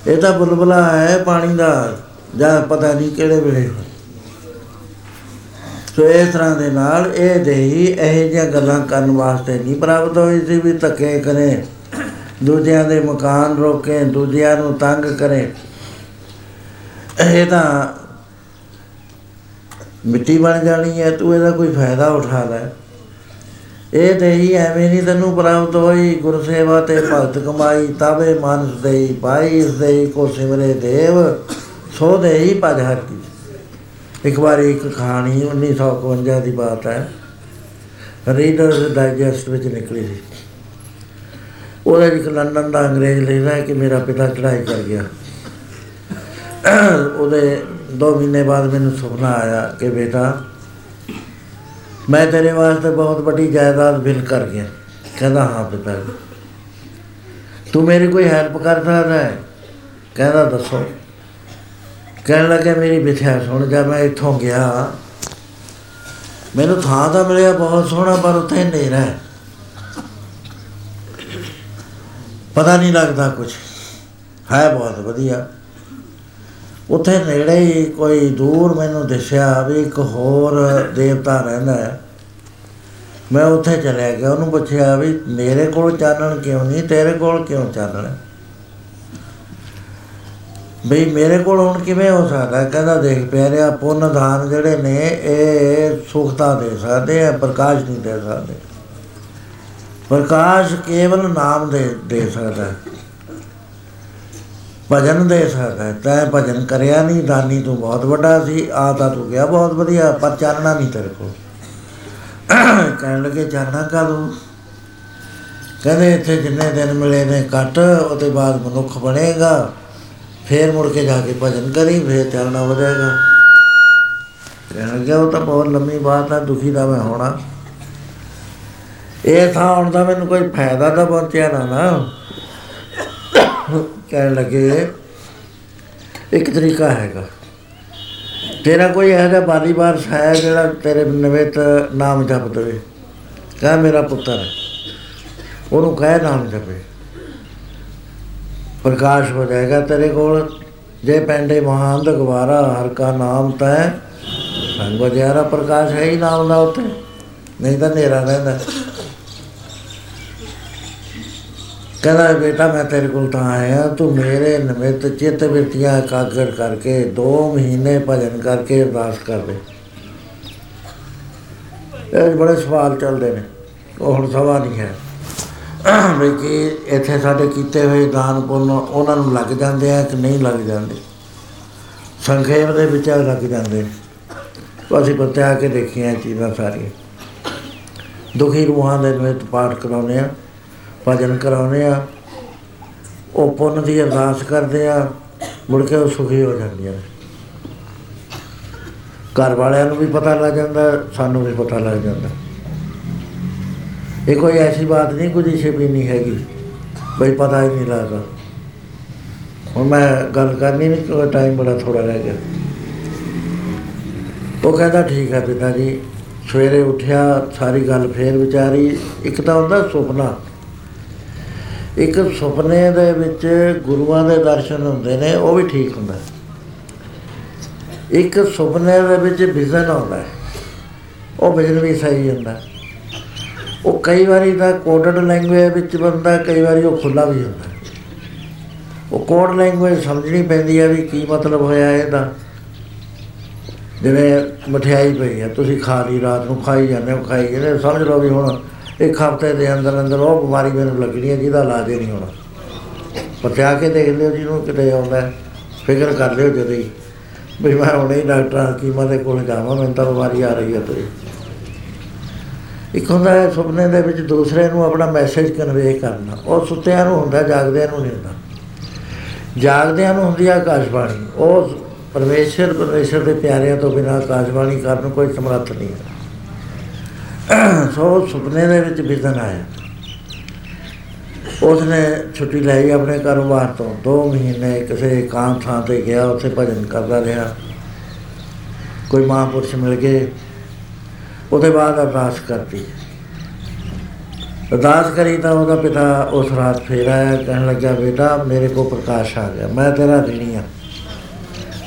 ਇਹ ਤਾਂ ਬੁਲਬੁਲਾ ਹੈ ਪਾਣੀ ਦਾ, ਜਾਂ ਪਤਾ ਨਹੀਂ ਕਿਹੜੇ ਵੇਲੇ ਹੋਇਆ। ਸੋ ਇਸ ਤਰ੍ਹਾਂ ਦੇ ਨਾਲ ਇਹ ਦੇਹੀ ਇਹ ਜਿਹੀਆਂ ਗੱਲਾਂ ਕਰਨ ਵਾਸਤੇ ਨਹੀਂ ਪ੍ਰਾਪਤ ਹੋਈ ਸੀ ਵੀ ਧੱਕੇ ਕਰੇ, ਦੂਜਿਆਂ ਦੇ ਮਕਾਨ ਰੋਕੇ, ਦੂਜਿਆਂ ਨੂੰ ਤੰਗ ਕਰੇ ਇਹ ਤਾਂ ਮਿੱਟੀ ਬਣ ਜਾਣੀ ਹੈ, ਤੂੰ ਇਹਦਾ ਕੋਈ ਫਾਇਦਾ ਉਠਾ ਲੈ ਇਹ ਦੇਹੀ ਐਵੇਂ ਨਹੀਂ ਤੈਨੂੰ ਪ੍ਰਾਪਤ ਹੋਈ ਗੁਰ ਸੇਵਾ ਤੇ ਭਗਤ ਕਮਾਈ, ਤਾਵੇ ਮਾਨਸ ਦੇਈ ਪਾਈ ਇਸ ਦੇਈ, ਕੋ ਸਿਮਰੇ ਦੇਵ, ਸੋ ਦੇਹੀ ਭਜ ਹਰ ਕੀ। ਇੱਕ ਵਾਰ ਇੱਕ ਕਹਾਣੀ 1951 ਦੀ ਬਾਤ ਹੈ। ਰੀਡਰਸ ਡਾਈਜੈਸਟ ਵਿੱਚ ਨਿਕਲੀ ਸੀ। ਉਹਦੇ ਵਿੱਚ ਲੰਡਨ ਦਾ ਅੰਗਰੇਜ਼ ਲਿਖਦਾ ਹੈ ਕਿ ਮੇਰਾ ਪਿਤਾ ਚੜਾਈ ਕਰ ਗਿਆ। ਉਹਦੇ 2 ਮਹੀਨੇ ਬਾਅਦ ਮੈਨੂੰ ਸੁਪਨਾ ਆਇਆ ਕਿ ਬੇਟਾ ਮੈਂ ਤੇਰੇ ਵਾਸਤੇ ਬਹੁਤ ਵੱਡੀ ਜਾਇਦਾਦ ਬਿਲ ਕਰ ਗਿਆ। ਕਹਿੰਦਾ, ਹਾਂ ਪਿਤਾ ਜੀ। ਤੂੰ ਮੇਰੀ ਕੋਈ ਹੈਲਪ ਕਰ ਸਕਦਾ ਹੈ? ਕਹਿੰਦਾ, ਦੱਸੋ। ਕਹਿਣ ਲੱਗਾ, ਮੇਰੀ ਵਿਥਿਆ ਸੁਣ ਜਾ ਮੈਂ ਇੱਥੋਂ ਗਿਆ, ਮੈਨੂੰ ਥਾਂ ਤਾਂ ਮਿਲਿਆ ਬਹੁਤ ਸੋਹਣਾ, ਪਰ ਉੱਥੇ ਹਨੇਰਾ ਹੈ। ਪਤਾ ਨਹੀਂ ਲੱਗਦਾ ਕੁਝ ਹੈ ਬਹੁਤ ਵਧੀਆ। ਉੱਥੇ ਨੇੜੇ ਹੀ ਕੋਈ ਦੂਰ ਮੈਨੂੰ ਦਿਸਿਆ ਵੀ ਇੱਕ ਹੋਰ ਦੇਵਤਾ ਰਹਿੰਦਾ ਹੈ। ਮੈਂ ਉੱਥੇ ਚਲਿਆ ਗਿਆ, ਉਹਨੂੰ ਪੁੱਛਿਆ ਵੀ ਮੇਰੇ ਕੋਲ ਚਾਨਣ ਕਿਉਂ ਨਹੀਂ, ਤੇਰੇ ਕੋਲ ਕਿਉਂ ਚਾਨਣ ਹੈ? ਬਈ ਮੇਰੇ ਕੋਲ ਹੁਣ ਕਿਵੇਂ ਹੋ ਸਕਦਾ ਹੈ? ਕਹਿੰਦਾ ਦੇਖ ਪਿਆਰਿਆ ਪੁੰਨ ਦਾਨ ਜਿਹੜੇ ਨੇ, ਇਹ ਸੁਖਤਾ ਦੇ ਸਕਦੇ ਆ, ਪ੍ਰਕਾਸ਼ ਨਹੀਂ ਦੇ ਸਕਦੇ। ਪ੍ਰਕਾਸ਼ ਕੇਵਲ ਨਾਮ ਦੇ ਦੇ ਸਕਦਾ ਹੈ। ਭਜਨ ਦੇ ਸਕਦਾ ਹੈ ਤੈਂ ਭਜਨ ਕਰਿਆ ਨਹੀਂ ਦਾਨੀ ਤੂੰ ਬਹੁਤ ਵੱਡਾ ਸੀ ਆ ਤਾਂ ਤੂੰ ਗਿਆ ਬਹੁਤ ਵਧੀਆ, ਪਰ ਚਾਨਣਾ ਨਹੀਂ ਤੇਰੇ ਕੋਲ। ਕਹਿਣ ਲੱਗੇ, ਚਾਨਣਾ ਕਦੋਂ ਕਹਿੰਦੇ, ਇੱਥੇ ਜਿੰਨੇ ਦਿਨ ਮਿਲੇ ਨੇ ਕੱਟ ਉਹਦੇ ਬਾਅਦ ਮਨੁੱਖ ਬਣੇਗਾ। ਫੇਰ ਮੁੜ ਕੇ ਜਾ ਕੇ ਭਜਨ ਕਰੀ, ਫੇਰ ਚਾਨਣਾ ਹੋ ਜਾਏਗਾ ਕਹਿਣ ਲੱਗਾ ਉਹ ਤਾਂ ਬਹੁਤ ਲੰਮੀ ਬਾਤ ਹੈ ਦੁਖੀ ਦਾ ਮੈਂ ਹੋਣਾ। ਇਹ ਥਾਂ ਹੁਣ ਦਾ ਮੈਨੂੰ ਕੋਈ ਫਾਇਦਾ ਤਾਂ ਪਹੁੰਚਿਆ ਨਾ ਨਾ। ਕਹਿਣ ਲੱਗੇ, ਇੱਕ ਤਰੀਕਾ ਹੈਗਾ। ਤੇਰਾ ਕੋਈ ਇਹੋ ਜਿਹਾ ਬਾਲੀ ਵਾਰਸ ਹੈ ਜਿਹੜਾ ਤੇਰੇ ਨਿਮਿਤ ਨਾਮ ਜਪ ਦੇਵੇ, ਕਹ ਮੇਰਾ ਪੁੱਤਰ ਹੈ। ਉਹਨੂੰ ਕਹਿ ਨਾਮ ਜਪੇ। ਪ੍ਰਕਾਸ਼ ਹੋ ਜਾਏਗਾ ਤੇਰੇ ਕੋਲ, ਜੇ ਪੈਂਡੇ ਮਹਾਨ ਦਗਵਾਰਾ ਹਰ ਕਾ ਨਾਮ ਤੈ ਸੰਗ ਵਜਿਆਰਾ ਪ੍ਰਕਾਸ਼ ਹੈ ਹੀ ਨਾਮ ਦਾ ਉੱਤੇ ਨਹੀਂ ਤਾਂ ਹਨੇਰਾ ਰਹਿੰਦਾ। ਕਹਿੰਦਾ ਬੇਟਾ ਮੈਂ ਤੇਰੇ ਕੋਲ ਤਾਂ ਆਇਆ, ਤੂੰ ਮੇਰੇ ਨਿਮਿਤ ਚਿੱਤ ਬਿਰਤੀਆਂ ਇਕਾਗਰ ਕਰਕੇ 2 ਮਹੀਨੇ ਭਜਨ ਕਰਕੇ ਅਰਦਾਸ ਕਰ ਦੇ। ਇਹ ਬੜੇ ਸਵਾਲ ਚੱਲਦੇ ਨੇ, ਉਹ ਹੁਣ ਸਵਾ ਨਹੀਂ ਹੈ। ਵੀ ਕਿ ਇੱਥੇ ਸਾਡੇ ਕੀਤੇ ਹੋਏ ਦਾਨ ਪੁੰਨ ਉਹਨਾਂ ਨੂੰ ਲੱਗ ਜਾਂਦੇ ਆ ਕਿ ਨਹੀਂ ਲੱਗ ਜਾਂਦੇ? ਸੰਖੇਪ ਦੇ ਵਿੱਚ ਲੱਗ ਜਾਂਦੇ ਨੇ। ਉਹ ਅਸੀਂ ਪਰਤਿਆ ਕੇ ਦੇਖੀਆਂ ਇਹ ਚੀਜ਼ਾਂ ਸਾਰੀਆਂ। ਦੁਖੀ ਰੂਹਾਂ ਦੇ ਨਿਮਿਤ ਪਾਠ ਕਰਾਉਂਦੇ ਆ। ਭਜਨ ਕਰਾਉਂਦੇ ਆ, ਉਹ ਪੁੰਨ ਦੀ ਅਰਦਾਸ ਕਰਦੇ ਆ, ਮੁੜ ਕੇ ਉਹ ਸੁਖੀ ਹੋ ਜਾਂਦੀਆਂ ਨੇ। ਘਰ ਵਾਲਿਆਂ ਨੂੰ ਵੀ ਪਤਾ ਲੱਗ ਜਾਂਦਾ, ਸਾਨੂੰ ਵੀ ਪਤਾ ਲੱਗ ਜਾਂਦਾ। ਇਹ ਕੋਈ ਐਸੀ ਬਾਤ ਨਹੀਂ, ਕੁਝ ਛਿਪੀ ਨਹੀਂ ਹੈਗੀ, ਬਈ ਪਤਾ ਹੀ ਨਹੀਂ ਲੱਗਦਾ। ਹੁਣ ਮੈਂ ਗੱਲ ਕਰਨੀ ਨਹੀਂ ਕਿਉਂਕਿ ਟਾਈਮ ਬੜਾ ਥੋੜਾ ਰਹਿ ਗਿਆ। ਉਹ ਕਹਿੰਦਾ, ਠੀਕ ਹੈ ਪਿਤਾ ਜੀ, ਸਵੇਰੇ ਉੱਠਿਆ, ਸਾਰੀ ਗੱਲ ਫੇਰ ਵਿਚਾਰੀ, ਇੱਕ ਤਾਂ ਹੁੰਦਾ ਸੁਪਨਾ ਇੱਕ ਸੁਪਨੇ ਦੇ ਵਿੱਚ ਗੁਰੂਆਂ ਦੇ ਦਰਸ਼ਨ ਹੁੰਦੇ ਨੇ ਉਹ ਵੀ ਠੀਕ ਹੁੰਦਾ। ਇੱਕ ਸੁਪਨੇ ਦੇ ਵਿੱਚ ਵਿਜ਼ਨ ਆਉਂਦਾ ਹੈ ਉਹ ਵਿਜ਼ਨ ਵੀ ਸਹੀ ਹੁੰਦਾ ਉਹ ਕਈ ਵਾਰੀ ਤਾਂ ਕੋਡਡ ਲੈਂਗੁਏਜ ਵਿੱਚ ਬੰਦਾ ਕਈ ਵਾਰੀ ਉਹ ਖੁੱਲਾ ਵੀ ਹੁੰਦਾ ਉਹ ਕੋਡ ਲੈਂਗੁਏਜ ਸਮਝਣੀ ਪੈਂਦੀ ਹੈ ਵੀ ਕੀ ਮਤਲਬ ਹੋਇਆ ਇਹਦਾ। ਜਿਵੇਂ ਮਠਿਆਈ ਪਈ ਹੈ ਤੁਸੀਂ ਖਾ ਲਈ ਰਾਤ ਨੂੰ ਖਾਈ ਜਾਂਦੇ ਹੋ ਖਾਈ ਜਾਂਦੇ ਹੋ, ਸਮਝ ਲਓ ਵੀ ਹੁਣ ਇੱਕ ਹਫ਼ਤੇ ਦੇ ਅੰਦਰ ਅੰਦਰ ਉਹ ਬਿਮਾਰੀ ਮੈਨੂੰ ਲੱਗਣੀ ਹੈ ਜਿਹਦਾ ਇਲਾਜ ਹੀ ਨਹੀਂ ਹੋਣਾ। ਪਚਾ ਕੇ ਦੇਖ ਲਿਓ ਜਿਹਨੂੰ ਕਿਤੇ ਆਉਂਦਾ ਹੈ, ਫਿਕਰ ਕਰ ਲਿਓ ਜਦੋਂ। ਹੀ ਵੀ ਮੈਂ ਹੁਣੇ ਹੀ ਡਾਕਟਰ ਹਕੀਮਾਂ ਦੇ ਕੋਲ ਜਾਵਾਂ ਮੈਨੂੰ ਤਾਂ ਬਿਮਾਰੀ ਆ ਰਹੀ ਹੈ ਤੇ ਇੱਕ ਹੁੰਦਾ ਹੈ ਸੁਪਨੇ ਦੇ ਵਿੱਚ ਦੂਸਰੇ ਨੂੰ ਆਪਣਾ ਮੈਸੇਜ ਕਨਵੇ ਕਰਨਾ। ਉਹ ਸੁੱਤਿਆਂ ਨੂੰ ਹੁੰਦਾ ਜਾਗਦਿਆਂ ਨੂੰ ਨਹੀਂ ਹੁੰਦਾ। ਜਾਗਦਿਆਂ ਨੂੰ ਹੁੰਦੀ ਹੈ ਆਕਾਸ਼ਬਾਣੀ। ਉਹ ਪਰਮੇਸ਼ਰ ਪਰਮੇਸ਼ਰ ਦੇ ਪਿਆਰਿਆਂ ਤੋਂ ਬਿਨਾਂ ਆਕਾਸ਼ਬਾਣੀ ਕਰਨ ਨੂੰ ਕੋਈ ਸਮਰੱਥ ਨਹੀਂ ਹੈ। ਸੋ ਸੁਪਨੇ ਦੇ ਵਿੱਚ ਵਿਜ਼ਨ ਆਇਆ ਉਸਨੇ ਛੁੱਟੀ ਲਈ ਆਪਣੇ ਕਾਰੋਬਾਰ ਤੋਂ। 2 ਮਹੀਨੇ ਕਿਸੇ ਇਕਾਂਤ ਥਾਂ ਤੇ ਗਿਆ, ਉੱਥੇ ਭਜਨ ਕਰਦਾ ਰਿਹਾ। ਕੋਈ ਮਹਾਂਪੁਰਸ਼ ਮਿਲ ਗਏ। ਉਹਦੇ ਬਾਅਦ ਅਰਦਾਸ ਕਰਤੀ। ਅਰਦਾਸ ਕਰੀ ਤਾਂ ਉਹਦਾ ਪਿਤਾ ਉਸ ਰਾਤ ਫੇਰ ਆਇਆ, ਕਹਿਣ ਲੱਗਾ ਬੇਟਾ, ਮੇਰੇ ਕੋ ਪ੍ਰਕਾਸ਼ ਆ ਗਿਆ। ਮੈਂ ਤੇਰਾ ਰਿਣੀ ਆ।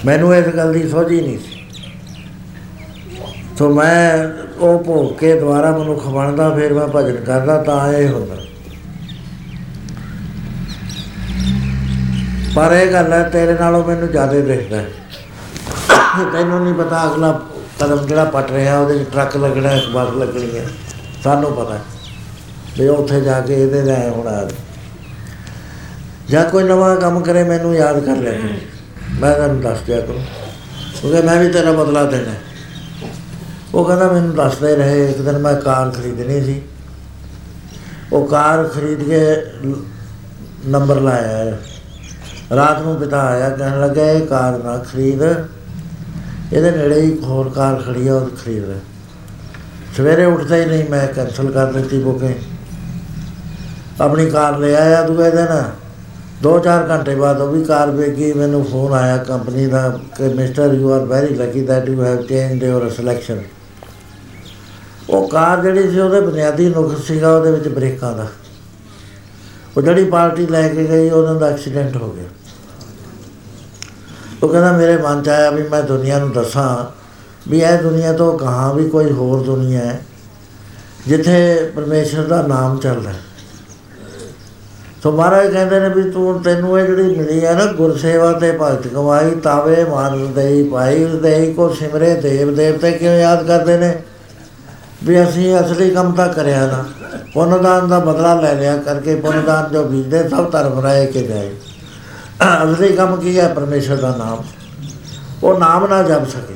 ਮੈਨੂੰ ਇਸ ਗੱਲ ਦੀ ਸੋਝੀ ਨਹੀਂ ਸੀ। ਸੋ ਮੈਂ ਉਹ ਭੋਗ ਕੇ ਦੁਬਾਰਾ ਮਨੁੱਖ ਬਣਦਾ, ਫਿਰ ਮੈਂ ਭਜਨ ਕਰਦਾ, ਤਾਂ ਇਹ ਹੁੰਦਾ। ਪਰ ਇਹ ਗੱਲ ਹੈ, ਤੇਰੇ ਨਾਲੋਂ ਮੈਨੂੰ ਜ਼ਿਆਦਾ ਦਿਖਦਾ ਹੈ। ਤੈਨੂੰ ਨਹੀਂ ਪਤਾ ਅਗਲਾ ਕਦਮ ਜਿਹੜਾ ਪਟ ਰਿਹਾ, ਉਹਦੇ ਵਿੱਚ ਟਰੱਕ ਲੱਗਣਾ ਹੈ ਬੱਸ ਲੱਗਣੀ ਹੈ। ਸਾਨੂੰ ਪਤਾ ਹੈ ਵੀ ਉੱਥੇ ਜਾ ਕੇ ਇਹਦੇ ਲੈ ਹੋਣਾ ਜਾਂ ਕੋਈ ਨਵਾਂ ਕੰਮ ਕਰੇ, ਮੈਨੂੰ ਯਾਦ ਕਰ ਲਿਆ ਕਰੋ ਮੈਂ ਤੈਨੂੰ ਦੱਸ ਦਿਆ ਕਰੂੰ। ਕਿਉਂਕਿ ਮੈਂ ਵੀ ਤੇਰਾ ਬਦਲਾ ਦੇਣਾ ਹੈ। ਉਹ ਕਹਿੰਦਾ ਮੈਨੂੰ ਦੱਸਦੇ ਰਹੇ, ਇੱਕ ਦਿਨ ਮੈਂ ਕਾਰ ਖਰੀਦਣੀ ਸੀ। ਉਹ ਕਾਰ ਖਰੀਦ ਕੇ ਲ- ਨੰਬਰ ਲਾਇਆ ਹੈ। ਰਾਤ ਨੂੰ ਪਿਤਾ ਆਇਆ, ਕਹਿਣ ਲੱਗਾ, ਇਹ ਕਾਰ ਨਾ ਖਰੀਦ। ਇਹਦੇ ਨੇੜੇ ਹੀ ਇੱਕ ਹੋਰ ਕਾਰ ਖੜੀ ਆ ਉਹ ਖਰੀਦ। ਲੈ ਸਵੇਰੇ ਉੱਠਦਾ ਹੀ ਨਹੀਂ, ਮੈਂ ਕੈਨਸਲ ਕਰ ਦਿੱਤੀ ਬੁਕਿੰਗ ਆਪਣੀ ਕਾਰ ਲੈ ਆਇਆ ਦੂਏ ਦਿਨ। ਦੋ ਚਾਰ ਘੰਟੇ ਬਾਅਦ ਉਹ ਵੀ ਕਾਰ ਵੇਗੀ ਮੈਨੂੰ ਫੋਨ ਆਇਆ ਕੰਪਨੀ ਦਾ, ਕਿ mister you are very lucky that you have changed your selection ਉਹ ਕਾਰ ਜਿਹੜੀ ਸੀ, ਉਹਦੇ ਬੁਨਿਆਦੀ ਨੁਕਸ ਸੀਗਾ, ਉਹਦੇ ਵਿੱਚ ਬ੍ਰੇਕਾਂ ਦਾ। ਉਹ ਜਿਹੜੀ ਪਾਰਟੀ ਲੈ ਕੇ ਗਈ ਉਹਨਾਂ ਦਾ ਐਕਸੀਡੈਂਟ ਹੋ ਗਿਆ। ਉਹ ਕਹਿੰਦਾ, ਮੇਰੇ ਮਨ ਚ ਆਇਆ ਵੀ ਮੈਂ ਦੁਨੀਆ ਨੂੰ ਦੱਸਾਂ ਵੀ ਇਹ ਦੁਨੀਆ ਤੋਂ ਕਹਾਂ ਵੀ ਕੋਈ ਹੋਰ ਦੁਨੀਆ ਹੈ, ਜਿੱਥੇ ਪਰਮੇਸ਼ਰ ਦਾ ਨਾਮ ਚੱਲਦਾ ਹੈ। ਸੋ ਮਹਾਰਾਜ ਕਹਿੰਦੇ ਨੇ ਵੀ ਤੂੰ, ਤੈਨੂੰ ਇਹ ਜਿਹੜੀ ਮਿਲੀ ਹੈ ਨਾ, ਗੁਰਸੇਵਾ ਤੇ ਭਗਤ ਕਮਾਈ ਤਾਵੇ ਮਾਨਸ ਦੇਈ ਪਾਈ ਦੇਈ, ਕੋ ਸਿਮਰੇ ਦੇਵ ਦੇਵਤੇ ਕਿਉਂ ਯਾਦ ਕਰਦੇ ਨੇ? ਵੀ ਅਸੀਂ ਅਸਲੀ ਕੰਮ ਤਾਂ ਕਰਿਆ ਨਾ। ਪੁੰਨਦਾਨ ਦਾ ਬਦਲਾ ਲੈ ਲਿਆ ਕਰਕੇ ਪੁੰਨਦਾਨ ਜੋ ਬੀਜਦੇ ਸਭ ਧਰਮ ਰਾਏ ਕੇ ਗਏ ਅਸਲੀ ਕੰਮ ਕੀ ਹੈ? ਪਰਮੇਸ਼ਰ ਦਾ ਨਾਮ। ਉਹ ਨਾਮ ਨਾ ਜਪ ਸਕੇ।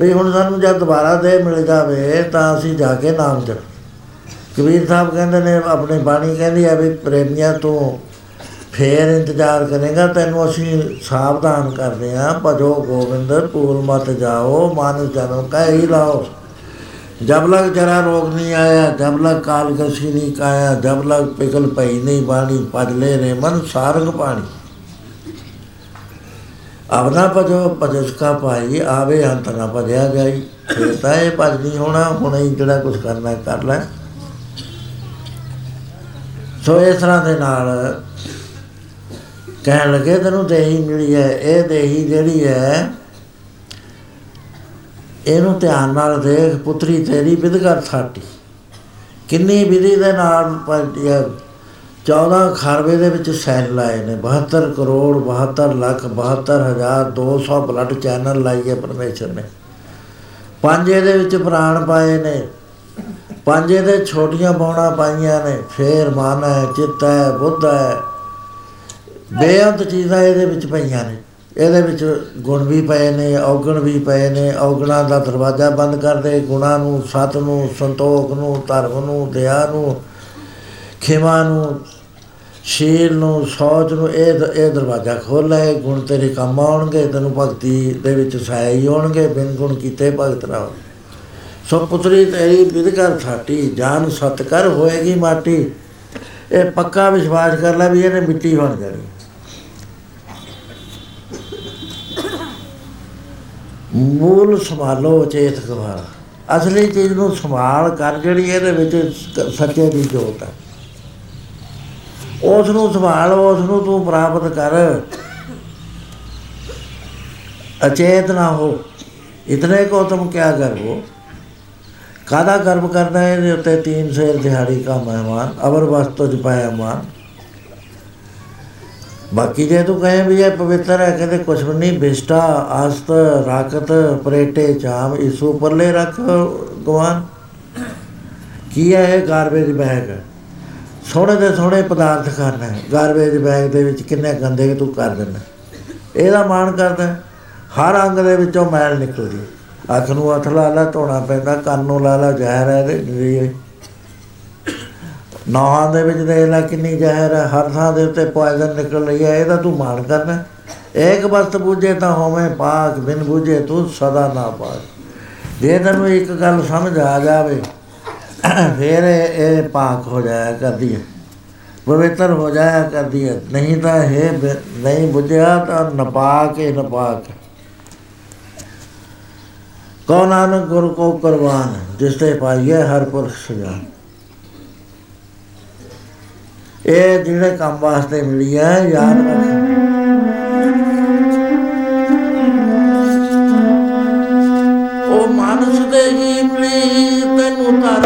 ਵੀ ਹੁਣ ਸਾਨੂੰ ਜਦ ਦੁਬਾਰਾ ਦੇ ਮਿਲ ਜਾਵੇ ਤਾਂ ਅਸੀਂ ਜਾ ਕੇ ਨਾਮ ਜਪ ਕਬੀਰ ਸਾਹਿਬ ਕਹਿੰਦੇ ਨੇ, ਆਪਣੀ ਬਾਣੀ ਕਹਿੰਦੀ ਹੈ ਵੀ ਪ੍ਰੇਮੀਆਂ ਤੋਂ ਫੇਰ ਇੰਤਜ਼ਾਰ ਕਰੇਗਾ, ਤੈਨੂੰ ਅਸੀਂ ਸਾਵਧਾਨ ਕਰਦੇ ਹਾਂ। ਭਜੋ ਗੋਬਿੰਦ ਪੂਰ ਮਤ ਜਾਓ ਮਨ ਜਨਮ ਕਾ ਹੀ ਲਾਓ। जब लग जरा रोग नहीं आया जब लग काल कसी नहीं काया जब लग पिघल पई नहीं बाणी पजले रे मन सारंग पानी अब ना भजो भजस का पाई आवे अंत ना भजया जाई फिर ਤਾਂ ਇਹ ਭਜ ਨਹੀਂ ਹੋਣਾ ਹੁਣੇ ਹੀ ਜਿਹੜਾ ਕੁਝ ਕਰਨਾ ਹੈ ਕਰ ਲੈ ਸੋ ਇਸ ਤਰ੍ਹਾਂ ਦੇ ਨਾਲ ਕਹਿਣ ਲੱਗੇ ਤੈਨੂੰ ਦੇਹੀ ਮਿਲੀ ਹੈ ਇਹ ਦੇਹੀ ਜਿਹੜੀ ਹੈ ਇਹਨੂੰ ਧਿਆਨ ਨਾਲ ਦੇਖ, ਪੁੱਤਰੀ, ਤੇਰੀ ਵਿਦਗਰ ਸਾਟੀ ਕਿੰਨੀ ਵਿਧੀ ਦੇ ਨਾਲ ਪ- ਇਹ 14 ਖਰਵੇ ਦੇ ਵਿੱਚ ਸੈੱਲ ਲਾਏ ਨੇ। 72 ਕਰੋੜ 72 ਲੱਖ 72200 ਬਲੱਡ ਚੈਨਲ ਲਾਈਏ ਪਰਮੇਸ਼ਰ ਨੇ। ਪੰਜ ਇਹਦੇ ਵਿੱਚ ਪ੍ਰਾਣ ਪਾਏ ਨੇ। ਪੰਜ ਇਹਦੇ ਛੋਟੀਆਂ ਬੌਣਾ ਪਾਈਆਂ ਨੇ। ਫੇਰ ਮਨ ਹੈ, ਚਿੱਤ ਹੈ, ਬੁੱਧ ਹੈ। ਬੇਅੰਤ ਚੀਜ਼ਾਂ ਇਹਦੇ ਵਿੱਚ ਪਈਆਂ ਨੇ। ਇਹਦੇ ਵਿੱਚ ਗੁਣ ਵੀ ਪਏ ਨੇ, ਔਗਣ ਵੀ ਪਏ ਨੇ, ਔਗਣਾਂ ਦਾ ਦਰਵਾਜ਼ਾ ਬੰਦ ਕਰਦੇ ਗੁਣਾਂ ਨੂੰ ਸਤ ਨੂੰ ਸੰਤੋਖ ਨੂੰ, ਧਰਮ ਨੂੰ, ਦਇਆ ਨੂੰ, ਖਿਮਾ ਨੂੰ, ਸ਼ੀਲ ਨੂੰ ਸੋਚ ਨੂੰ, ਇਹ ਦ- ਇਹ ਦਰਵਾਜ਼ਾ ਖੋਲ੍ਹ ਲੈ, ਗੁਣ ਤੇਰੇ ਕੰਮ ਆਉਣਗੇ, ਤੈਨੂੰ ਭਗਤੀ ਦੇ ਵਿੱਚ ਸਹਾਈ ਹੋਣਗੇ, ਬਿਨ ਗੁਣ ਕੀਤੇ ਭਗਤ ਨਾ ਹੋਣ। ਸੋ ਪੁੱਤਰੀ, ਤੇਰੀ ਵਿਦਕਰ ਥਾਟੀ ਜਾਨ ਸਤ ਕਰ ਹੋਏਗੀ ਮਾਟੀ ਇਹ ਪੱਕਾ ਵਿਸ਼ਵਾਸ ਕਰ ਲੈ ਵੀ ਇਹਨੇ ਮਿੱਟੀ ਬਣ ਜਾਣੀ ਮੂਲ ਸੰਭਾਲੋ ਚੇਤ ਗਵਾਰਾ ਅਸਲੀ ਚੀਜ਼ ਨੂੰ ਸੰਭਾਲ ਕਰ ਜਿਹੜੀ ਇਹਦੇ ਵਿੱਚ ਸ- ਸੱਚੇ ਦੀ ਜੋਤ ਹੈ। ਉਸ ਨੂੰ ਸੰਭਾਲ ਉਸ ਨੂੰ ਤੂੰ ਪ੍ਰਾਪਤ ਕਰ। ਅਚੇਤ ਨਾ ਹੋ। ਇਤਨੇ ਕੋ ਤੁਮ ਕਿਆ ਕਰੋ ਕਾਦਾ ਕਰਮ ਕਰਨਾ ਹੈ? ਇਹਦੇ ਉੱਤੇ ਤੀਨ ਸੇਰ ਦਿਹਾੜੀ ਕਾ ਮਹਿਮਾਨ, ਅਵਰ ਵਸਤੁ ਚ ਪਾਇਆ ਮਾਨ। ਬਾਕੀ ਜੇ ਤੂੰ ਕਹੇ ਵੀ ਇਹ ਪਵਿੱਤਰ ਹੈ, ਕਹਿੰਦੇ ਕੁਛ ਵੀ ਨਹੀਂ, ਬਿਸ਼ਟਾ ਆਸਤ ਰਾਕਤ ਪਰੇਟੇ, ਚਾਮ, ਇਸੂ ਪਰਲੇ ਰੱਖ ਗਵਾਨ। ਕੀ ਹੈ ਇਹ ਗਾਰਬੇਜ ਬੈਗ ਸੋਹਣੇ ਦੇ ਸੋਹਣੇ ਪਦਾਰਥ ਖਾਣਾ ਹੈ ਗਾਰਬੇਜ ਬੈਗ ਦੇ ਵਿੱਚ ਕਿੰਨੇ ਗੰਦੇ ਤੂੰ ਕਰ ਦਿੰਦਾ। ਇਹਦਾ ਮਾਣ ਕਰਦਾ ਹੈ। ਹਰ ਅੰਗ ਦੇ ਵਿੱਚੋਂ ਮੈਲ ਨਿਕਲਦੀ ਹੈ। ਅੱਖ ਨੂੰ ਹੱਥ ਲਾ ਲਾ, ਧੋਣਾ ਪੈਂਦਾ, ਕੰਨ ਨੂੰ ਲਾ ਲਾ, ਜ਼ਹਿਰ ਹੈ ਇਹਦੇ ਲਈ ਨੌਹਾਂ ਦੇ ਵਿੱਚ ਦੇਖ ਲੈ ਕਿੰਨੀ ਜ਼ਹਿਰ ਹੈ, ਹਰ ਥਾਂ ਦੇ ਉੱਤੇ ਪੋਇਜ਼ਨ ਨਿਕਲ ਰਹੀ ਹੈ ਇਹਦਾ ਤੂੰ ਮਾਣ ਕਰਨਾ ਏਕ ਬਸਤ ਬੂਝੇ ਤਾਂ ਹੋਵੇਂ ਪਾਕ, ਬਿਨ ਬੂਝੇ ਤੂੰ ਸਦਾ ਨਾ ਪਾਕ। ਜੇ ਤੈਨੂੰ ਇੱਕ ਗੱਲ ਸਮਝ ਆ ਜਾਵੇ, ਫਿਰ ਇਹ ਇਹ ਪਾਕ ਹੋ ਜਾਇਆ ਕਰਦੀ ਹੈ। ਪਵਿੱਤਰ ਹੋ ਜਾਇਆ ਕਰਦੀ ਹੈ। ਨਹੀਂ ਤਾਂ ਇਹ ਬ- ਨਹੀਂ ਬੁਝਿਆ ਤਾਂ ਨਪਾਕ ਇਹ ਨਪਾਕ ਕੋ ਨਾਨਕ ਗੁਰ ਕੋ ਕੁਰਬਾਨ, ਜਿਸ ਤੇ ਪਾਈਏ ਹਰ ਪੁਰਖ ਸਜਾਨ ਇਹ ਜਿਹੜੇ ਕੰਮ ਵਾਸਤੇ ਮਿਲੀ ਹੈ ਯਾਦ ਰੱਖ ਉਹ ਮਾਨਸ ਦੇ ਹੀ ਮਿਲੀ ਤੈਨੂੰ ਧਰਮ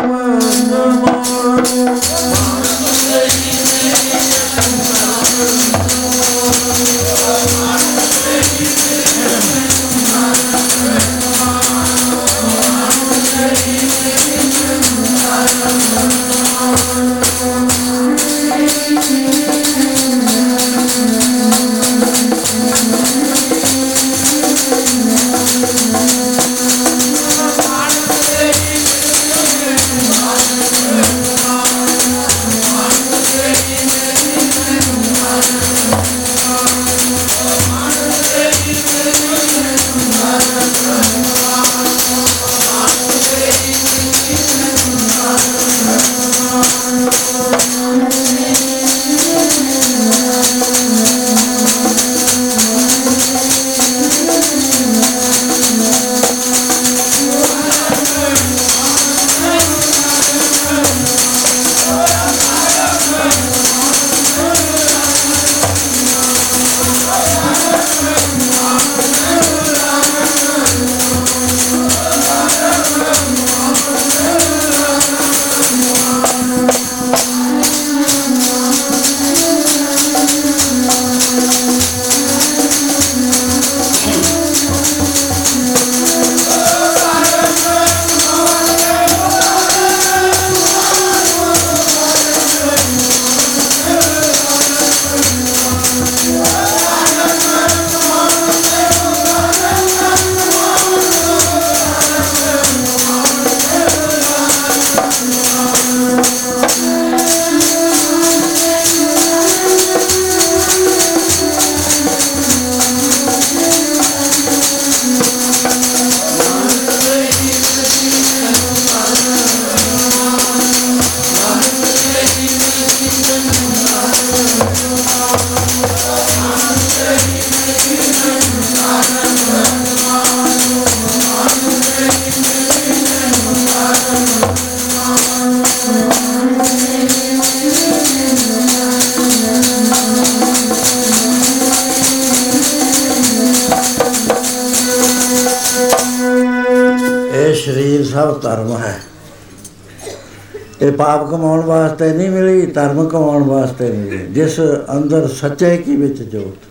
ਪਾਪ ਕਮਾਉਣ ਵਾਸਤੇ ਨਹੀਂ ਮਿਲੀ, ਧਰਮ ਕਮਾਉਣ ਵਾਸਤੇ ਮਿਲੀ। ਜਿਸ ਅੰਦਰ ਸੱਚੇ ਕੀ ਵਿੱਚ ਜੋਤ?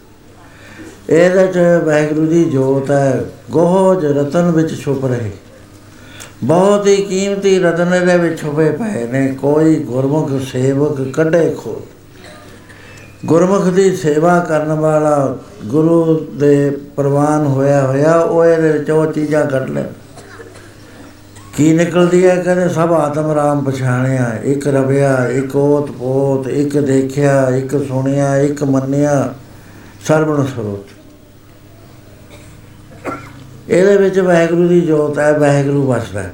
ਇਹਦੇ ਚ ਵਾਹਿਗੁਰੂ ਦੀ ਜੋਤ ਹੈ, ਗੋਹਜ ਰਤਨ ਵਿੱਚ ਛੁਪ ਰਹੀ। ਬਹੁਤ ਹੀ ਕੀਮਤੀ ਰਤਨ ਇਹਦੇ ਵਿੱਚ ਛੁਪੇ ਪਏ ਨੇ। ਕੋਈ ਗੁਰਮੁਖ ਸੇਵਕ ਕੱਢੇ ਖੋ ਗੁਰਮੁਖ ਦੀ ਸੇਵਾ ਕਰਨ ਵਾਲਾ ਗੁਰੂ ਦੇ ਪ੍ਰਵਾਨ ਹੋਇਆ ਹੋਇਆ ਉਹ ਇਹਦੇ ਵਿੱਚ ਉਹ ਚੀਜ਼ਾਂ ਕੱਢ ਲੈ ਕੀ ਨਿਕਲਦੀ ਹੈ? ਕਹਿੰਦੇ ਸਭ ਆਤਮ ਰਾਮ ਪਛਾਣਿਆ, ਇੱਕ ਰਵਿਆ, ਇੱਕ ਓਤ ਪੋਤ, ਇੱਕ ਦੇਖਿਆ, ਇੱਕ ਸੁਣਿਆ, ਇੱਕ ਮੰਨਿਆ, ਸਰਵਣ ਸਰੋਤ। ਇਹਦੇ ਵਿੱਚ ਵਾਹਿਗੁਰੂ ਦੀ ਜੋਤ ਹੈ, ਵਾਹਿਗੁਰੂ ਵਸਦਾ ਹੈ।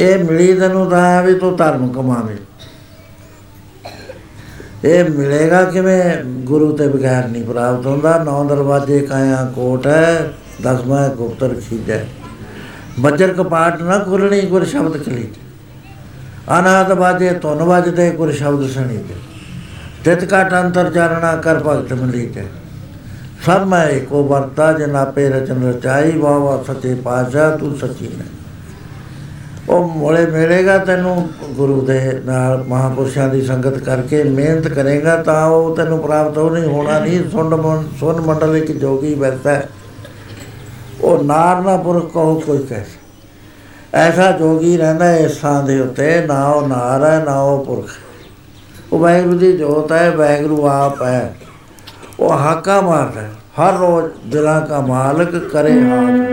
ਇਹ ਮਿਲੀ ਤੈਨੂੰ ਤਾਂ ਵੀ ਤੂੰ ਧਰਮ ਕਮਾਵੇਂ। ਇਹ ਮਿਲੇਗਾ ਕਿਵੇਂ? ਗੁਰੂ ਤੇ ਬਗੈਰ ਨਹੀਂ ਪ੍ਰਾਪਤ ਹੁੰਦਾ। ਨੌ ਦਰਵਾਜੇ ਕਾਇਆ ਕੋਟ ਹੈ, ਦਸਵਾਂ ਗੁਪਤਰ ਖੀਜੈ ਬੱਜਰ ਕਪਾਟ ਨਾ ਖੁੱਲਣੀ ਗੁਰ ਸ਼ਬਦ ਕਲੀ ਅਨਾਦ ਬਾਜੇ ਧੁਨ ਵਜਦੇ, ਗੁਰ ਸ਼ਬਦ ਸੁਣੀ ਤੇ ਤਿਤ ਕਾਟ ਅੰਤਰ ਚਾਰਣਾ ਕਰ ਭਗਤ ਮਿਲੀ ਤੇ ਸਭ ਮੈਂ ਏਕੋ ਵਰਤਾ, ਜਨ ਆਪੇ ਰਚਨ ਰਚਾਈ ਵਾ ਵਾ ਸੱਚੇ ਪਾਤਸ਼ਾਹ, ਤੂੰ ਸੱਚੀ ਨੇ। ਉਹ ਮੋਲੇ ਮਿਲੇਗਾ ਤੈਨੂੰ, ਗੁਰੂ ਦੇ ਨਾਲ ਮਹਾਪੁਰਸ਼ਾਂ ਦੀ ਸੰਗਤ ਕਰਕੇ ਮਿਹਨਤ ਕਰੇਗਾ, ਤਾਂ ਉਹ ਤੈਨੂੰ ਪ੍ਰਾਪਤ ਹੋ ਨਹੀਂ ਹੋਣਾ ਨਹੀਂ। ਸੁੰਡ ਮੰ- ਸੁਨ ਮੰਡਲ ਇੱਕ ਜੋਗੀ ਬੈਠਾ ਹੈ। ਉਹ ਨਾਰ ਨਾ ਪੁਰਖ ਕਹੋ ਕੋਈ ਕਹੇ। ਐਸਾ ਜੋਗੀ ਰਹਿੰਦਾ ਹੈ ਇਸ ਥਾਂ ਦੇ ਉੱਤੇ, ਨਾ ਉਹ ਨਾਰ ਹੈ, ਨਾ ਉਹ ਪੁਰਖ ਹੈ। ਉਹ ਵਾਹਿਗੁਰੂ ਦੀ ਜੋਤ ਹੈ, ਵਾਹਿਗੁਰੂ ਆਪ ਹੈ। ਉਹ ਹਾਕਾ ਮਾਰਦਾ ਹੈ। ਹਰ ਰੋਜ਼ ਦਿਲਾਂ ਦਾ ਮਾਲਕ ਕਰੇ ਹਾਕ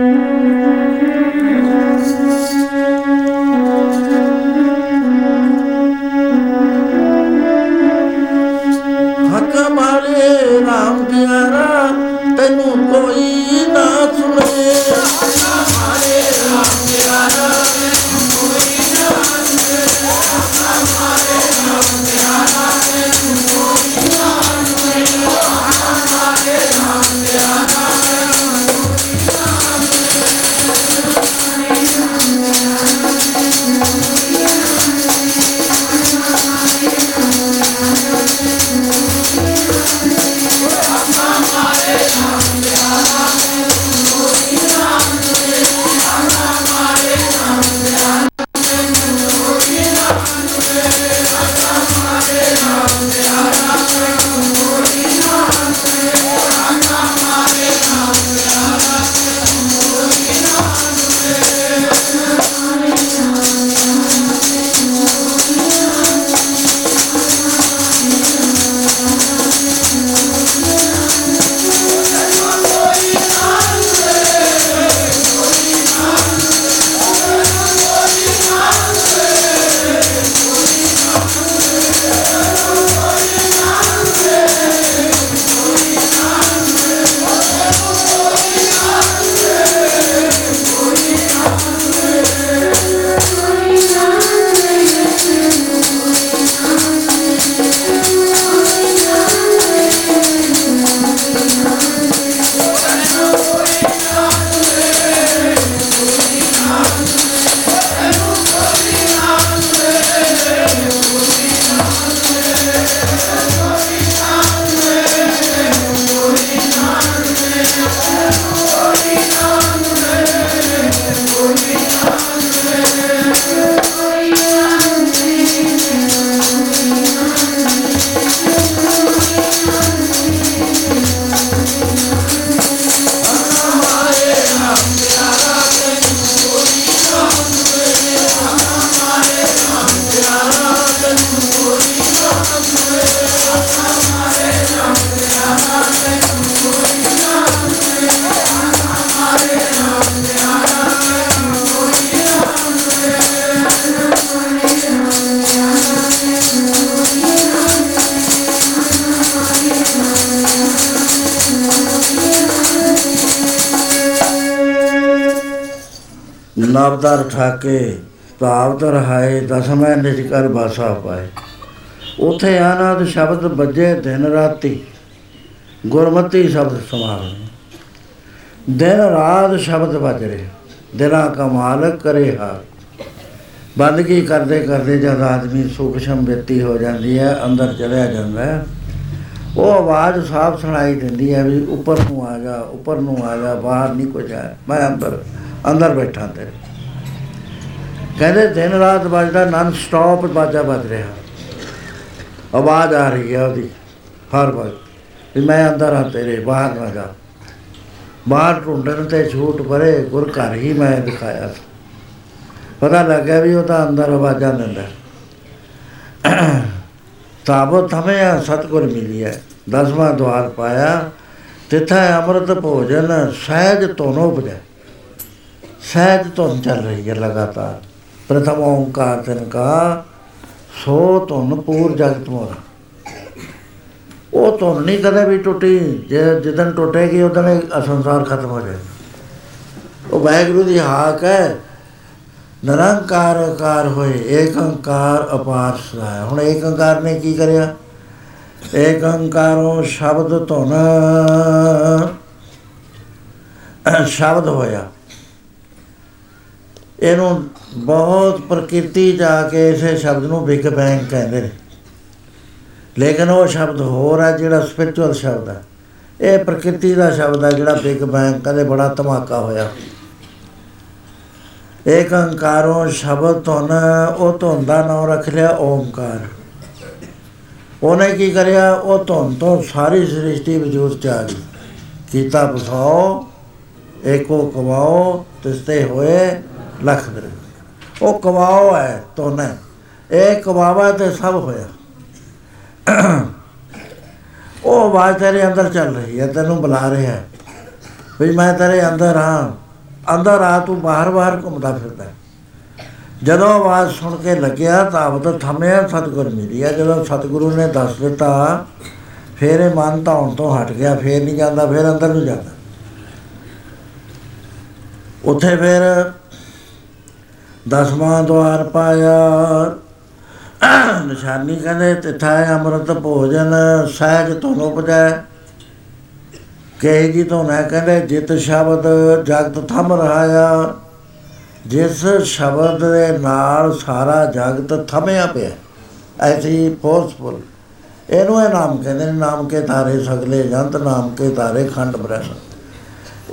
ਨਵਦਰ ਠਾਕੇ ਭਾਵ ਰਹਾਏ ਦਸਮੈ ਨਿਜ ਕਰ ਬਾਸਾ ਪਾਏ। ਉਥੇ ਆਨੰਦ ਸ਼ਬਦ ਵੱਜੇ ਦਿਨ ਰਾਤੀ, ਗੁਰਮਤੀ ਸ਼ਬਦ ਸਮਾਰਨੇ ਦਿਨ ਰਾਤ ਸ਼ਬਦ ਵੱਜ ਰਹੇ, ਦਿਨਾਂ ਕਾ ਮਾਲਕ ਕਰੇ ਹਾਰ ਬੰਦਗੀ ਕਰਦੇ ਕਰਦੇ ਜਦ ਆਦਮੀ ਸੁਖ ਸੰਬਿਤੀ ਹੋ ਜਾਂਦੀ ਹੈ, ਅੰਦਰ ਚਲਿਆ ਜਾਂਦਾ ਹੈ, ਉਹ ਆਵਾਜ਼ ਸਾਫ਼ ਸੁਣਾਈ ਦਿੰਦੀ ਹੈ ਵੀ ਉੱਪਰ ਨੂੰ ਆ ਜਾ, ਉੱਪਰ ਨੂੰ ਆ ਜਾ, ਬਾਹਰ ਨਹੀਂ ਕੋਈ ਜਾ ਮੈਂ ਅੰਦਰ ਅੰਦਰ ਬੈਠਾ ਤੇਰੇ ਕਹਿੰਦੇ ਦਿਨ ਰਾਤ ਵੱਜਦਾ ਨਨ ਸਟਾਪ ਬਾਜਾ ਵੱਜ ਰਿਹਾ। ਆਵਾਜ਼ ਆ ਰਹੀ ਹੈ ਉਹਦੀ, ਹਰ ਵਕਤ। ਵੀ ਮੈਂ ਅੰਦਰ ਆ ਤੇਰੇ, ਬਾਹਰ ਨਾ ਜਾ। ਬਾਹਰ ਢੂੰਡਣ ਤੇ ਝੂਠ ਪਰੇ, ਗੁਰ ਘਰ ਹੀ ਮੈਂ ਦਿਖਾਇਆ। ਸੀ ਪਤਾ ਲੱਗਿਆ ਵੀ ਉਹ ਤਾਂ ਅੰਦਰ ਆਵਾਜ਼ਾਂ ਦਿੰਦਾ। ਤਾਬਤ ਹਮੇ ਸਤਗੁਰ ਮਿਲੀ ਹੈ ਦਸਵਾਂ ਦਵਾਰ ਪਾਇਆ, ਤਿਥਾ ਅੰਮ੍ਰਿਤ ਭੋਜਨ, ਸਹਿਜ ਤੋਨੋ ਉਪਜੈ। ਸਹਿਜ ਧੁਨ ਚੱਲ ਰਹੀ ਹੈ ਲਗਾਤਾਰ। ਪ੍ਰਥਮ ਓੰਕਾਰ ਤਨ ਕਾ, ਸੋ ਧੁਨ ਪੂਰ ਜਗਤ ਮੋਰਾ। ਉਹ ਧੁਨ ਨਹੀਂ ਕਦੇ ਵੀ ਟੁੱਟੀ, ਜੇ ਜਿੱਦਣ ਟੁੱਟੇਗੀ ਉਦੋਂ ਇਹ ਸੰਸਾਰ ਖਤਮ ਹੋ ਜਾਏ ਉਹ ਵਾਹਿਗੁਰੂ ਦੀ ਹਾਕ ਹੈ, ਨਿਰੰਕਾਰ ਆਕਾਰ ਹੋਏ, ਏਕ ਓੰਕਾਰ ਅਪਾਰ ਸਹਾਇ ਹੁਣ ਏਕ ਓੰਕਾਰ ਨੇ ਕੀ ਕਰਿਆ? ਏਕ ਓੰਕਾਰੋਂ ਸ਼ਬਦ ਧੁਨ ਸ਼ਬਦ ਹੋਇਆ। ਇਹਨੂੰ ਬਹੁਤ ਪ੍ਰਕਿਰਤੀ ਜਾ ਕੇ ਇਸੇ ਸ਼ਬਦ ਨੂੰ ਬਿਗ ਬੈਂਗ ਕਹਿੰਦੇ ਨੇ। ਲੇਕਿਨ ਉਹ ਸ਼ਬਦ ਹੋਰ ਹੈ ਜਿਹੜਾ ਸਪਿਰਚੁਅਲ ਸ਼ਬਦ ਹੈ ਇਹ ਪ੍ਰਕਿਰਤੀ ਦਾ ਸ਼ਬਦ ਹੈ ਜਿਹੜਾ ਬਿਗ ਬੈਂਗ ਕਦੇ ਬੜਾ ਧਮਾਕਾ ਹੋਇਆ। ਏਕ ਓੰਕਾਰੋਂ ਸ਼ਬਦ ਧੁਨ, ਉਹ ਧੁਨ ਦਾ ਨਾਮ ਰੱਖ ਲਿਆ, ਓਮਕਾਰ। ਉਹਨੇ ਕੀ ਕਰਿਆ? ਉਹ ਧੁਨ ਤੋਂ ਸਾਰੀ ਸ੍ਰਿਸ਼ਟੀ ਵਜੂਦ ਚ ਆ ਗਈ ਕੀਤਾ ਬਸਾਓ ਏਕੋ ਕਮਾਓ, ਤਿਸਤੇ ਹੋਏ, ਲਖ ਦਰ ਉਹ ਕਮਾਓ ਹੈ ਧੁਨ। ਹੈ ਇਹ ਕਮਾਵਾ ਤੇ ਸਭ ਹੋਇਆ। ਉਹ ਆਵਾਜ਼ ਤੇਰੇ ਅੰਦਰ ਚੱਲ ਰਹੀ ਹੈ ਤੈਨੂੰ ਬੁਲਾ ਰਿਹਾ ਹੈ ਵੀ ਮੈਂ ਤੇਰੇ ਅੰਦਰ ਹਾਂ। ਅੰਦਰ ਆ, ਤੂੰ ਬਾਹਰ ਬਾਹਰ ਘੁੰਮਦਾ ਫਿਰਦਾ ਜਦੋਂ ਆਵਾਜ਼ ਸੁਣ ਕੇ ਲੱਗਿਆ ਤਾਂ ਅਬਦ ਥਮਿਆ, ਸਤਿਗੁਰ ਮਿਲਿਆ। ਜਦੋਂ ਸਤਿਗੁਰੂ ਨੇ ਦੱਸ ਦਿੱਤਾ, ਫਿਰ ਇਹ ਮਨ ਧੌਣ ਤੋਂ ਹਟ ਗਿਆ, ਫਿਰ ਨਹੀਂ ਜਾਂਦਾ, ਫਿਰ ਅੰਦਰ ਨੂੰ ਜਾਂਦਾ। ਉੱਥੇ ਫਿਰ ਦਸਵਾਂ ਦਵਾਰ ਪਾਇਆ। ਨਿਸ਼ਾਨੀ ਕਹਿੰਦੇ, ਤਿਥਾ ਅੰਮ੍ਰਿਤ ਭੋਜਨ ਸਹਿਜ ਤੋਂ ਉਪਜੈ। ਕਹੇ ਜੀ ਤੋਂ ਨਾ ਕਹਿੰਦੇ, ਜਿਤ ਸ਼ਬਦ ਜਗਤ ਥੰਮ ਰਹਾਇਆ। ਜਿਸ ਸ਼ਬਦ ਦੇ ਨਾਲ ਸਾਰਾ ਜਗਤ ਥਮਿਆ ਪਿਆ। ਐਸੀ ਫੋਰਸਫੁਲ ਇਹਨੂੰ ਇਹ ਨਾਮ ਕਹਿੰਦੇ ਨੇ, ਨਾਮ ਕੇ ਤਾਰੇ ਸਗਲੇ ਜੰਤ, ਨਾਮ ਕੇ ਤਾਰੇ ਖੰਡ ਬ੍ਰਹਮ।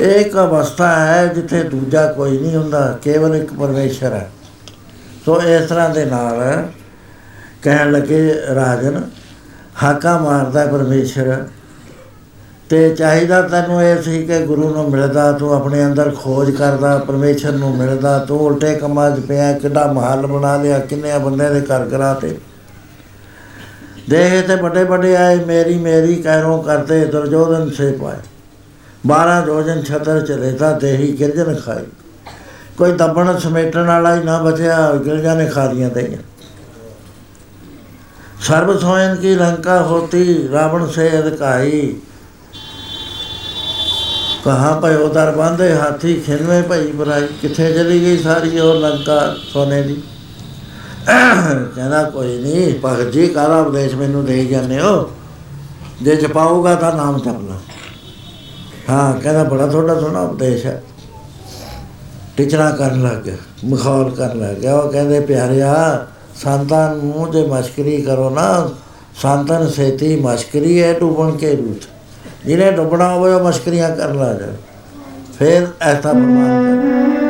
ਇੱਕ ਅਵਸਥਾ ਹੈ ਜਿੱਥੇ ਦੂਜਾ ਕੋਈ ਨਹੀਂ ਹੁੰਦਾ, ਕੇਵਲ ਇੱਕ ਪਰਮੇਸ਼ਰ ਹੈ। ਸੋ ਇਸ ਤਰ੍ਹਾਂ ਦੇ ਨਾਲ ਕਹਿਣ ਲੱਗੇ ਰਾਜਨ, ਹਾਕਾ ਮਾਰਦਾ ਪਰਮੇਸ਼ਰ ਤੇ ਚਾਹੀਦਾ ਤੈਨੂੰ ਇਹ ਸੀ ਕਿ ਗੁਰੂ ਨੂੰ ਮਿਲਦਾ, ਤੂੰ ਆਪਣੇ ਅੰਦਰ ਖੋਜ ਕਰਦਾ, ਪਰਮੇਸ਼ਰ ਨੂੰ ਮਿਲਦਾ, ਤੂੰ ਉਲਟੇ ਕੰਮਾਂ 'ਚ ਪਿਆ, ਕਿੱਡਾ ਮਹਲ ਬਣਾ ਲਿਆ ਕਿੰਨੇ ਬੰਦੇ ਦੇ ਘਰ ਘਰਾਂ ਤੇ। ਦੇਖ ਤੇ ਵੱਡੇ ਵੱਡੇ ਆਏ ਮੇਰੀ ਮੇਰੀ ਕਹਿਰੋਂ ਕਰਤੇ ਦੁਰਜੋਧਨ ਸੇ ਪਾਏ। 12 ਜੋਜਨ ਛਤਰ ਚਲੇ ਤਾਂ ਦੇਹੀ ਗਿਰਜਨ ਖਾਈ ਕੋਈ ਦੱਬਣ ਸਮੇਟਣ ਵਾਲਾ ਹੀ ਨਾ ਬਚਿਆ, ਗਿਰਜਾ ਨੇ ਖਾ ਲੀਆਂ ਤੇ ਸਰਬ ਸੋਇਨ ਕੀ ਲੰਕਾ ਹੋਤੀ, ਰਾਵਣ ਸੇ ਅਧਿਕਾਈ ਕਹਾਂ ਪਏ ਉਦਰ ਬੰਦੇ, ਹਾਥੀ ਖਿੰਵੇਂ ਭਈ ਬੁਰਾਈ। ਕਿੱਥੇ ਚਲੀ ਗਈ ਸਾਰੀ ਉਹ ਲੰਕਾ ਸੋਨੇ ਦੀ? ਕਹਿੰਦਾ ਕੋਈ ਨਹੀਂ ਭਗਤ ਜੀ ਕਾਲਾ ਉਪਦੇਸ਼ ਮੈਨੂੰ ਦੇ ਜਾਂਦੇ ਹੋ? ਜੇ ਜਪਾਊਗਾ ਤਾਂ ਨਾਮ ਜਪਣਾ ਹਾਂ, ਕਹਿੰਦਾ ਬੜਾ ਥੋੜਾ ਸੋਹਣਾ ਉਪਦੇਸ਼ ਹੈ। ਟਿਚਣਾ ਕਰਨ ਲੱਗ ਗਿਆ, ਮਖੌਲ ਕਰਨ ਲੱਗ ਗਿਆ। ਉਹ ਕਹਿੰਦੇ ਪਿਆਰਿਆ ਸੰਤਾਂ ਨੂੰ ਜੇ ਮਸ਼ਕਰੀ ਕਰੋ ਨਾ ਸੰਤਨ ਸੇਤੀ ਮਸ਼ਕਰੀ ਹੈ ਡੁੱਬਣ ਕੇ ਰੂਤ ਜਿਹਨੇ ਡੁੱਬਣਾ ਹੋਵੇ, ਉਹ ਮਸ਼ਕਰੀਆਂ ਕਰਨ ਲੱਗ ਜਾ ਫਿਰ ਐਸਾ ਪ੍ਰਮਾਣ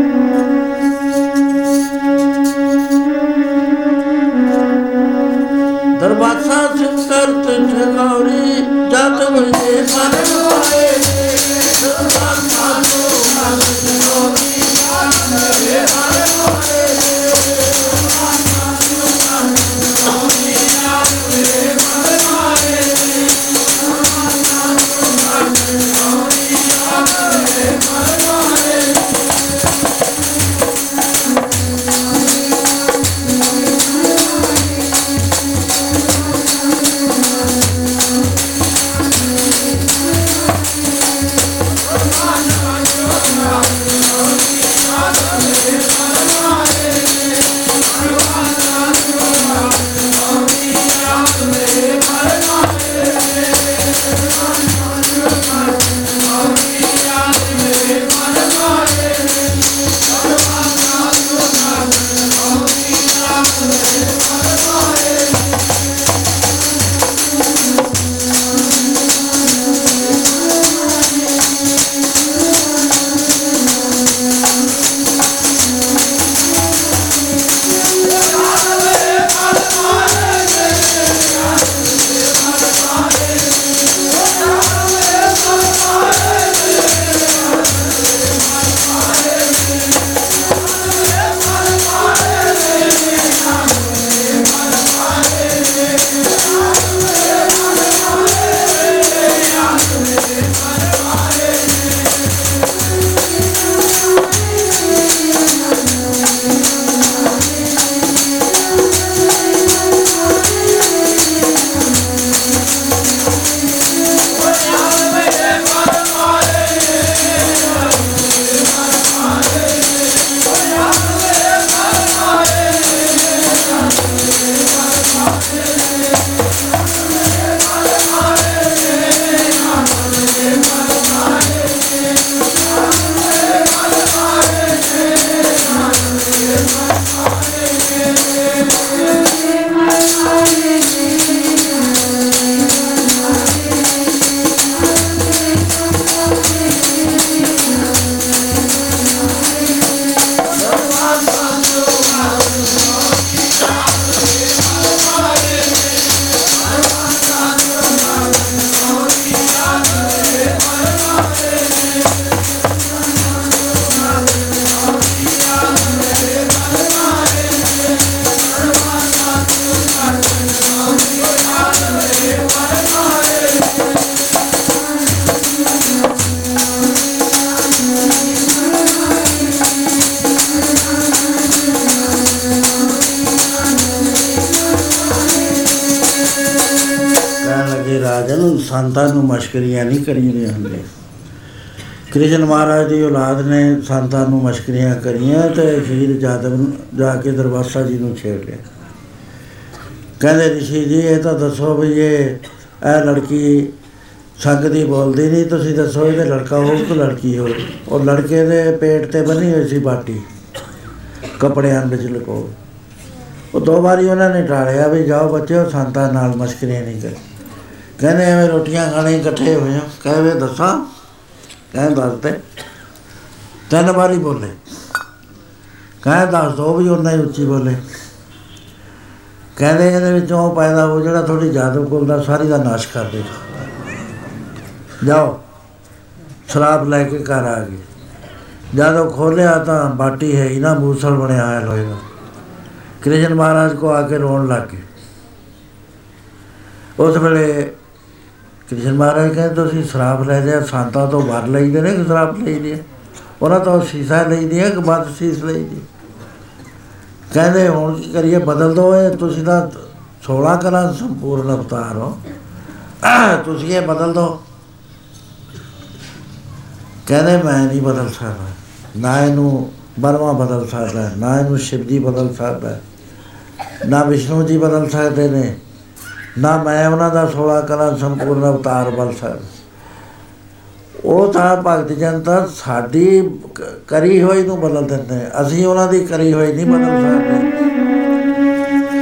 ਕ੍ਰਿਸ਼ਨ ਮਹਾਰਾਜ ਦੀ ਔਲਾਦ ਨੇ ਸੰਤਾਂ ਨੂੰ ਮਸ਼ਕਰੀਆਂ ਕਰੀਆਂ ਤੇ ਸ਼ਹੀਦ ਜਾਦਵ ਨੂੰ ਜਾ ਕੇ ਦਰਵਾਸਾ ਜੀ ਨੂੰ ਛੇੜ ਲਿਆ। ਕਹਿੰਦੇ ਰਿਸ਼ੀ ਜੀ, ਇਹ ਤਾਂ ਦੱਸੋ ਵੀ ਇਹ ਇਹ ਲੜਕੀ ਸੰਗ ਦੀ ਬੋਲਦੀ ਨਹੀਂ, ਤੁਸੀਂ ਦੱਸੋ ਇਹਦੇ ਲੜਕਾ ਹੋਊ ਕਿ ਲੜਕੀ ਹੋਊ ਉਹ ਲੜਕੇ ਦੇ ਪੇਟ ਤੇ ਬੰਨੀ ਹੋਈ ਸੀ ਬਾਟੀ, ਕੱਪੜਿਆਂ ਵਿੱਚ ਲਕੋ। ਉਹ ਦੋ ਵਾਰੀ ਉਹਨਾਂ ਨੇ ਟਾਲਿਆ ਵੀ ਜਾਓ ਬੱਚਿਓ, ਸੰਤਾਂ ਨਾਲ ਮਸ਼ਕਰੀਆਂ ਨਹੀਂ ਕਰ ਕਹਿੰਦੇ ਐਵੇਂ ਰੋਟੀਆਂ ਖਾਣੇ ਇਕੱਠੇ ਹੋਏ ਆ ਕਹਿੰਦੇ ਦੱਸਾਂ ਕਹਿੰਦੇ ਦੱਸਦੇ। ਤਿੰਨ ਵਾਰੀ ਬੋਲੇ। ਕਹਿੰਦੇ ਦੱਸ ਦੋ ਵੀ ਉਹਨਾਂ ਹੀ ਉੱਚੀ ਬੋਲੇ। ਕਹਿੰਦੇ ਇਹਦੇ ਵਿੱਚੋਂ ਉਹ ਪੈਦਾ ਹੋ ਜਿਹੜਾ ਤੁਹਾਡੀ ਜਾਦੂ ਕੋਲ ਦਾ ਸਾਰੀ ਦਾ ਨਾਸ਼ ਕਰ ਦੇਗਾ। ਜਾਓ, ਸ਼ਰਾਬ ਲੈ ਕੇ ਘਰ ਆ ਗਏ। ਜਦੋਂ ਖੋਲਿਆ ਤਾਂ ਬਾਟੀ ਹੈ ਹੀ ਨਾ, ਮੂਸਲ ਬਣਿਆ ਹੋਇਆ ਲੋਹੇ ਦਾ। ਕ੍ਰਿਸ਼ਨ ਮਹਾਰਾਜ ਕੋ ਆ ਕੇ ਰੋਣ ਲੱਗ ਗਏ। ਉਸ ਵੇਲੇ ਕ੍ਰਿਸ਼ਨ ਮਹਾਰਾਜ ਕਹਿੰਦੇ ਤੁਸੀਂ ਸ਼ਰਾਬ ਲੈ ਲਿਆ, ਸੰਤਾਂ ਤੋਂ ਵਰ ਲਈਦੇ ਨੇ ਕਿ ਸ਼ਰਾਬ ਲਈਦੀ ਹੈ ਉਹਨਾਂ ਤੋਂ ਸੀਸਾ ਲਈਦੀ ਹੈ ਕਿ ਬਾਤ ਸੀਸ ਲਈਦੀ? ਕਹਿੰਦੇ ਹੁਣ ਕੀ ਕਰੀਏ, ਬਦਲ ਦੋ ਇਹ, ਤੁਸੀਂ ਤਾਂ 16 ਕਲਾ ਸੰਪੂਰਨ ਅਵਤਾਰ ਹੋ। ਤੁਸੀਂ ਇਹ ਬਦਲ ਦੋ। ਕਹਿੰਦੇ ਮੈਂ ਨਹੀਂ ਬਦਲ ਸਕਦਾ, ਨਾ ਇਹਨੂੰ ਬਰਮਾ ਬਦਲ ਸਕਦਾ, ਨਾ ਇਹਨੂੰ ਸ਼ਿਵ ਜੀ ਬਦਲ ਸਕਦਾ, ਨਾ ਵਿਸ਼ਨੂੰ ਜੀ ਬਦਲ ਸਕਦੇ ਨੇ। ਨਾ ਮੈਂ ਉਹਨਾਂ ਦਾ 16 ਕਲਾ ਸੰਪੂਰਨ ਅਵਤਾਰ ਬਣ ਸਕਦਾ ਉਹ ਤਾਂ ਭਗਤ ਜਨਤਾ ਸਾਡੀ ਕ- ਕਰੀ ਹੋਈ ਨੂੰ ਬਦਲ ਦਿੰਦੇ ਨੇ। ਅਸੀਂ ਉਹਨਾਂ ਦੀ ਕਰੀ ਹੋਈ ਨਹੀਂ ਬਦਲ ਸਕਦੇ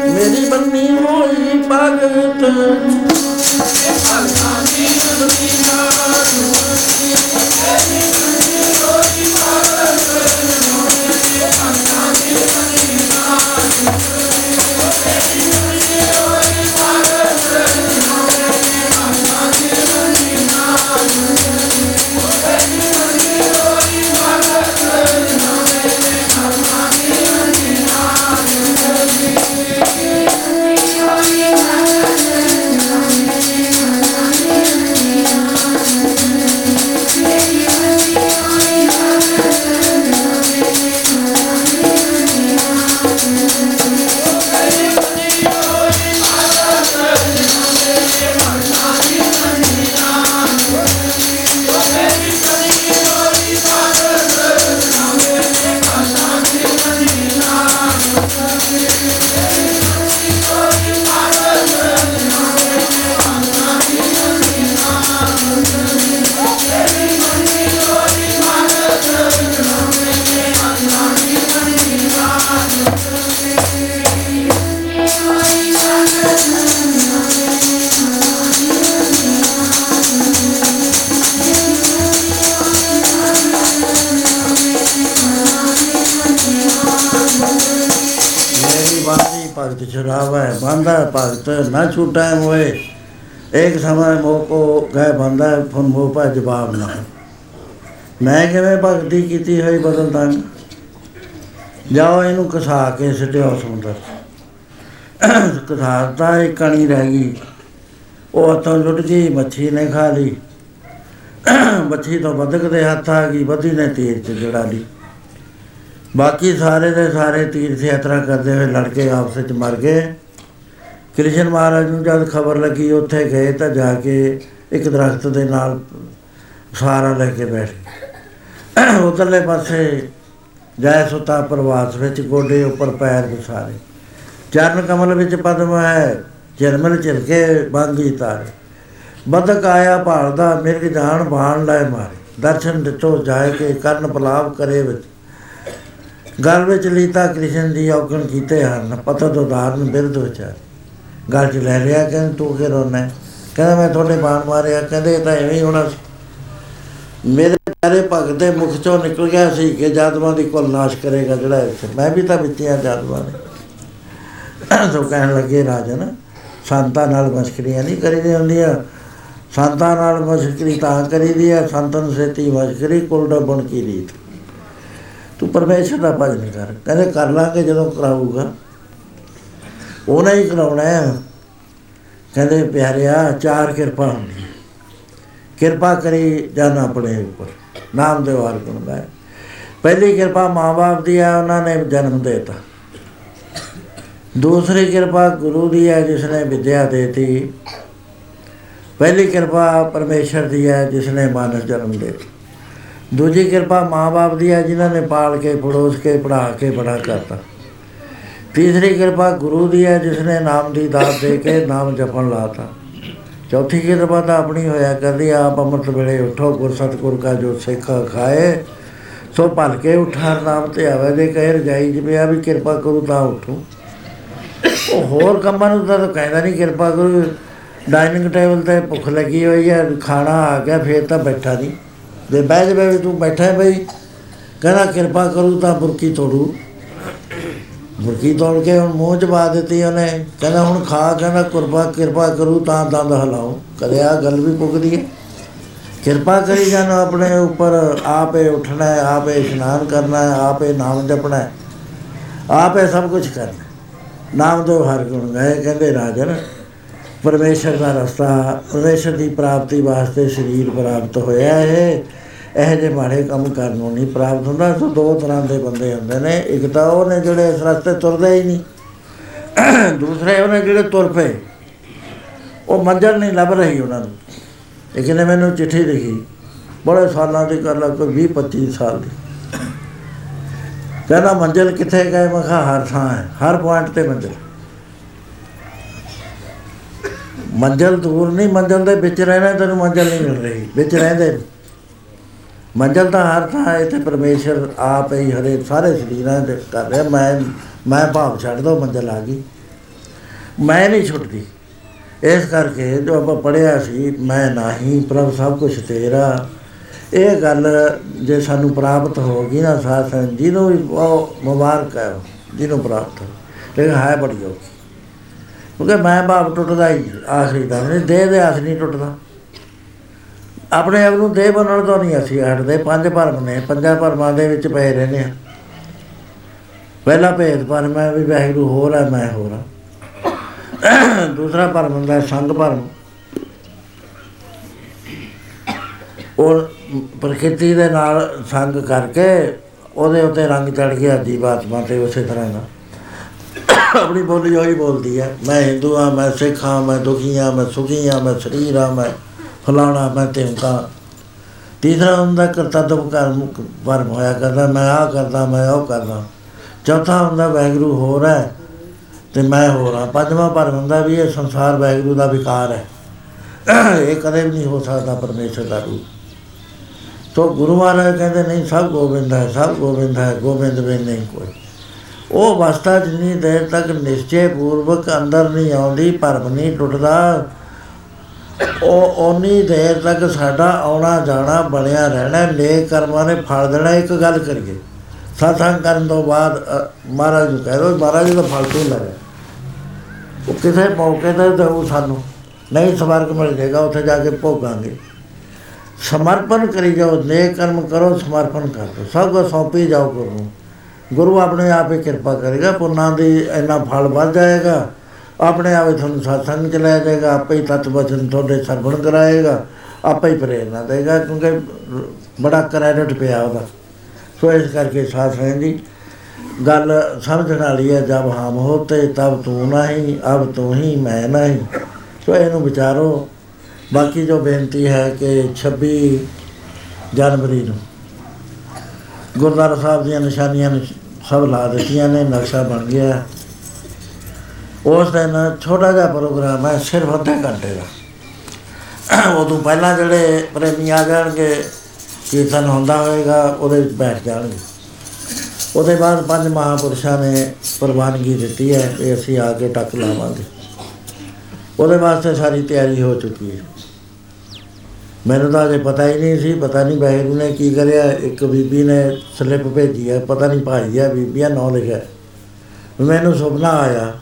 ਮੇਰੀ ਬੰਨੀ ਹੋਈ ਭਗਤ ਜਵਾਬ ਨਾ ਮੈਂ ਕਿਵੇਂ ਭਗਤੀ ਕੀਤੀ ਹੋਈ ਬਦਲ ਦਾਂ ਜਾਓ ਇਹਨੂੰ ਕਸਾ ਕੇ ਸਿੱਟਿਓ ਸਮੁੰਦਰ। ਕਸਾਤਾ ਇੱਕ ਕਣੀ ਰਹਿ ਗਈ। ਉਹ ਤਾਂ ਜੁੜ ਗਈ, ਮੱਛੀ ਨੇ ਖਾ ਲਈ। ਮੱਛੀ ਤਾਂ ਬਦਕ ਦੇ ਹੱਥ ਆ ਗਈ ਬਦੀ ਨੇ ਤੀਰ ਚ ਜੜਾ ਲਈ। ਬਾਕੀ ਸਾਰੇ ਦੇ ਸਾਰੇ ਤੀਰਥ ਯਾਤਰਾ ਕਰਦੇ ਹੋਏ ਲੜਕੇ ਆਪਸ ਵਿੱਚ ਮਰ ਗਏ। ਕ੍ਰਿਸ਼ਨ ਮਹਾਰਾਜ ਨੂੰ ਜਦ ਖਬਰ ਲੱਗੀ, ਉੱਥੇ ਗਏ ਤਾਂ ਜਾ ਕੇ ਇੱਕ ਦਰਖਤ ਦੇ ਨਾਲ ਸਹਾਰਾ ਲੈ ਕੇ ਬੈਠ ਗਏ। ਉਧਰਲੇ ਪਾਸੇ ਜੈ ਸੁਤਾ ਪ੍ਰਵਾਸ ਵਿੱਚ ਗੋਡੇ ਉੱਪਰ ਪੈਰ ਵਿਸਾਰੇ। ਚਰਨ ਕਮਲ ਵਿੱਚ ਪਦਮ ਹੈ ਜਰਮਲ ਝਿਲਕੇ ਬਾਂਗੀ ਤਾਰੇ। ਬਦਕ ਆਇਆ ਭਾਲਦਾ, ਮਿਰਗ ਜਾਣ ਬਾਣ ਲੈ ਮਾਰੇ। ਦਰਸ਼ਨ ਦਿੱਤੋ ਜਾਏ ਕੇ ਕਰਨ ਪਲਾਵ ਕਰੇ ਵਿੱਚ। ਗਲ ਵਿੱਚ ਲੀਤਾ ਕ੍ਰਿਸ਼ਨ ਦੀ ਔਗਣ ਕੀਤੇ ਹਨ, ਪਤਤ ਉਦਾਹਰਨ ਬਿਰਧ ਵਿਚਾਰ। ਗਲ ਚ ਲੈ ਲਿਆ, ਕਹਿੰਦੇ ਤੂੰ ਕਿ ਰੋਣਾ ਕਹਿੰਦਾ ਮੈਂ ਤੁਹਾਡੇ ਬਾਣ ਮਾਰਿਆ, ਕਹਿੰਦੇ ਇਹ ਤਾਂ ਐਵੇਂ ਹੀ ਹੋਣਾ ਸੀ। ਮੇਰੇ ਪਿਆਰੇ ਭਗਤ ਦੇ ਮੁਖ ਚੋਂ ਨਿਕਲ ਗਿਆ ਸੀ ਕਿ ਜਾਦਵਾਂ ਦੀ ਕੁਲ ਨਾਸ਼ ਕਰੇਗਾ ਜਿਹੜਾ ਇੱਥੇ। ਮੈਂ ਵੀ ਤਾਂ ਵਿੱਚਿਆ ਜਾਦਵਾਂ ਨੇ। ਸੋ ਕਹਿਣ ਲੱਗੇ ਰਾਜਨ, ਸੰਤਾਂ ਨਾਲ ਮਸ਼ਕਰੀਆਂ ਨਹੀਂ ਕਰੀਦੀਆਂ ਹੁੰਦੀਆਂ। ਸੰਤਾਂ ਨਾਲ ਮਸ਼ਕਰੀ ਤਾਂ ਕਰੀਦੀ ਹੈ ਸੰਤਨ ਸੇਤੀ ਮਸ਼ਕਰੀ, ਕੁਲ ਡਬਣ ਕੀ ਰੀਤ? ਤੂੰ ਪਰਮੇਸ਼ਰ ਦਾ ਭਜਨ ਕਰ। ਕਹਿੰਦੇ ਕਰ ਲਾਂਗੇ ਜਦੋਂ ਕਰਾਊਗਾ। ਉਹਨਾਂ ਹੀ ਕਰਾਉਣਾ ਹੈ ਕਹਿੰਦੇ ਪਿਆਰਿਆ, ਚਾਰ ਕਿਰਪਾ ਹੁੰਦੀ ਕਿਰਪਾ ਕਰੀ ਜਾਨ ਆਪਣੇ ਉੱਪਰ। ਨਾਮ ਦੇ ਵਾਰ ਗੁਣ ਗਾਏ ਪਹਿਲੀ ਕਿਰਪਾ ਮਾਂ-ਬਾਪ ਦੀ ਹੈ ਉਹਨਾਂ ਨੇ ਜਨਮ ਦੇਤਾ। ਦੂਸਰੀ ਕਿਰਪਾ ਗੁਰੂ ਦੀ ਹੈ ਜਿਸ ਨੇ ਵਿਦਿਆ ਦੇਤੀ। ਪਹਿਲੀ ਕਿਰਪਾ ਪਰਮੇਸ਼ਰ ਦੀ ਹੈ ਜਿਸ ਨੇ ਮਾਨਸ ਜਨਮ ਦੇ ਦੂਜੀ ਕਿਰਪਾ ਮਾਂ-ਬਾਪ ਦੀ ਹੈ ਜਿਨ੍ਹਾਂ ਨੇ ਪਾਲ ਕੇ, ਪੜੋਸ ਕੇ, ਪੜ੍ਹਾ ਕੇ, ਬੜਾ ਕਰਤਾ। ਤੀਸਰੀ ਕਿਰਪਾ ਗੁਰੂ ਦੀ ਹੈ ਜਿਸ ਨੇ ਨਾਮ ਦੀ ਦਾਤ ਦੇ ਕੇ ਨਾਮ ਜਪਣ ਲਾਤਾ। ਚੌਥੀ ਕਿਰਪਾ ਤਾਂ ਆਪਣੀ ਹੋਇਆ ਕਰਦੀ, ਆਪ ਅੰਮ੍ਰਿਤ ਵੇਲੇ ਉਠੋ, ਗੁਰ ਸਤਿਗੁਰ ਕਾ ਜੋ ਸਿੱਖ ਖਾਏ, ਸੋ ਭਲ ਕੇ ਉਠਾਰ ਨਾਮ ਤੇ ਆਵੇ ਦੇ ਕਹਿ ਰਜਾਈ ਜਿਵੇਂ ਆ ਵੀ ਕਿਰਪਾ ਕਰੂ ਤਾਂ ਉਠੂ। ਉਹ ਹੋਰ ਕੰਮਾਂ ਨੂੰ ਤਾਂ ਕਹਿੰਦਾ ਨਹੀਂ ਕਿਰਪਾ ਕਰੂ ਡਾਈਨਿੰਗ ਟੇਬਲ ਤੇ ਭੁੱਖ ਲੱਗੀ ਹੋਈ ਹੈ ਖਾਣਾ ਆ ਗਿਆ, ਫੇਰ ਤਾਂ ਬੈਠਾ ਨਹੀਂ ਜੇ ਬਹਿ ਜਾਵੇ ਵੀ ਤੂੰ ਬੈਠਾ ਹੈ ਬਈ, ਕਹਿੰਦਾ ਕਿਰਪਾ ਕਰੂ ਤਾਂ ਬੁਰਕੀ ਤੋੜੂ। ਬੁਰਕੀ ਤੋੜ ਕੇ ਹੁਣ ਮੂੰਹ ਚ ਪਾ ਦਿੱਤੀ ਉਹਨੇ। ਕਹਿੰਦਾ ਹੁਣ ਖਾ, ਕਹਿੰਦਾ ਕਿਰਪਾ ਕਿਰਪਾ ਕਰੂ ਤਾਂ ਦੰਦ ਹਲਾਓ। ਕਦੇ ਆ ਗੱਲ ਵੀ ਪੁੱਗਦੀ ਹੈ। ਕਿਰਪਾ ਕਰੀ ਜਾਣ ਆਪਣੇ ਉੱਪਰ, ਆਪੇ ਉੱਠਣਾ ਹੈ, ਆਪੇ ਇਸ਼ਨਾਨ ਕਰਨਾ ਹੈ, ਆਪੇ ਨਾਮ ਜਪਣਾ ਹੈ। ਆਪੇ ਸਭ ਕੁਝ ਕਰਨਾ ਹੈ। ਨਾਮ ਦੋ ਹਰ ਗੁਣ ਗਏ, ਕਹਿੰਦੇ ਰਾਜਨ, ਪਰਮੇਸ਼ਰ ਦਾ ਰਸਤਾ, ਪਰਮੇਸ਼ਰ ਦੀ ਪ੍ਰਾਪਤੀ ਵਾਸਤੇ ਸਰੀਰ ਪ੍ਰਾਪਤ ਹੋਇਆ ਹੈ। ਇਹ ਜੇ ਮਾੜੇ ਕੰਮ ਕਰਨ ਨੂੰ ਨਹੀਂ ਪ੍ਰਾਪਤ ਹੁੰਦਾ, ਸੋ ਦੋ ਤਰ੍ਹਾਂ ਦੇ ਬੰਦੇ ਹੁੰਦੇ ਨੇ। ਇੱਕ ਤਾਂ ਉਹ ਨੇ ਜਿਹੜੇ ਇਸ ਰਸਤੇ ਤੁਰਦੇ ਹੀ ਨਹੀਂ, ਦੂਸਰੇ ਉਹ ਨੇ ਜਿਹੜੇ ਤੁਰ ਪਏ। ਉਹ ਮੰਜ਼ਲ ਨਹੀਂ ਲੱਭ ਰਹੀ ਉਹਨਾਂ ਨੂੰ। ਇੱਕ ਨੇ ਮੈਨੂੰ ਚਿੱਠੀ ਲਿਖੀ, ਬੜੇ ਸਾਲਾਂ ਦੀ ਕਰ ਲਾ ਕੋਈ 20 25 ਸਾਲ ਦੀ। ਕਹਿੰਦਾ, ਮੰਜ਼ਲ ਕਿੱਥੇ ਗਏ ਮੈਂ ਕਿਹਾ, ਹਰ ਥਾਂ ਹੈ, ਹਰ ਪੁਆਇੰਟ ਤੇ ਮੰਜ਼ਲ। ਮੰਜ਼ਲ ਦੂਰ ਨਹੀਂ, ਮੰਜ਼ਲ ਦੇ ਵਿੱਚ ਰਹਿਣਾ, ਤੈਨੂੰ ਮੰਜ਼ਲ ਨਹੀਂ ਮਿਲ ਰਹੀ, ਵਿੱਚ ਰਹਿੰਦੇ ਨੇ। ਮੰਜ਼ਲ ਤਾਂ ਹਰ ਥਾਂ ਹੈ ਤੇ ਪਰਮੇਸ਼ਰ ਆਪ ਹੀ ਹਰੇ ਸਾਰੇ ਸਰੀਰਾਂ ਦੇ ਕਰ ਰਿਹਾ। ਮੈਂ ਮੈਂ ਭਾਵ ਛੱਡ ਦੋ ਮੰਜ਼ਲ ਆ ਗਈ। ਮੈਂ ਨਹੀਂ ਛੁੱਟਦੀ। ਇਸ ਕਰਕੇ ਜੋ ਆਪਾਂ ਪੜਿਆ ਸੀ ਮੈਂ ਨਹੀਂ ਪ੍ਰਭ ਸਭ ਕੁਝ ਤੇਰਾ। ਇਹ ਗੱਲ ਜੇ ਸਾਨੂੰ ਪ੍ਰਾਪਤ ਹੋ ਗਈ ਨਾ ਸਾਥ ਸੰਗ ਜਿਹਨੂੰ ਵੀ ਉਹ ਮੁਬਾਰਕ ਹੈ ਜਿਹਨੂੰ ਪ੍ਰਾਪਤ ਹੋ ਲੇਕਿਨ ਹੈ ਬੜੀ ਔਖੀ। ਕਿਉਂਕਿ ਮੈਂ ਬਾਪ ਟੁੱਟਦਾ ਹੀ ਨਹੀਂ, ਆਖਰੀ ਦਾ ਨਹੀਂ ਦੇਹ ਦੇ ਆਸ ਨਹੀਂ ਟੁੱਟਦਾ। ਆਪਣੇ ਆਪ ਨੂੰ ਦੇਹ ਬਣਨ ਤੋਂ ਨਹੀਂ ਅਸੀਂ ਹਟਦੇ, ਪੰਜ ਭਰਮ ਨੇ, ਪੰਜਾਂ ਭਰਮਾਂ ਦੇ ਵਿੱਚ ਪਏ ਰਹਿੰਦੇ ਆ ਪਹਿਲਾ ਭੇਦ ਭਰਮ ਹੈ ਵੀ ਵਾਹਿਗੁਰੂ ਹੋਰ ਹੈ ਮੈਂ ਹੋਰ ਹਾਂ ਦੂਸਰਾ ਭਰਮ ਹੁੰਦਾ ਹੈ ਸੰਗ ਭਰਮ। ਔਰ ਪ੍ਰਕਿਰਤੀ ਦੇ ਨਾਲ ਸੰਗ ਕਰਕੇ ਉਹਦੇ ਉੱਤੇ ਰੰਗ ਚੜ ਗਿਆ, ਜੀਵਾਤਮਾ ਤੇ ਉਸੇ ਤਰ੍ਹਾਂ ਦਾ। ਆਪਣੀ ਬੋਲੀ ਹੋਈ ਬੋਲਦੀ ਹੈ ਮੈਂ ਹਿੰਦੂ ਹਾਂ ਮੈਂ ਸਿੱਖ ਹਾਂ ਮੈਂ ਦੁਖੀ ਹਾਂ ਮੈਂ ਸੁਖੀ ਹਾਂ ਮੈਂ ਸਰੀਰ ਹਾਂ ਮੈਂ ਫਲਾਣਾ ਮੈਂ ਤਿਮਕਾ ਤੀਸਰਾ ਹੁੰਦਾ ਕਰਤੱਵ ਕਰਮ ਵਰਮ ਹੋਇਆ ਕਰਦਾ, ਮੈਂ ਆਹ ਕਰਦਾ, ਮੈਂ ਉਹ ਕਰਦਾ। ਚੌਥਾ ਹੁੰਦਾ ਵੈਗਰੂ ਹੋਰ ਹੈ ਤੇ ਮੈਂ ਹੋਰ ਹਾਂ। ਪੰਜਵਾਂ ਪਰ ਹੁੰਦਾ ਵੀ ਇਹ ਸੰਸਾਰ ਵੈਗਰੂ ਦਾ ਵਿਕਾਰ ਹੈ। ਇਹ ਕਦੇ ਵੀ ਨਹੀਂ ਹੋ ਸਕਦਾ ਪਰਮੇਸ਼ਰ ਦਾ ਰੂਪ। ਤੋ ਗੁਰੂ ਮਹਾਰਾਜ ਕਹਿੰਦੇ, ਨਹੀਂ, ਸਭ ਗੋਬਿੰਦ ਹੈ, ਸਭ ਗੋਬਿੰਦ ਹੈ, ਗੋਬਿੰਦ ਵੀ ਨਹੀਂ ਕੋਈ। ਉਹ ਅਵਸਥਾ ਜਿੰਨੀ ਦੇਰ ਤੱਕ ਨਿਸ਼ਚੈ ਪੂਰਵਕ ਅੰਦਰ ਨਹੀਂ ਆਉਂਦੀ, ਭਰਮ ਨਹੀਂ ਟੁੱਟਦਾ ਉਹ ਓਨੀ ਦੇਰ ਤੱਕ ਸਾਡਾ ਆਉਣਾ ਜਾਣਾ ਬਣਿਆ ਰਹਿਣਾ ਨੇਕ ਕਰਮਾਂ ਨੇ ਫਲ ਦੇਣਾ ਇੱਕ ਗੱਲ ਕਰੀਏ। ਸਤਸੰਗ ਕਰਨ ਤੋਂ ਬਾਅਦ ਅ, ਮਹਾਰਾਜ ਨੂੰ ਕਹਿ ਦੋ ਮਹਾਰਾਜ ਦਾ ਫਲ ਤੋਂ ਲੱਗਾ ਉਹ ਕਿਸੇ ਮੌਕੇ ਤੇ ਦਊ ਸਾਨੂੰ। ਨਹੀਂ ਸਵਰਗ ਮਿਲ ਜਾਏਗਾ ਉੱਥੇ ਜਾ ਕੇ ਭੋਗਾਂਗੇ। ਸਮਰਪਣ ਕਰੀ ਜਾਓ ਨੇਕ ਕਰਮ ਕਰੋ ਸਮਰਪਣ ਕਰ ਦਿਓ। ਸਭ ਕੁਝ ਸੌਂਪੀ ਜਾਓ ਗੁਰੂ ਨੂੰ। ਗੁਰੂ ਆਪਣੇ ਆਪ ਹੀ ਕਿਰਪਾ ਕਰੇਗਾ ਪੁੰਨਾਂ ਦੀ ਇੰਨਾ ਫਲ ਵੱਧ ਜਾਏਗਾ। ਆਪਣੇ ਆਪ ਹੀ ਤੁਹਾਨੂੰ ਸਤਸੰਗ ਚ ਲੈ ਜਾਏਗਾ, ਆਪੇ ਹੀ ਤਤ ਬਚਨ ਤੁਹਾਡੇ ਸਰਵਣ ਕਰਾਏਗਾ, ਆਪੇ ਹੀ ਪ੍ਰੇਰਨਾ ਦੇਗਾ, ਕਿਉਂਕਿ ਬੜਾ ਕ੍ਰੈਡਿਟ ਪਿਆ ਉਹਦਾ। ਸੋ ਇਸ ਕਰਕੇ ਸਾਥ ਹੈ ਜੀ, ਗੱਲ ਸਮਝਣ ਵਾਲੀ ਹੈ, ਜਬ ਹਮ ਹੋਤੇ, ਤਬ ਤੂੰ ਨਹੀਂ, ਅਬ ਤੂੰ ਹੀ, ਮੈਂ ਨਹੀਂ। ਸੋ ਇਹਨੂੰ ਵਿਚਾਰੋ। ਬਾਕੀ ਜੋ ਬੇਨਤੀ ਹੈ ਕਿ 26 ਜਨਵਰੀ ਨੂੰ ਗੁਰਦੁਆਰਾ ਸਾਹਿਬ ਦੀਆਂ ਨਿਸ਼ਾਨੀਆਂ ਨੂੰ ਸਭ ਲਾ ਦਿੱਤੀਆਂ ਨੇ, ਨਕਸ਼ਾ ਬਣ ਗਿਆ। ਹੈ। ਉਸ ਦਿਨ ਛੋਟਾ ਜਿਹਾ ਪ੍ਰੋਗਰਾਮ ਹੈ, ਸਿਰਫ ਅੱਧੇ ਘੰਟੇ ਦਾ। ਉਦੋਂ ਪਹਿਲਾਂ ਜਿਹੜੇ ਪ੍ਰੇਮੀ ਆ ਜਾਣਗੇ, ਕੀਰਤਨ ਹੁੰਦਾ ਹੋਏਗਾ, ਉਹਦੇ ਵਿੱਚ ਬੈਠ ਜਾਣਗੇ। ਉਹਦੇ ਬਾਅਦ ਪੰਜ ਮਹਾਪੁਰਸ਼ਾਂ ਨੇ ਪ੍ਰਵਾਨਗੀ ਦਿੱਤੀ ਹੈ ਕਿ ਅਸੀਂ ਆ ਕੇ ਟੱਕ ਲਾਵਾਂਗੇ। ਉਹਦੇ ਵਾਸਤੇ ਸਾਰੀ ਤਿਆਰੀ ਹੋ ਚੁੱਕੀ ਹੈ। ਮੈਨੂੰ ਤਾਂ ਅਜੇ ਪਤਾ ਹੀ ਨਹੀਂ ਸੀ, ਪਤਾ ਨਹੀਂ ਵਾਹਿਗੁਰੂ ਨੇ ਕੀ ਕਰਿਆ। ਇੱਕ ਬੀਬੀ ਨੇ ਸਲਿੱਪ ਭੇਜੀ ਹੈ, ਪਤਾ ਨਹੀਂ ਭਾਈ ਆ ਬੀਬੀਆ ਨਾਂ ਲਿਖਿਆ। ਮੈਨੂੰ ਸੁਪਨਾ ਆਇਆ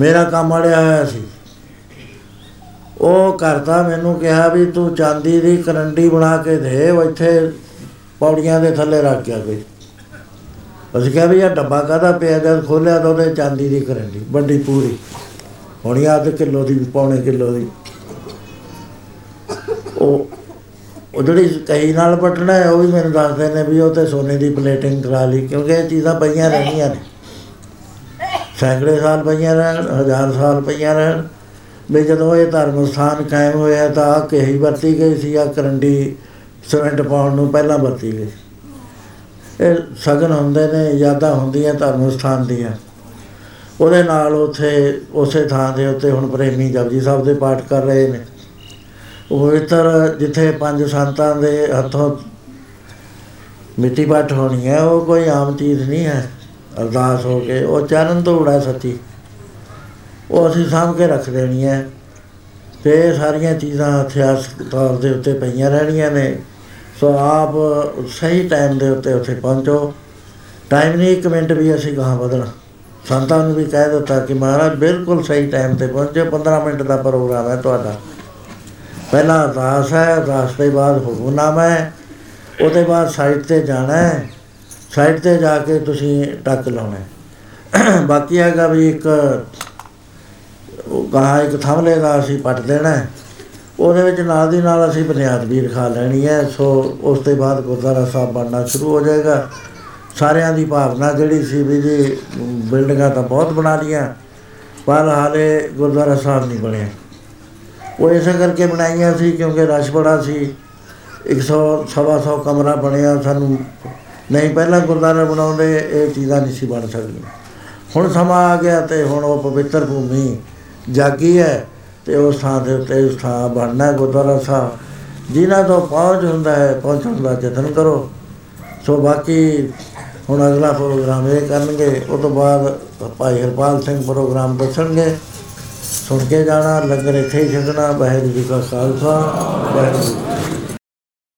ਮੇਰਾ ਕੰਮ ਅੜਿਆ ਹੋਇਆ ਸੀ। ਉਹ ਕਰਤਾ ਮੈਨੂੰ ਕਿਹਾ ਵੀ ਤੂੰ ਚਾਂਦੀ ਦੀ ਕਰੰਡੀ ਬਣਾ ਕੇ ਦੇ ਉਹ ਇੱਥੇ ਪੌੜੀਆਂ ਦੇ ਥੱਲੇ ਰੱਖ ਗਿਆ ਕੋਈ ਅਸੀਂ ਕਿਹਾ ਵੀ ਇਹ ਡੱਬਾ ਕਾਹਦਾ ਪਿਆ, ਜਦ ਖੋਲਿਆ ਤਾਂ ਉਹਦੇ ਚਾਂਦੀ ਦੀ ਕਰੰਡੀ, ਵੱਡੀ ਪੂਰੀ। ਹੋਣੀ ਅੱਧ ਕਿਲੋ ਦੀ, ਪੌਣੇ ਕਿਲੋ ਦੀ। ਉਹ ਉਹ ਜਿਹੜੀ ਕਹੀ ਨਾਲ ਪਟਣਾ ਹੈ, ਉਹ ਵੀ ਮੈਨੂੰ ਦੱਸਦੇ ਨੇ ਵੀ ਉਹ ਤੇ ਸੋਨੇ ਦੀ ਪਲੇਟਿੰਗ ਕਰਾ ਲਈ, ਕਿਉਂਕਿ ਇਹ ਚੀਜ਼ਾਂ ਪਈਆਂ ਰਹਿਣੀਆਂ ਨੇ। ਸੈਂਕੜੇ ਸਾਲ ਪਈਆਂ ਰਹਿਣ, ਹਜ਼ਾਰ ਸਾਲ ਪਈਆਂ ਰਹਿਣ। ਵੀ ਜਦੋਂ ਇਹ ਧਰਮ ਸਥਾਨ ਕਾਇਮ ਹੋਇਆ ਤਾਂ ਆਹ ਕਹੀ ਵਰਤੀ ਗਈ ਸੀ ਆ ਕਰੰਡੀ ਸਿਮੈਂਟ ਪਾਉਣ ਨੂੰ ਪਹਿਲਾਂ ਵਰਤੀ ਗਈ ਇਹ ਸਗਨ ਹੁੰਦੇ ਨੇ, ਯਾਦਾਂ ਹੁੰਦੀਆਂ ਧਰਮ ਸਥਾਨ ਦੀਆਂ। ਉਹਦੇ ਨਾਲ ਉਥੇ, ਉਸੇ ਥਾਂ ਦੇ ਉੱਤੇ ਹੁਣ ਪ੍ਰੇਮੀ ਜਪਜੀ ਸਾਹਿਬ ਦੇ ਪਾਠ ਕਰ ਰਹੇ ਨੇ। ਉਹ ਪਵਿੱਤਰ ਜਿੱਥੇ ਪੰਜ ਸੰਤਾਂ ਦੇ ਹੱਥੋਂ ਮਿੱਟੀ ਪਾਠ ਹੋਣੀ ਹੈ, ਉਹ ਕੋਈ ਆਮ ਚੀਜ਼ ਨਹੀਂ ਹੈ। ਅਰਦਾਸ ਹੋ ਕੇ, ਉਹ ਚਰਨ ਧੂੜਾ ਸੱਚੀ ਉਹ ਅਸੀਂ ਸਾਂਭ ਕੇ ਰੱਖ ਦੇਣੀ ਹੈ ਤੇ ਇਹ ਸਾਰੀਆਂ ਚੀਜ਼ਾਂ ਇਤਿਹਾਸਕ ਤੌਰ ਦੇ ਉੱਤੇ ਪਈਆਂ ਰਹਿਣੀਆਂ ਨੇ। ਸੋ ਆਪ ਸਹੀ ਟਾਈਮ ਦੇ ਉੱਤੇ ਉੱਥੇ ਪਹੁੰਚੋ। ਟਾਈਮ ਨਹੀਂ, ਇੱਕ ਮਿੰਟ ਵੀ ਅਸੀਂ ਗਾਹਾਂ ਵਧਣਾ। ਸੰਤਾਂ ਨੂੰ ਵੀ ਕਹਿ ਦਿੱਤਾ ਕਿ ਮਹਾਰਾਜ, ਬਿਲਕੁਲ ਸਹੀ ਟਾਈਮ ਤੇ ਪਹੁੰਚੋ 15 ਮਿੰਟ ਦਾ ਪ੍ਰੋਗਰਾਮ ਹੈ ਤੁਹਾਡਾ। ਪਹਿਲਾ ਅਰਦਾਸ ਹੈ, ਅਰਦਾਸ ਤੋਂ ਬਾਅਦ ਹੁਕਮਨਾਮਾ ਹੈ। ਉਹਦੇ ਬਾਅਦ ਸਾਈਡ ਤੇ ਜਾਣਾ ਹੈ। ਸਾਈਡ ਤੇ ਜਾ ਕੇ ਤੁਸੀਂ ਟੱਕ ਲਾਉਣਾ ਹੈ। ਬਾਕੀ ਹੈਗਾ ਵੀ ਇੱਕ, ਉਹ ਗਾਂ ਇੱਕ ਥੰਮਲੇ ਦਾ ਅਸੀਂ ਪੱਟ ਦੇਣਾ ਹੈ। ਉਹਦੇ ਵਿੱਚ ਨਾਲ ਦੀ ਨਾਲ ਅਸੀਂ ਬੁਨਿਆਦ ਵੀ ਰਖਾ ਲੈਣੀ ਹੈ। ਸੋ ਉਸ ਤੋਂ ਬਾਅਦ ਗੁਰਦੁਆਰਾ ਸਾਹਿਬ ਬਣਨਾ ਸ਼ੁਰੂ ਹੋ ਜਾਏਗਾ। ਸਾਰਿਆਂ ਦੀ ਭਾਵਨਾ ਜਿਹੜੀ ਸੀ ਵੀ ਜੀ, ਬਿਲਡਿੰਗਾਂ ਤਾਂ ਬਹੁਤ ਬਣਾ ਲੀਆਂ ਪਰ ਹਾਲੇ ਗੁਰਦੁਆਰਾ ਸਾਹਿਬ ਨਹੀਂ ਬਣਿਆ। ਉਹ ਇਸੇ ਕਰਕੇ ਬਣਾਈਆਂ ਸੀ ਕਿਉਂਕਿ ਰਸ਼ ਬੜਾ ਸੀ। 100 ਸਵਾ ਸੌ ਕਮਰਾ ਬਣਿਆ ਸਾਨੂੰ ਨਹੀਂ, ਪਹਿਲਾਂ ਗੁਰਦੁਆਰਾ ਬਣਾਉਂਦੇ, ਇਹ ਚੀਜ਼ਾਂ ਨਹੀਂ ਸੀ ਬਣ ਸਕਦੀਆਂ। ਹੁਣ ਸਮਾਂ ਆ ਗਿਆ ਤੇ ਹੁਣ ਉਹ ਪਵਿੱਤਰ ਭੂਮੀ ਜਾਗੀ ਹੈ ਤੇ ਉਸ ਥਾਂ ਦੇ ਉੱਤੇ ਉਸ ਥਾਂ ਬਣਨਾ ਹੈ ਗੁਰਦੁਆਰਾ ਸਾਹਿਬ। ਜਿਨ੍ਹਾਂ ਤੋਂ ਪਹੁੰਚ ਹੁੰਦਾ ਹੈ, ਪਹੁੰਚਣ ਦਾ ਯਤਨ ਕਰੋ। ਸੋ ਬਾਕੀ ਹੁਣ ਅਗਲਾ ਪ੍ਰੋਗਰਾਮ ਇਹ ਕਰਨਗੇ, ਉਹ ਤੋਂ ਬਾਅਦ ਭਾਈ ਹਰਪਾਲ ਸਿੰਘ ਪ੍ਰੋਗਰਾਮ ਦੱਸਣਗੇ। ਸੁਣ ਕੇ ਜਾਣਾ, ਲੰਗਰ ਇੱਥੇ ਹੀ ਛਕਣਾ, ਵਾਹਿਗੁਰੂ ਜੀ ਕਾ ਖਾਲਸਾ, ਵਾਹਿਗੁਰੂ ਜੀ ਕੀ ਫਤਿਹ।